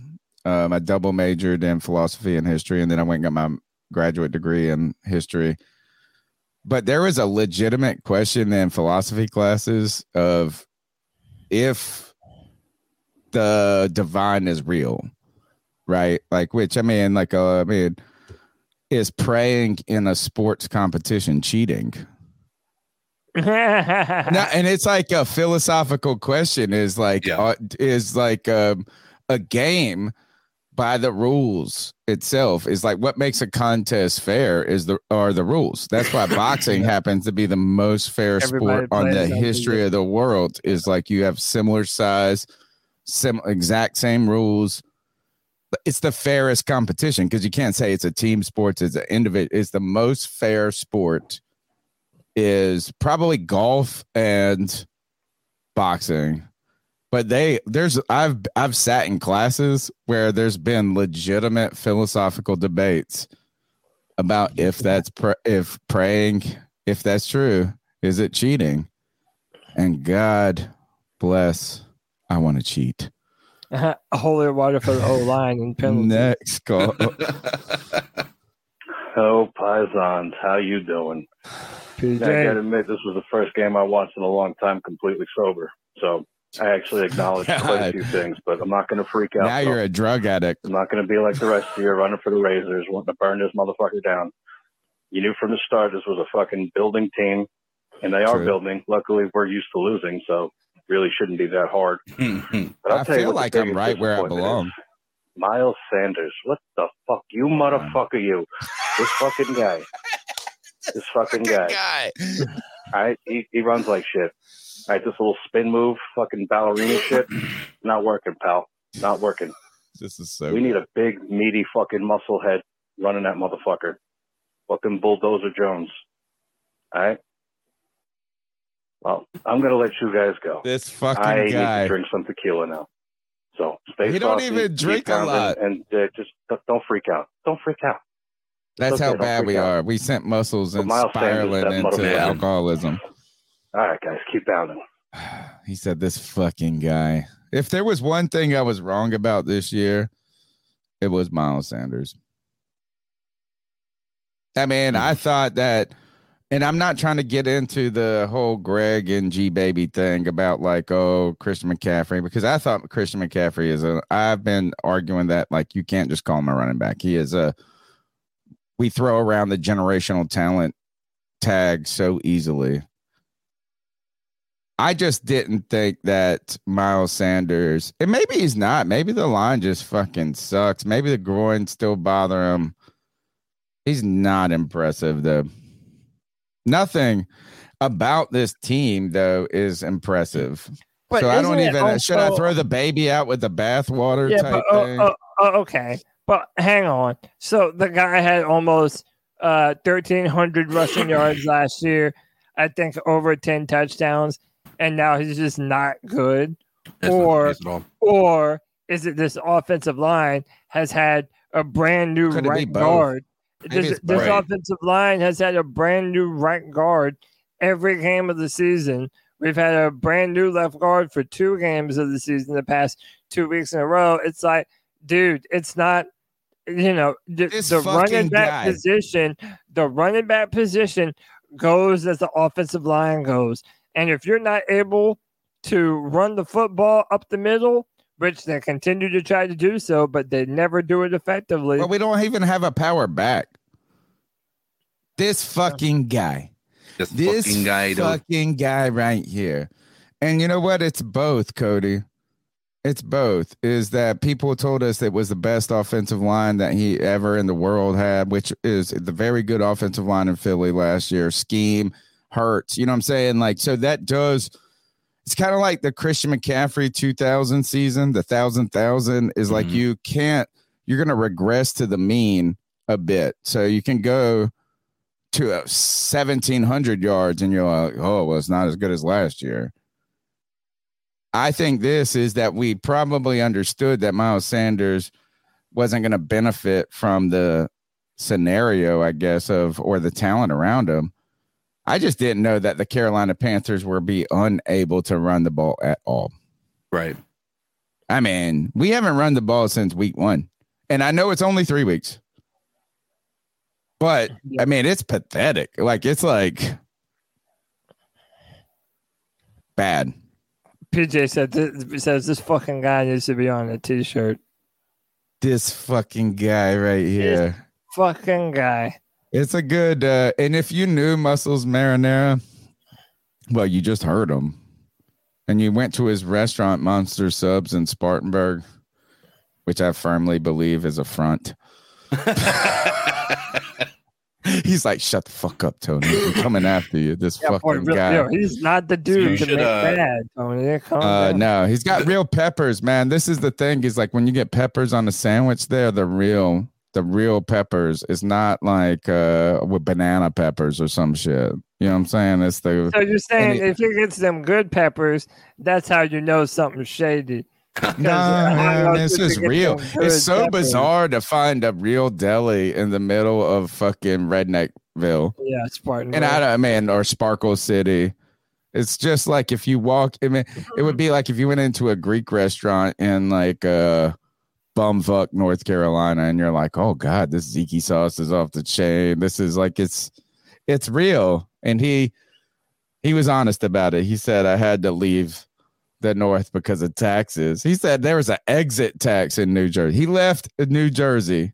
Um, I double majored in philosophy and history, and then I went and got my graduate degree in history. But there was a legitimate question in philosophy classes of if the divine is real, right? Like, which I mean, like, uh, I mean, is praying in a sports competition cheating? no, and it's like a philosophical question is like uh, is like um, a game by the rules itself. Is like what makes a contest fair is the are the rules. That's why boxing happens to be the most fair Everybody sport on the history of the world. Is like you have similar size sim exact same rules. It's the fairest competition because you can't say it's a team sport. it's an individual it's the most fair sport is probably golf and boxing but they there's i've i've sat in classes where there's been legitimate philosophical debates about if that's pr- if praying if that's true is it cheating and god bless i want to cheat Holy water for the whole line and penalty. next call Oh, Pisons, how you doing? PJ. I gotta admit, this was the first game I watched in a long time completely sober. So I actually acknowledge quite a few things, but I'm not gonna freak out. now you're a drug addict I'm not gonna be like the rest of you running for the razors, wanting to burn this motherfucker down. You knew from the start this was a fucking building team, and they are building. Luckily, we're used to losing, so really shouldn't be that hard. But I'll i feel like i'm right where i belong is. Miles Sanders, what the fuck, you motherfucker, you, this fucking guy, this fucking guy. All right, he, he runs like shit. All right, this little spin move, fucking ballerina shit, not working, pal. Not working. this is so We need a big, meaty fucking muscle head running that motherfucker. Fucking bulldozer Jones. All right. Well, I'm gonna let you guys go. This fucking I need to drink some tequila now. So stay. He don't even drink a lot. and uh, just don't- freak out. Don't freak out. That's okay, how bad we out. are. We sent muscles and spiraling into alcoholism. All right, guys, keep pounding. He said, "This fucking guy." If there was one thing I was wrong about this year, it was Miles Sanders. I mean, I thought that, and I'm not trying to get into the whole Greg and G baby thing about like, oh, Christian McCaffrey, because I thought Christian McCaffrey is a. I've been arguing that like you can't just call him a running back. He is a. We throw around the generational talent tag so easily. I just didn't think that Miles Sanders, and maybe he's not. Maybe the line just fucking sucks. Maybe the groin still bother him. He's not impressive though. Nothing about this team though is impressive. But so I don't even. should I throw the baby out with the bathwater Yeah, type but oh, oh, okay. But hang on. So the guy had almost uh, 1,300 rushing yards last year. I think over 10 touchdowns, and now he's just not good. That's or, case at all. or is it this offensive line has had a brand new Could right guard? This, this offensive line has had a brand new right guard every game of the season. We've had a brand new left guard for two games of the season, the past two weeks in a row. It's like, dude, it's not, you know, the, the running back guy. position, the running back position goes as the offensive line goes. And if you're not able to run the football up the middle, which they continue to try to do so, but they never do it effectively. Well, we don't even have a power back. This fucking guy. This, This fucking guy. though. fucking guy right here. And you know what? It's both, Cody. It's both. Is that people told us it was the best offensive line that he ever in the world had, which is the very good offensive line in Philly last year. Scheme hurts. You know what I'm saying? Like, so that does. It's kind of like the Christian McCaffrey 2000 season. The thousand thousand is like mm-hmm. you can't. You're going to regress to the mean a bit. So you can go to a 1700 yards and you're like, oh, well, it's not as good as last year. I think this is that we probably understood that Miles Sanders wasn't going to benefit from the scenario, I guess, of or the talent around him. I just didn't know that the Carolina Panthers were be unable to run the ball at all. Right. I mean, we haven't run the ball since week one, and I know it's only three weeks, but I mean, it's pathetic. Like it's like bad. PJ said this, says this fucking guy needs to be on a t-shirt. This fucking guy right here. Fucking guy. It's a good, uh, and if you knew Muscles Marinara, well, you just heard him, and you went to his restaurant, Monster Subs in Spartanburg, which I firmly believe is a front. He's like, "Shut the fuck up, Tony! I'm coming after you." This Yeah, boy, fucking real- guy. yo, he's not the dude to should, make uh, bad, Tony. Uh, no, he's got real peppers, man. This is the thing. Is like when you get peppers on a sandwich, they're the real, the real peppers. It's not like uh with banana peppers or some shit. You know what I'm saying? It's the. So you're saying it- if you get some good peppers, that's how you know something's shady. No, man, it's just real. It's so bizarre. bizarre to find a real deli in the middle of fucking Redneckville. Yeah, Spartan. And I don't, man, or Sparkle City. It's just like if you walk, I mean, it would be like if you went into a Greek restaurant in like uh bumfuck North Carolina and you're like, oh God, this ziki sauce is off the chain. This is like it's it's real. And he he was honest about it. He said I had to leave the North because of taxes. He said there was an exit tax in New Jersey. He left New Jersey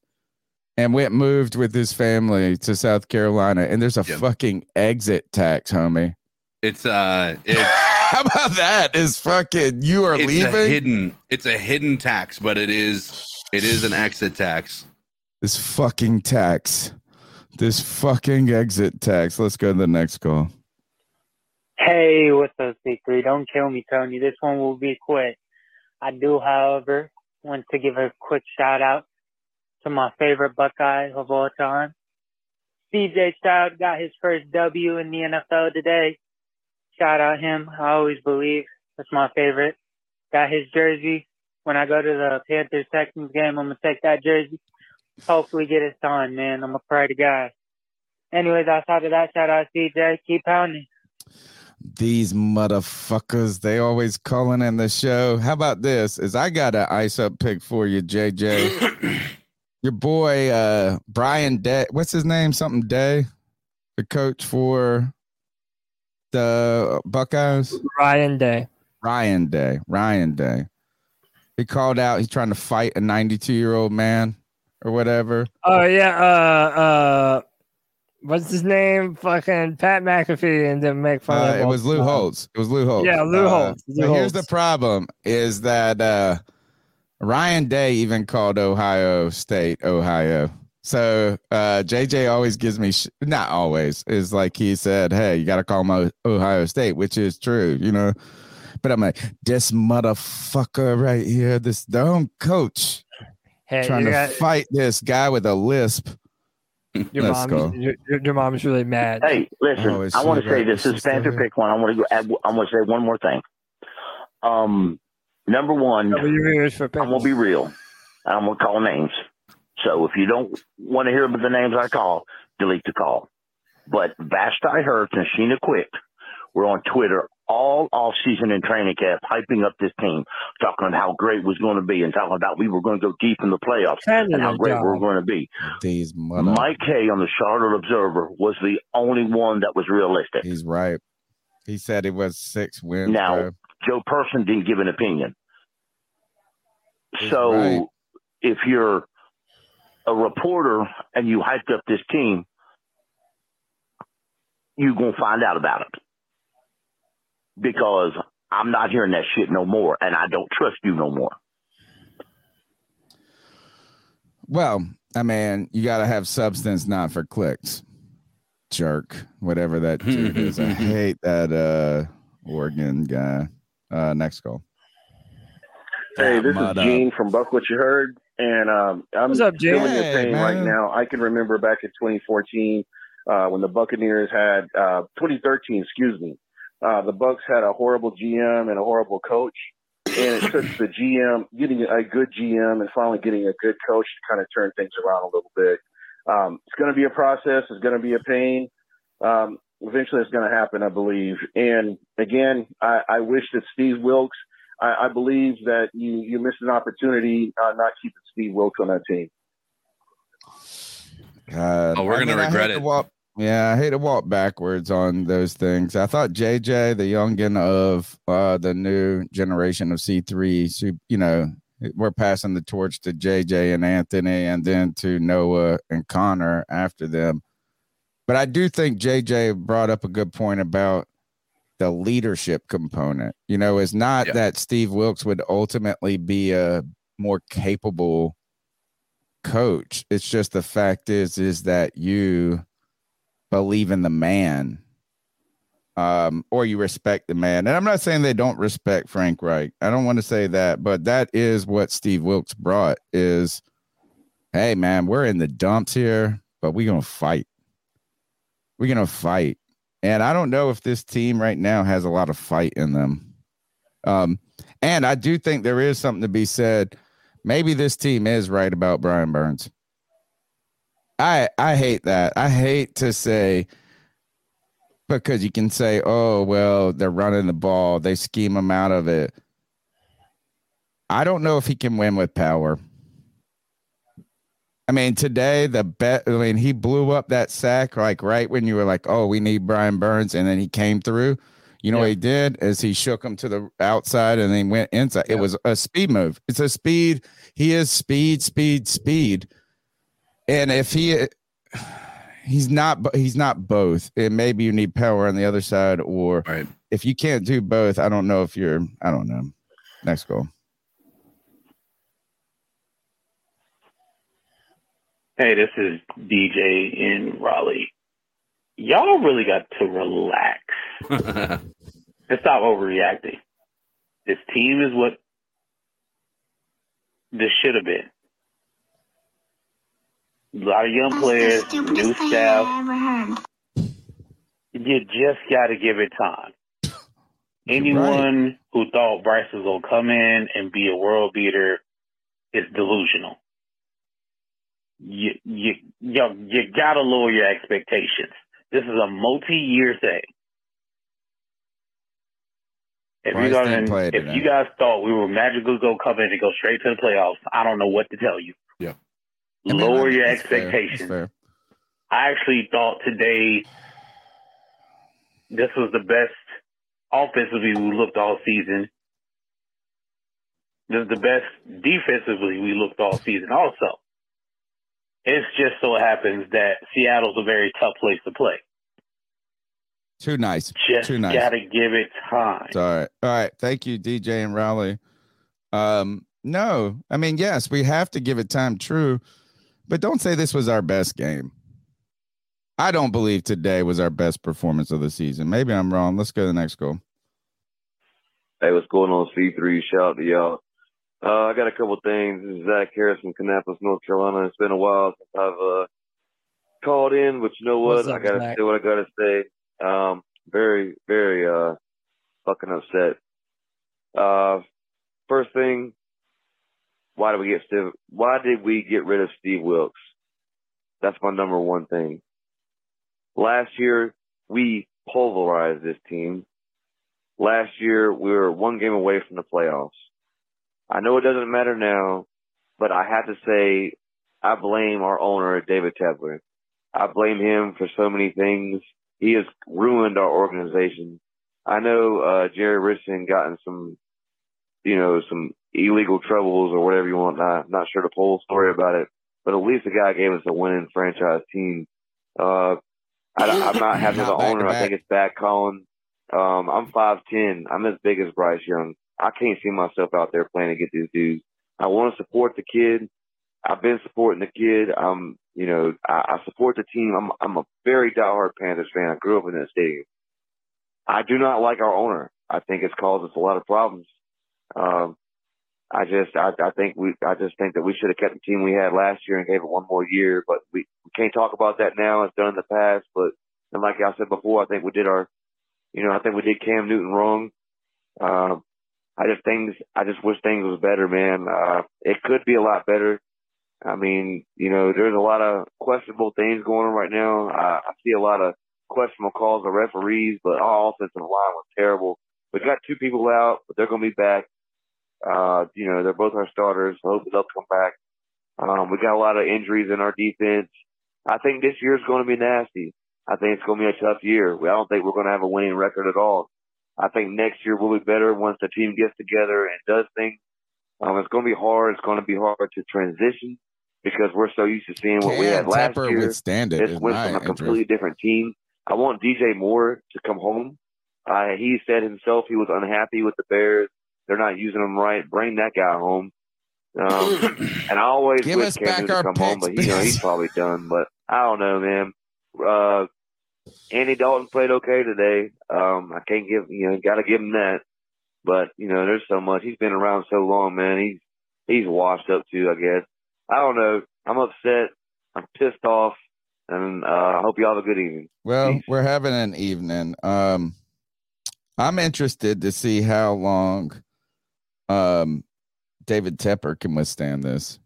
and went moved with his family to South Carolina, and there's a fucking exit tax, homie. It's uh, it's How about that? Is fucking you are it's a leaving hidden. It's a hidden tax, but it is it is an exit tax. this fucking tax, this fucking exit tax. Let's go to the next call. Hey, what's up, C3? Don't kill me, Tony. This one will be quick. I do, however, want to give a quick shout out to my favorite Buckeye of all time. CJ Stroud got his first W in the NFL today. Shout out him. I always believe that's my favorite. Got his jersey. When I go to the Panthers Texans game, I'm gonna take that jersey. Hopefully get it signed, man. I'm a proud guy. Anyways, outside of that, shout out CJ. Keep pounding. These motherfuckers, they always calling in the show. How about this? Is I got an ice up pick for you, JJ. Your boy uh Brian Day, what's his name? Something Day, the coach for the Buckeyes. Ryan Day. Ryan Day. Ryan Day. He called out. He's trying to fight a 92 year old man or whatever. Oh yeah, uh, uh, what's his name? Fucking Pat McAfee, and then make fun Uh, of it was Lou Holtz. It was Lou Holtz. Yeah, Lou Uh, Holtz. Lou but here's the problem: is that uh, Ryan Day even called Ohio State Ohio. So uh, JJ always gives me sh- not always is like he said, "Hey, you got to call my Ohio State," which is true, you know. But I'm like, this motherfucker right here, this dumb coach, Hey, trying to got- fight this guy with a lisp. Your Let's go. mom's your, your, your mom's really mad. Hey, listen, Oh, I want to say right? this Is she Panther pick one. I want to go add, I want to say one more thing. Um, number one, I'm gonna be real. I'm gonna call names. So if you don't want to hear about the names I call, delete the call. But Vashti Hurts and Sheena Quick were on Twitter all off season and training camp, hyping up this team, talking about how great it was going to be, and talking about we were going to go deep in the playoffs Send and how great dog. we were going to be. These mother. Mike Hay on the Charlotte Observer was the only one that was realistic. He's right. He said it was six wins. Now, bro. Joe Person didn't give an opinion. He's so right. if you're a reporter and you hyped up this team, you're going to find out about it. Because I'm not hearing that shit no more, and I don't trust you no more. Well, I mean, you got to have substance, not for clicks. Jerk, whatever that dude is. I hate that uh Oregon guy. Uh Next call. Hey, this is Mud up. Gene from Buck What You Heard, and um, I'm What's up, Gene? feeling your Hey, pain right now. I can remember back in 2014 uh, when the Buccaneers had uh, 2013, excuse me. Uh, the Bucks had a horrible GM and a horrible coach, and it took the GM getting a good GM and finally getting a good coach to kind of turn things around a little bit. Um, it's going to be a process. It's going to be a pain. Um, eventually, it's going to happen, I believe. And again, I, I wish that Steve Wilks I, I believe that you you missed an opportunity uh, not keeping Steve Wilks on that team. God, Oh, we're I gonna mean, regret it. walk- yeah, I hate to walk backwards on those things. I thought JJ, the youngin of uh, the new generation of C3, so, you know, we're passing the torch to JJ and Anthony and then to Noah and Connor after them. But I do think JJ brought up a good point about the leadership component. You know, it's not that Steve Wilks would ultimately be a more capable coach. It's just the fact is is that you believe in the man um or you respect the man. And I'm not saying they don't respect Frank Reich. I don't want to say that, but that is what Steve Wilks brought is hey man, we're in the dumps here, but we're going to fight. We're going to fight. And I don't know if this team right now has a lot of fight in them. Um and I do think there is something to be said maybe this team is right about Brian Burns. I I hate that. I hate to say because you can say, "Oh, well, they're running the ball, they scheme him out of it." I don't know if he can win with power. I mean, today the bet. I mean, he blew up that sack like right when you were like, "Oh, we need Brian Burns," and then he came through. You know what he did is he shook him to the outside and then went inside. It was a speed move. It's a speed. He is speed, speed, speed. And if he he's not he's not both. And maybe you need power on the other side, or if you can't do both, I don't know if you're. I don't know. Next goal. Hey, this is DJ in Raleigh. Y'all really got to relax and stop overreacting. This team is what this should have been. A lot of young players, new staff. You just got to give it time. Anyone who thought Bryce was going to come in and be a world beater is delusional. You you you, you got to lower your expectations. This is a multi-year thing. If Bryce you guys, if today. you guys thought we were magically going to come in and go straight to the playoffs, I don't know what to tell you. Yeah. I mean, Lower your that's fair. Expectations. fair. I actually thought today this was the best offensively we looked all season. This is the best defensively we looked all season also. It just so happens that Seattle's a very tough place to play. Too nice. Just Too nice. gotta give it time. It's all right. All right. Thank you, DJ and Raleigh. Um, no, I mean, yes, we have to give it time, true, but don't say this was our best game. I don't believe today was our best performance of the season. Maybe I'm wrong. Let's go to the next goal. Hey, what's going on, C3? Shout out to y'all. Uh, I got a couple things. This is Zach Harris from Kannapolis, North Carolina. It's been a while since I've uh, called in, but you know what? Up, I gotta Zach? say what I gotta say. Um, very, very uh, fucking upset. Uh, first thing, why did we get Steve? Why did we get rid of Steve Wilks? That's my number one thing. Last year, we pulverized this team. Last year, we were one game away from the playoffs. I know it doesn't matter now, but I have to say, I blame our owner, David Tepler. I blame him for so many things. He has ruined our organization. I know uh, Jerry Richardson got in some, you know, some illegal troubles or whatever you want. I'm not sure the whole story about it, but at least the guy gave us a winning franchise team. Uh, I, I'm not happy with the Not back to owner. I think it's bad calling. Um, I'm 5'10. I'm as big as Bryce Young. I can't see myself out there playing against these dudes. I want to support the kid. I've been supporting the kid. I'm, you know, I, I support the team. I'm, I'm a very diehard Panthers fan. I grew up in that stadium. I do not like our owner. I think it's caused us a lot of problems. Um, I just, I, I think we, I just think that we should have kept the team we had last year and gave it one more year. But we, we can't talk about that now. It's done in the past. But and like I said before, I think we did our, you know, I think we did Cam Newton wrong. Um, I just things, I just wish things was better, man. Uh, it could be a lot better. I mean, you know, there's a lot of questionable things going on right now. I, I see a lot of questionable calls of referees, but our offensive line was terrible. We got two people out, but they're going to be back. Uh, you know, they're both our starters. I hope they'll come back. Um, we got a lot of injuries in our defense. I think this year's going to be nasty. I think it's going to be a tough year. I don't think we're going to have a winning record at all. I think next year will be better once the team gets together and does things. Um, it's going to be hard. It's going to be hard to transition because we're so used to seeing what we had last Tepper year. withstand it This went from a completely different team. I want DJ Moore to come home. Uh, he said himself he was unhappy with the Bears. They're not using him right. Bring that guy home. Um, and I always Give wish Cam back Newton our to come home, but you know he's probably done. But I don't know, man. Uh, Andy Dalton played okay today. Um, I can't give you know, got to give him that. But you know, there's so much. He's been around so long, man. He's he's washed up too. I guess. I don't know. I'm upset. I'm pissed off, and uh, I hope y'all have a good evening. Well, we're having an evening. Um, I'm interested to see how long um David Tepper can withstand this.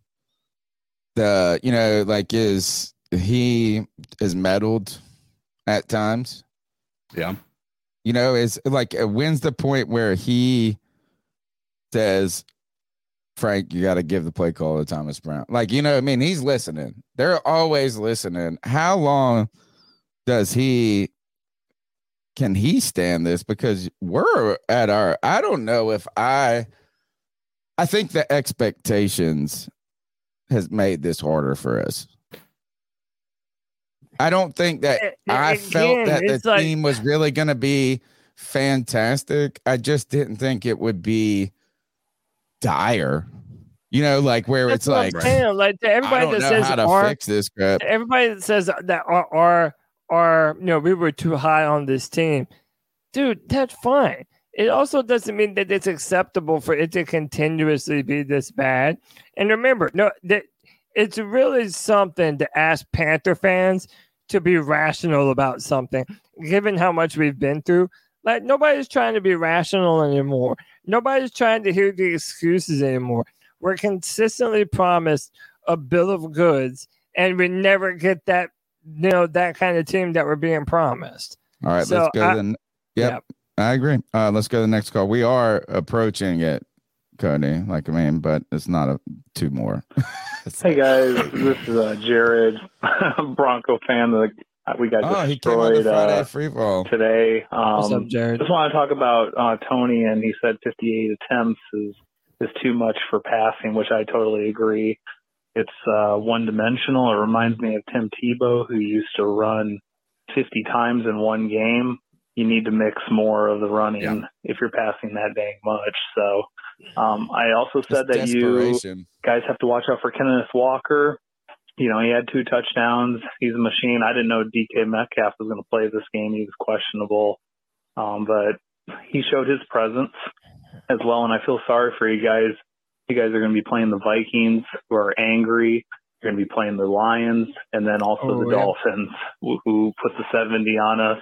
The you know, like is he is meddled at times. Yeah. You know, is like uh, when's the point where he says, Frank, you got to give the play call to Thomas Brown. Like, you know, I mean, he's listening. They're always listening. How long does he can he stand this? Because we're at our I don't know if I I think the expectations has made this harder for us. I don't think that A- I again, felt that the like- team was really going to be fantastic. I just didn't think it would be dire. You know, like where it's like saying, like to everybody that says how to our, fix this crap. everybody that says that our, our our you know we were too high on this team, dude, that's fine. It also doesn't mean that it's acceptable for it to continuously be this bad. And remember, no, that it's really something to ask Panther fans to be rational about something, given how much we've been through. Like nobody's trying to be rational anymore. Nobody's trying to hear the excuses anymore. We're consistently promised a bill of goods, and we never get that. You know that kind of team that we're being promised. All right, So let's go. I- to the, yep, I agree. Uh, let's go to the next call. We are approaching it, Cody. Like I mean, but it's not a two more. Hey guys, this is uh, Jared, Bronco fan. That we got Oh, he came on destroyed uh, free fall. today. Um, What's up, Jared? Just want to talk about uh, Tony, and he said 58 attempts is is too much for passing, which I totally agree. It's uh, one dimensional. It reminds me of Tim Tebow, who used to run 50 times in one game. You need to mix more of the running if you're passing that dang much. So um, I also said that you guys have to watch out for Kenneth Walker. You know, he had two touchdowns. He's a machine. I didn't know DK Metcalf was going to play this game. He was questionable. Um, but he showed his presence as well. And I feel sorry for you guys. You guys are going to be playing the Vikings, who are angry. You're going to be playing the Lions, and then also Oh, the yeah. Dolphins, who, who put the 70 on us.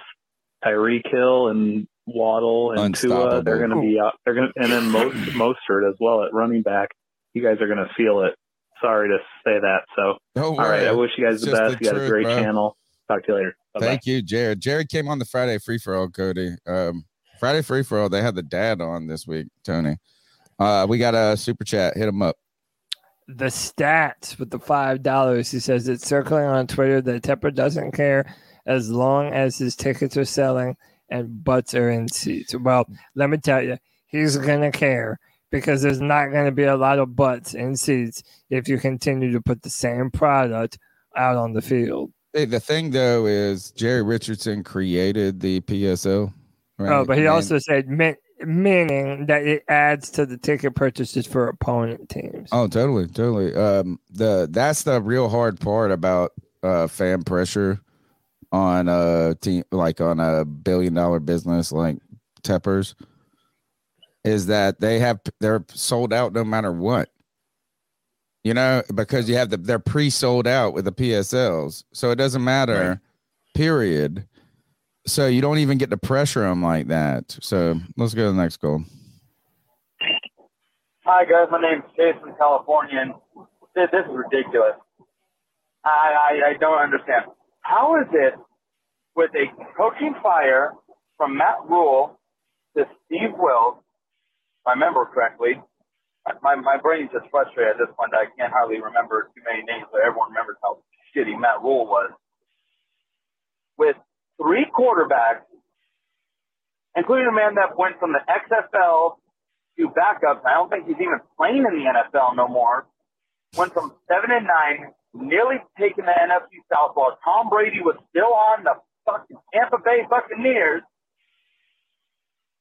Tyreek Hill and Waddle and Tua, they're going to be out. They're going to, and then Most, Mostert as well at running back. You guys are going to feel it. Sorry to say that. So, Don't all right. I wish you guys It's the best. the you got truth, a great bro. channel. Talk to you later. Bye-bye. Thank you, Jared. Jared came on the Friday free for all, Cody. Um, Friday free for all. They had the dad on this week, Tony. Uh, we got a super chat. Hit him up. the stats with the five dollars. He says it's circling on Twitter that Tepper doesn't care as long as his tickets are selling and butts and in seats. Well, let me tell you, he's gonna care because there's not gonna be a lot of butts and seats if you continue to put the same product out on the field. Hey, the thing though is Jerry Richardson created the PSL. Right? Oh, but he And- also said min- meaning that it adds to the ticket purchases for opponent teams. Oh, totally, totally. Um, the that's the real hard part about uh fan pressure on a team like on a billion dollar business like Teppers is that they have they're sold out no matter what. You know, because you have the they're pre-sold out with the PSLs, so it doesn't matter. Period. So you don't even get to pressure them like that. So let's go to the next goal. Hi guys, my name's Jason, Californian. This, this is ridiculous. I, I I don't understand. How is it with a coaching fire from Matt Rhule to Steve Wilks, if I remember correctly, my my brain's just frustrated at this point. I can't hardly remember too many names, but everyone remembers how shitty Matt Rhule was. With three quarterbacks, including a man that went from the XFL to backups. I don't think he's even playing in the NFL no more. Went from seven and nine, nearly taking the NFC South while Tom Brady was still on the fucking Tampa Bay Buccaneers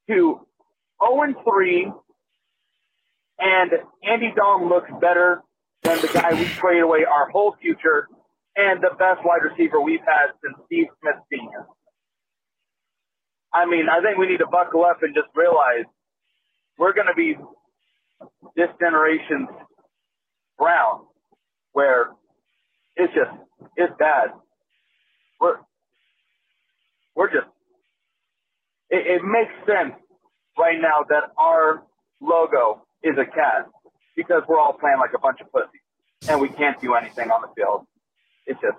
to 0 and 3, and Andy Dalton looks better than the guy we traded away our whole future and the best wide receiver we've had since Steve Smith Sr. I mean, I think we need to buckle up and just realize we're going to be this generation's Brown, where it's just it's bad. We're we're just it, it makes sense right now that our logo is a cat because we're all playing like a bunch of pussies and we can't do anything on the field. It's just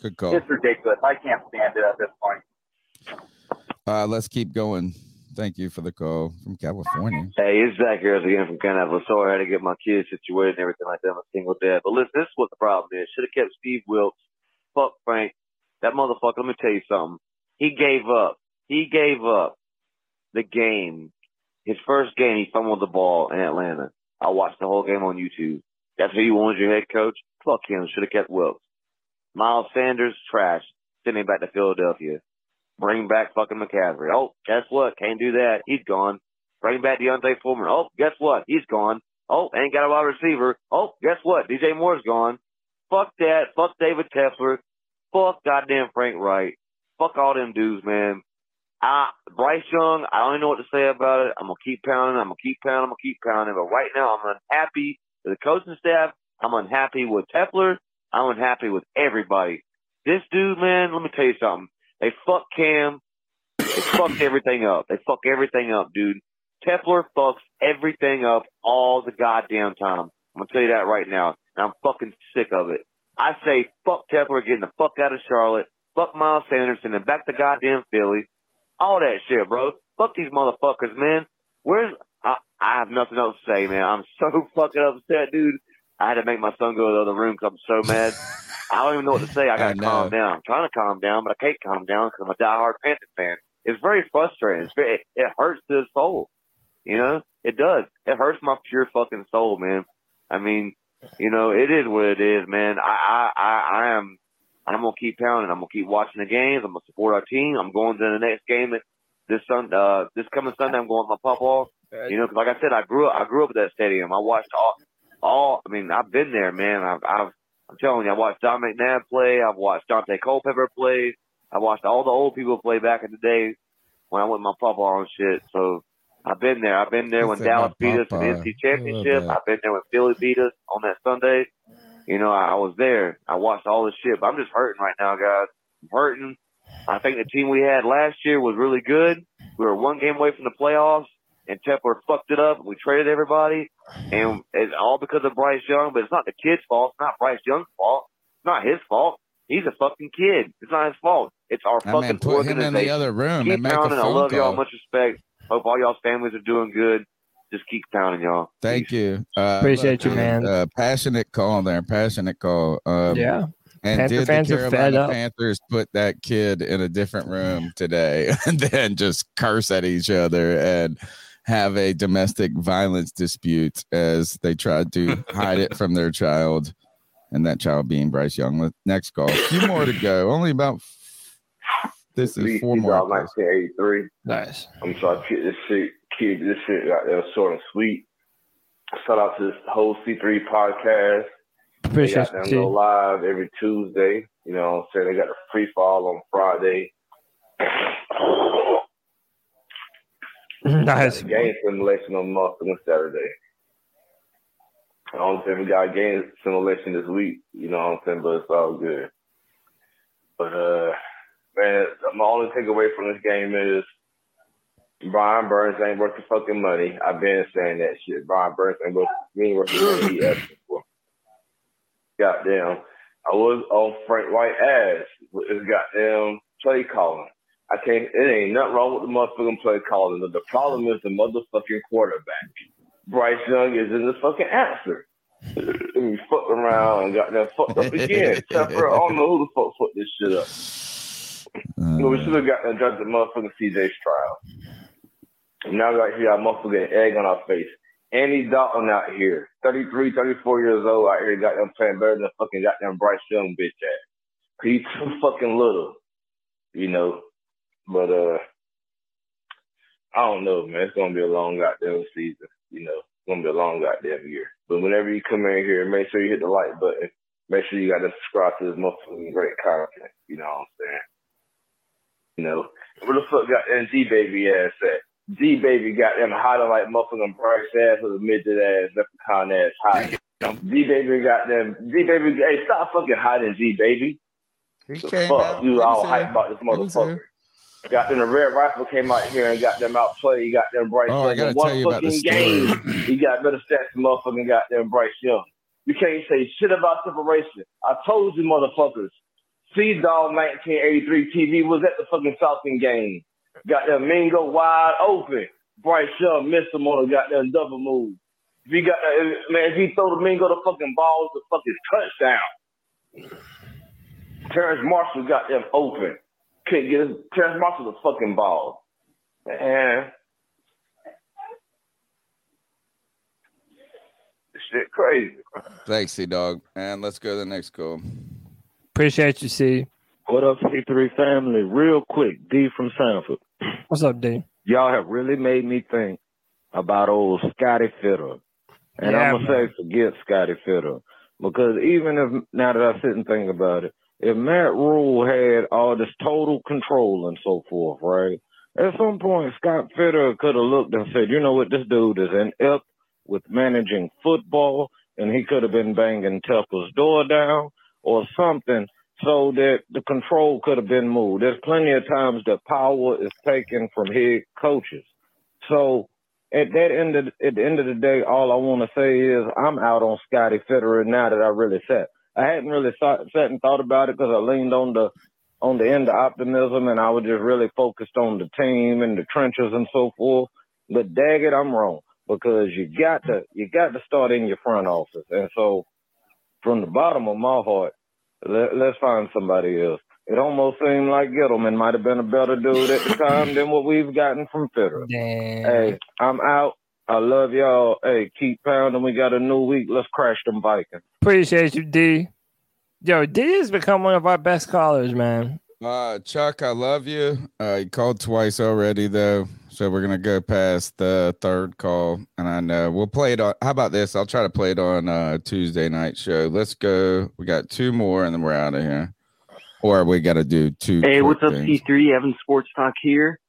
Good call. it's ridiculous. I can't stand it at this point. Uh, let's keep going. Thank you for the call from California. Hey, it's Zach Harris again from Canada. Sorry I had to get my kids situated and everything like that. I'm a single dad. But listen, this is what the problem is. Should have kept Steve Wilks. Fuck Frank. That motherfucker, let me tell you something. He gave up. He gave up the game. His first game, he fumbled the ball in Atlanta. I watched the whole game on YouTube. That's who you wanted your head coach? Fuck him. Should have kept Wilks. Miles Sanders, trash. Send him back to Philadelphia. Bring back fucking McCaffrey. Oh, guess what? Can't do that. He's gone. Bring back D'Onta Foreman. Oh, guess what? He's gone. Oh, ain't got a wide receiver. Oh, guess what? DJ Moore's gone. Fuck that. Fuck David Tefler. Fuck goddamn Frank Wright. Fuck all them dudes, man. I, Bryce Young, I don't even know what to say about it. I'm gonna keep pounding. I'm gonna keep pounding. I'm gonna keep pounding. But right now, I'm unhappy with the coaching staff. I'm unhappy with Tefler. I'm unhappy with everybody. This dude, man, let me tell you something. They fuck Cam. They fucked everything up. They fuck everything up, dude. Tefler fucks everything up all the goddamn time. I'm gonna tell you that right now. And I'm fucking sick of it. I say fuck Tefler getting the fuck out of Charlotte. Fuck Miles Sanders and back to goddamn Philly. All that shit, bro. Fuck these motherfuckers, man. Where's I, I have nothing else to say, man. I'm so fucking upset, dude. I had to make my son go to the other room because I'm so mad. I don't even know what to say. I gotta I know. calm down. I'm trying to calm down, but I can't calm down because I'm a diehard Panther fan. It's very frustrating. It's very, it hurts to the soul. You know, it does. It hurts my pure fucking soul, man. I mean, you know, it is what it is, man. I, I, I, I am, I'm gonna keep pounding. I'm gonna keep watching the games. I'm gonna support our team. I'm going to the next game this Sun, uh, this coming Sunday. I'm going with my papa. You know, 'cause like I said, I grew up, I grew up at that stadium. I watched all, all. I mean, I've been there, man. I've, I've, I'm telling you, I watched Don McNabb play. I've watched Daunte Culpepper play. I watched all the old people play back in the day when I went with my papa on shit. So I've been there. I've been there when Dallas beat us in the NC Championship. I've been there when Philly beat us on that Sunday. You know, I, I was there. I watched all this shit, but I'm just hurting right now, guys. I'm hurting. I think the team we had last year was really good. We were one game away from the playoffs, and Tepler fucked it up. and We traded everybody, and it's all because of Bryce Young. But it's not the kid's fault. It's not Bryce Young's fault. It's not his fault. He's a fucking kid. It's not his fault. It's our That fucking man put him in the other room Keep and make a pounding. I phone love y'all. Much respect. Hope all y'all's families are doing good. Just keep pounding, y'all. Thank you. Uh, Appreciate you, uh, man. Uh, passionate call there. Passionate call. Um, Yeah. And Panther did fans the are fed Carolina up. Panthers put that kid in a different room today and then just curse at each other and have a domestic violence dispute as they tried to hide it from their child and that child being Bryce Young. Next call. A few more to go. Only about this is four more. 1983. Nice. I'm sorry, to keep this shit, keep this shit uh, out there short and sweet. Shout out to this whole C3 podcast. Appreciate they got them go live every Tuesday. You know what I'm saying? They got a free fall on Friday. Nice. Game simulation on motherfucking Saturday. I don't think we got a game simulation this week. You know what I'm saying? But it's all good. But uh, man, my only takeaway from this game is Brian Burns ain't worth the fucking money. I've been saying that shit. Brian Burns ain't worth, ain't worth the money he asking for. Goddamn. I was on Frank White ass with his goddamn play calling. I can't. It ain't nothing wrong with the motherfucking play calling. The, the problem is the motherfucking quarterback. Bryce Young isn't the fucking answer. And we fucked around and got that fucked up again. I don't know who the fuck fucked this shit up. You know, we should have got that the motherfucking CJ Stroud. And now we got motherfucking egg on our face. Andy Dalton out here, 33, 34 years old out here, got them playing better than fucking goddamn Bryce Young bitch ass. He's too fucking little, you know. But uh, I don't know, man. It's gonna be a long goddamn season, you know. It's gonna be a long goddamn year. But whenever you come in here, make sure you hit the like button. Make sure you got to subscribe to this motherfucking great content. You know what I'm saying? You know, where the fuck got that G baby ass at? G baby got them hiding like motherfucking Bryce ass with a midget ass, leprechaun ass hot. G baby got them. G baby, hey, stop fucking hiding, G baby. He The fuck, out. you all hype about this motherfucker. Got them the red rifle came out here and got them outplayed. He got them Bryce Oh, I Young one tell you fucking game. He got better stats than motherfucking goddamn Bryce Young. You can't say shit about separation. I told you motherfuckers. C Dog 1983 TV was at the fucking Falcon game. Got them Mingo wide open. Bryce Young missed him on a goddamn double move. If he got that, man, if he throw the Mingo the fucking balls, the fucking touchdown. Terrace Marshall got them open. Couldn't get his, Terrace Marshall the fucking ball. Man. This shit crazy. Thanks, C Dog. And let's go to the next call. Appreciate you, C. What up, C3 family? Real quick, D from Sanford. What's up, D? Y'all have really made me think about old Scotty Fitterer. And Yeah, I'm going to say, forget Scotty Fitterer. Because even if, now that I sit and think about it, if Matt Rhule had all this total control and so forth, right? At some point, Scott Fitterer could have looked and said, you know what, this dude is inept with managing football, and he could have been banging Tucker's door down or something so that the control could have been moved. There's plenty of times that power is taken from head coaches. So at that end of at the end of the day, all I want to say is I'm out on Scotty Fitterer now that I really sat. I hadn't really thought, sat and thought about it because I leaned on the on the end of optimism and I was just really focused on the team and the trenches and so forth. But dag it, I'm wrong because you got to you got to start in your front office. And so from the bottom of my heart, let, let's find somebody else. It almost seemed like Gettleman might have been a better dude at the time than what we've gotten from Fitterer. Hey, I'm out. I love y'all. Hey, keep pounding. We got a new week. Let's crash them Vikings. Appreciate you, D. Yo, D has become one of our best callers, man. Uh, Chuck, I love you. Uh, you called twice already, though. So we're gonna go past the third call, and I know we'll play it on. How about this? I'll try to play it on uh, Tuesday night show. Let's go. We got two more, and then we're out of here. Or we got to do two. Hey, what's up, things. C3? Evan Sports Talk here.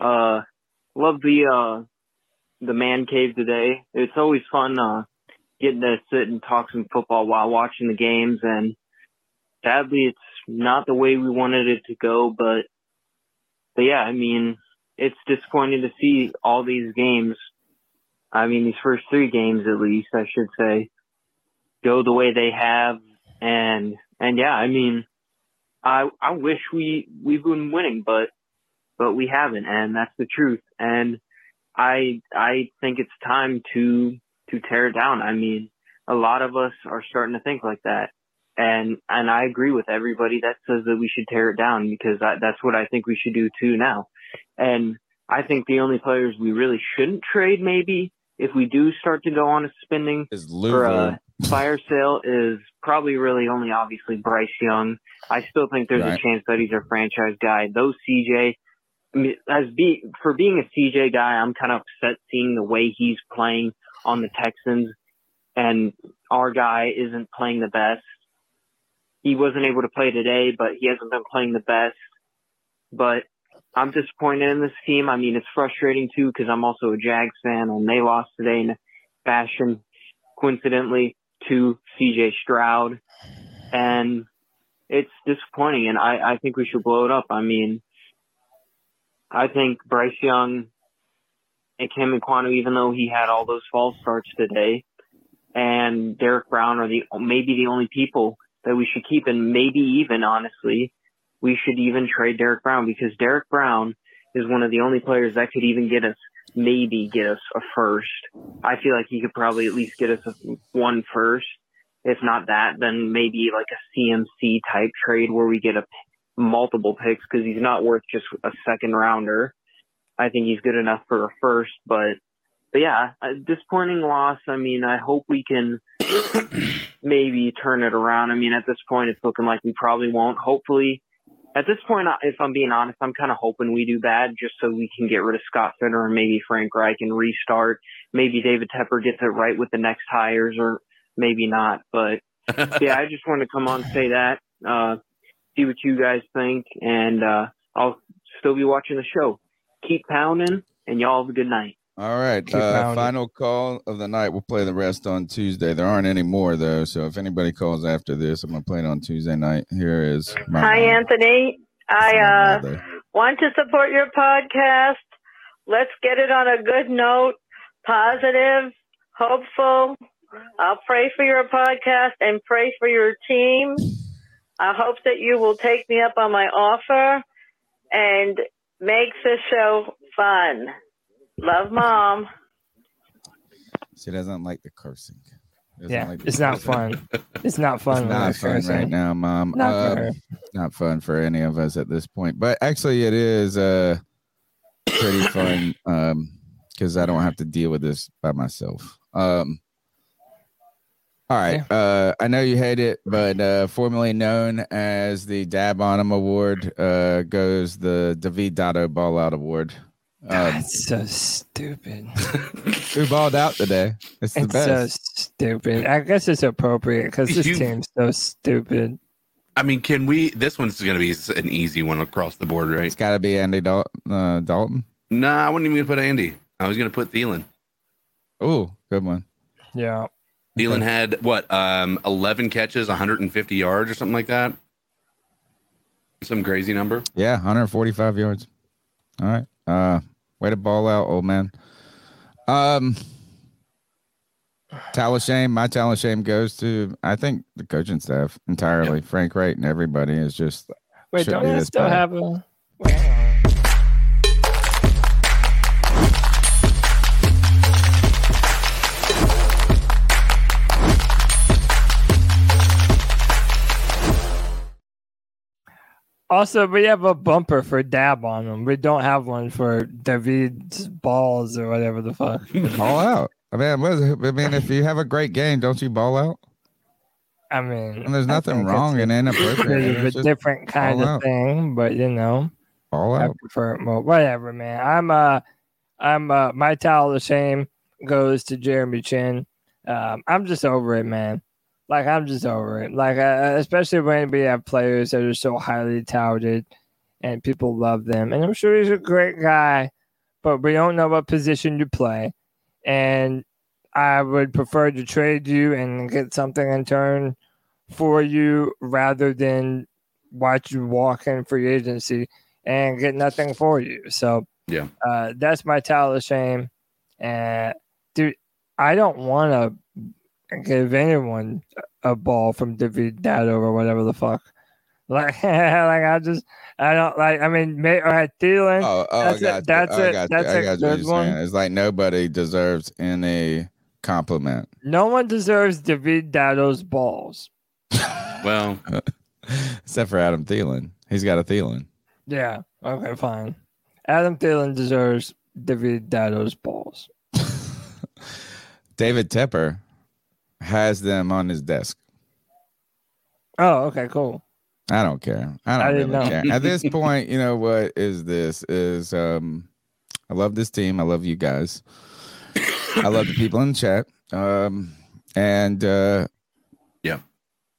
Uh, love the uh, the man cave today. It's always fun uh, getting to sit and talk some football while watching the games. And sadly, it's not the way we wanted it to go. But but yeah, I mean, it's disappointing to see all these games. I mean, these first three games, at least, I should say, go the way they have. And and yeah, I mean. I I wish we we've been winning, but but we haven't, and that's the truth. And I I think it's time to to tear it down. I mean, a lot of us are starting to think like that, and and I agree with everybody that says that we should tear it down because I, that's what I think we should do too now. And I think the only players we really shouldn't trade, maybe if we do start to go on a spending Is or a fire sale, is probably really only obviously Bryce Young. I still think there's Right. a chance that he's our franchise guy. Those CJ, As be for being a CJ guy, I'm kind of upset seeing the way he's playing on the Texans, and our guy isn't playing the best. He wasn't able to play today, but he hasn't been playing the best. But I'm disappointed in this team. I mean, it's frustrating too because I'm also a Jags fan, and they lost today in fashion, coincidentally, to CJ Stroud, and it's disappointing. And I, I think we should blow it up. I mean, I think Bryce Young and Ikem Ekwonu, even though he had all those false starts today, and Derrick Brown are the maybe the only people that we should keep, and maybe even honestly, we should even trade Derrick Brown because Derrick Brown is one of the only players that could even get us maybe get us a first. I feel like he could probably at least get us a, one first. If not that, then maybe like a CMC type trade where we get a multiple picks because he's not worth just a second rounder. I think he's good enough for a first, but but yeah, a disappointing loss. I mean, I hope we can maybe turn it around. I mean, at this point, it's looking like we probably won't. Hopefully, at this point, if I'm being honest, I'm kind of hoping we do bad just so we can get rid of Scott Fitterer and maybe Frank Reich and restart. Maybe David Tepper gets it right with the next hires, or maybe not. But yeah, I just wanted to come on and say that, uh, see what you guys think, and uh, I'll still be watching the show. Keep pounding, and y'all have a good night. All right. Uh, final call of the night. We'll play the rest on Tuesday. There aren't any more though, so if anybody calls after this, I'm gonna play it on Tuesday night. Here is my Hi, Anthony. I uh, want to support your podcast. Let's get it on a good note, positive, hopeful. I'll pray for your podcast and pray for your team. I hope that you will take me up on my offer and make the show fun. Love, Mom. She doesn't like the cursing. Doesn't Yeah, like the it's not cursing. fun. It's not fun. It's not fun cursing. right now, Mom. Not for Um, not fun for any of us at this point. But actually, it is uh pretty fun um because I don't have to deal with this by myself. Um. All right. Uh, I know you hate it, but uh, formerly known as the Dab on 'em Award uh, goes the David Dotto Ball Out Award. Um, That's so stupid. who balled out today? It's the It's best. so stupid. I guess it's appropriate because this You- team's so stupid. I mean, can we? This one's going to be an easy one across the board, right? It's got to be Andy Dal- uh, Dalton. Nah, I wouldn't even put Andy. I was going to put Thielen. Oh, good one. Yeah. Thielen had what? Um, eleven catches, 150 yards, or something like that. Some crazy number. Yeah, 145 yards. All right. Uh way to ball out, old man. Um Towel of shame. My towel of shame goes to I think the coaching staff entirely. Frank Reich and everybody is just Wait, don't be I this still bad. have a? Also, we have a bumper for dab on them. We don't have one for David's balls or whatever the fuck. ball out. I mean? I mean, if you have a great game, don't you ball out? I mean, And there's nothing wrong it's and inappropriate. of It's a different kind of out. thing, but you know, Ball I out. prefer it more. Whatever, man. I'm uh, I'm uh, my towel of shame goes to Jeremy Chinn. Um, I'm just over it, man. Like I'm just over it. Like uh, especially when we have players that are so highly touted and people love them, and I'm sure he's a great guy, but we don't know what position you play, and I would prefer to trade you and get something in turn for you rather than watch you walk in free agency and get nothing for you. So Yeah. uh, that's my towel of shame. And dude, I don't want to give anyone a ball from David Dado or whatever the fuck. Like, like I just, I don't like. I mean, may, all right, Thielen. Oh, oh that's I got it. That's you. It. got you. That's I a good You're saying. one. It's like nobody deserves any compliment. No one deserves David Dado's balls. Well, except for Adam Thielen. He's got a Thielen. Yeah. Okay. Fine. Adam Thielen deserves David Dado's balls. David Tepper has them on his desk. Oh, okay, cool. I don't care. I don't I really know. care. At this point, you know what is this? Is um I love this team. I love you guys. I love the people in the chat. Um and uh yeah.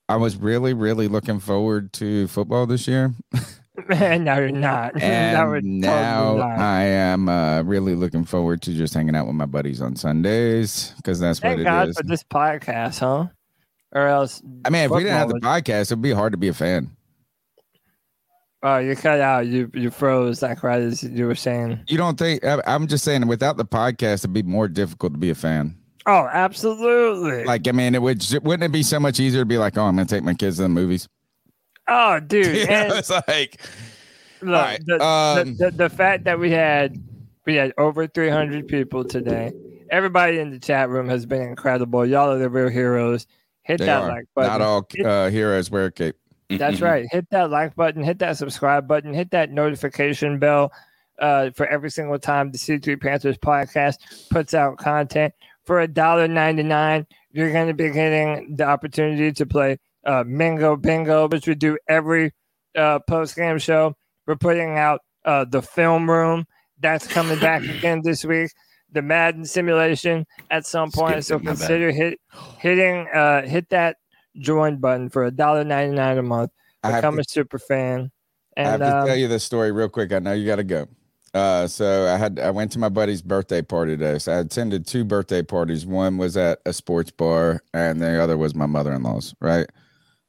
I was really, really looking forward to football this year. Man, no, you're not. And now not. I am uh, really looking forward to just hanging out with my buddies on Sundays because that's Thank what it God is. for this podcast, huh? Or else, I mean, if we didn't have the podcast, it'd be hard to be a fan. Oh, you cut out. You you froze like right as you were saying. You don't think? I- I'm just saying, without the podcast, it'd be more difficult to be a fan. Oh, absolutely. Like, I mean, it would. Wouldn't it be so much easier to be like, oh, I'm gonna take my kids to the movies? Oh, dude. You know, it's like, look, right, the, um, the, the, the fact that we had We had over 300 people today. Everybody in the chat room has been incredible. Y'all are the real heroes. Hit that are. like button. Not all uh, heroes wear a cape. That's right. Hit that like button, hit that subscribe button, hit that notification bell uh, for every single time the C3 Panthers podcast puts out content. For a dollar ninety nine, you're going to be getting the opportunity to play uh, Mingo Bingo, which we do every uh, post game show. We're putting out uh, the film room. That's coming back again this week. The Madden simulation at some point. So Skipped bad. consider hit hitting uh, hit that join button for a dollar ninety nine a month. Become to- a super fan. I have And to um, tell you this story real quick. I know you got to go. Uh, so I had I went to my buddy's birthday party today. So I attended two birthday parties. One was at a sports bar, and the other was my mother in law's. Right.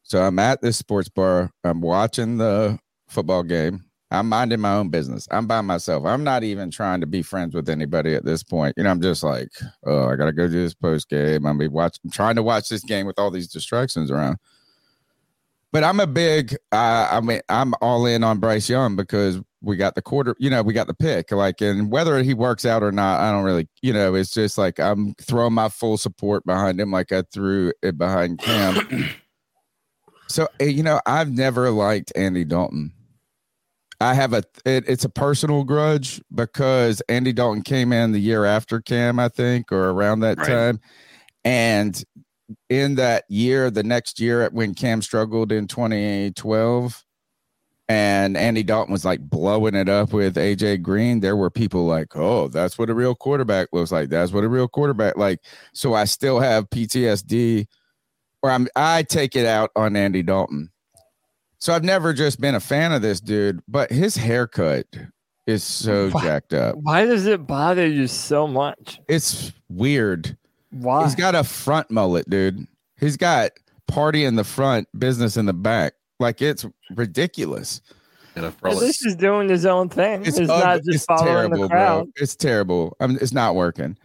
So I'm at this sports bar. I'm watching the football game. I'm minding my own business. I'm by myself. I'm not even trying to be friends with anybody at this point. You know, I'm just like, oh, I gotta go do this post game. I'm be watching, I'm trying to watch this game with all these distractions around. But I'm a big, uh, I mean, I'm all in on Bryce Young because we got the quarter, you know, we got the pick. Like, and whether he works out or not, I don't really, you know, it's just like I'm throwing my full support behind him, like I threw it behind Cam. so, eh, you know, I've never liked Andy Dalton. I have a, it, it's a personal grudge because Andy Dalton came in the year after Cam, I think, or around that Right. time. And in that year, the next year when Cam struggled in 2012 and Andy Dalton was like blowing it up with AJ Green, there were people like, oh, that's what a real quarterback looks like. That's what a real quarterback like. So I still have PTSD or I'm I take it out on Andy Dalton. So I've never just been a fan of this dude, but his haircut is so Why- jacked up. why does it bother you so much? It's weird. Why? He's got a front mullet, dude. He's got party in the front, business in the back. Like it's ridiculous. At least he's doing his own thing. It's, He's ugly- not just it's following terrible, the crowd. bro. It's terrible. I mean, it's not working.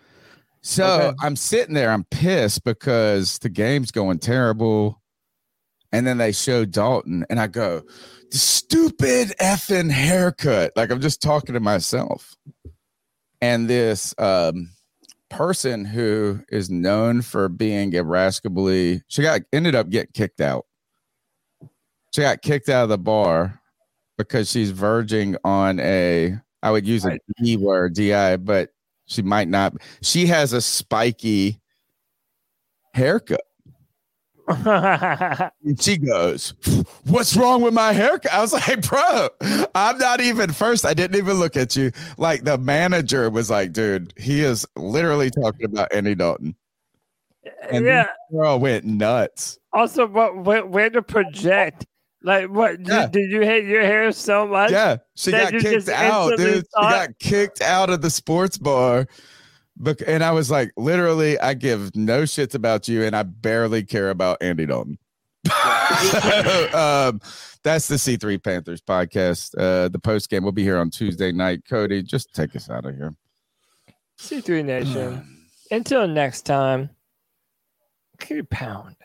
So Okay. I'm sitting there. I'm pissed because the game's going terrible, and then they show Dalton, and I go, "The stupid effing haircut." Like I'm just talking to myself. And this um, person who is known for being irascibly, she got ended up getting kicked out. She got kicked out of the bar because she's verging on a I would use a D word, DI, but she might not. She has a spiky haircut. She goes, What's wrong with my haircut? I was like, Bro, I'm not even first. I didn't even look at you. Like the manager was like, Dude, he is literally talking about Andy Dalton. And yeah. girl went nuts. Also, what where, where to project? Like, what Yeah. did, did you hate your hair so much? Yeah, she got kicked out, dude. She got kicked out of the sports bar. And I was like, literally, I give no shits about you, and I barely care about Andy Dalton. um, that's the C3 Panthers podcast. Uh, the post game will be here on Tuesday night. Cody, just take us out of here. C3 Nation. Until next time, keep pounding.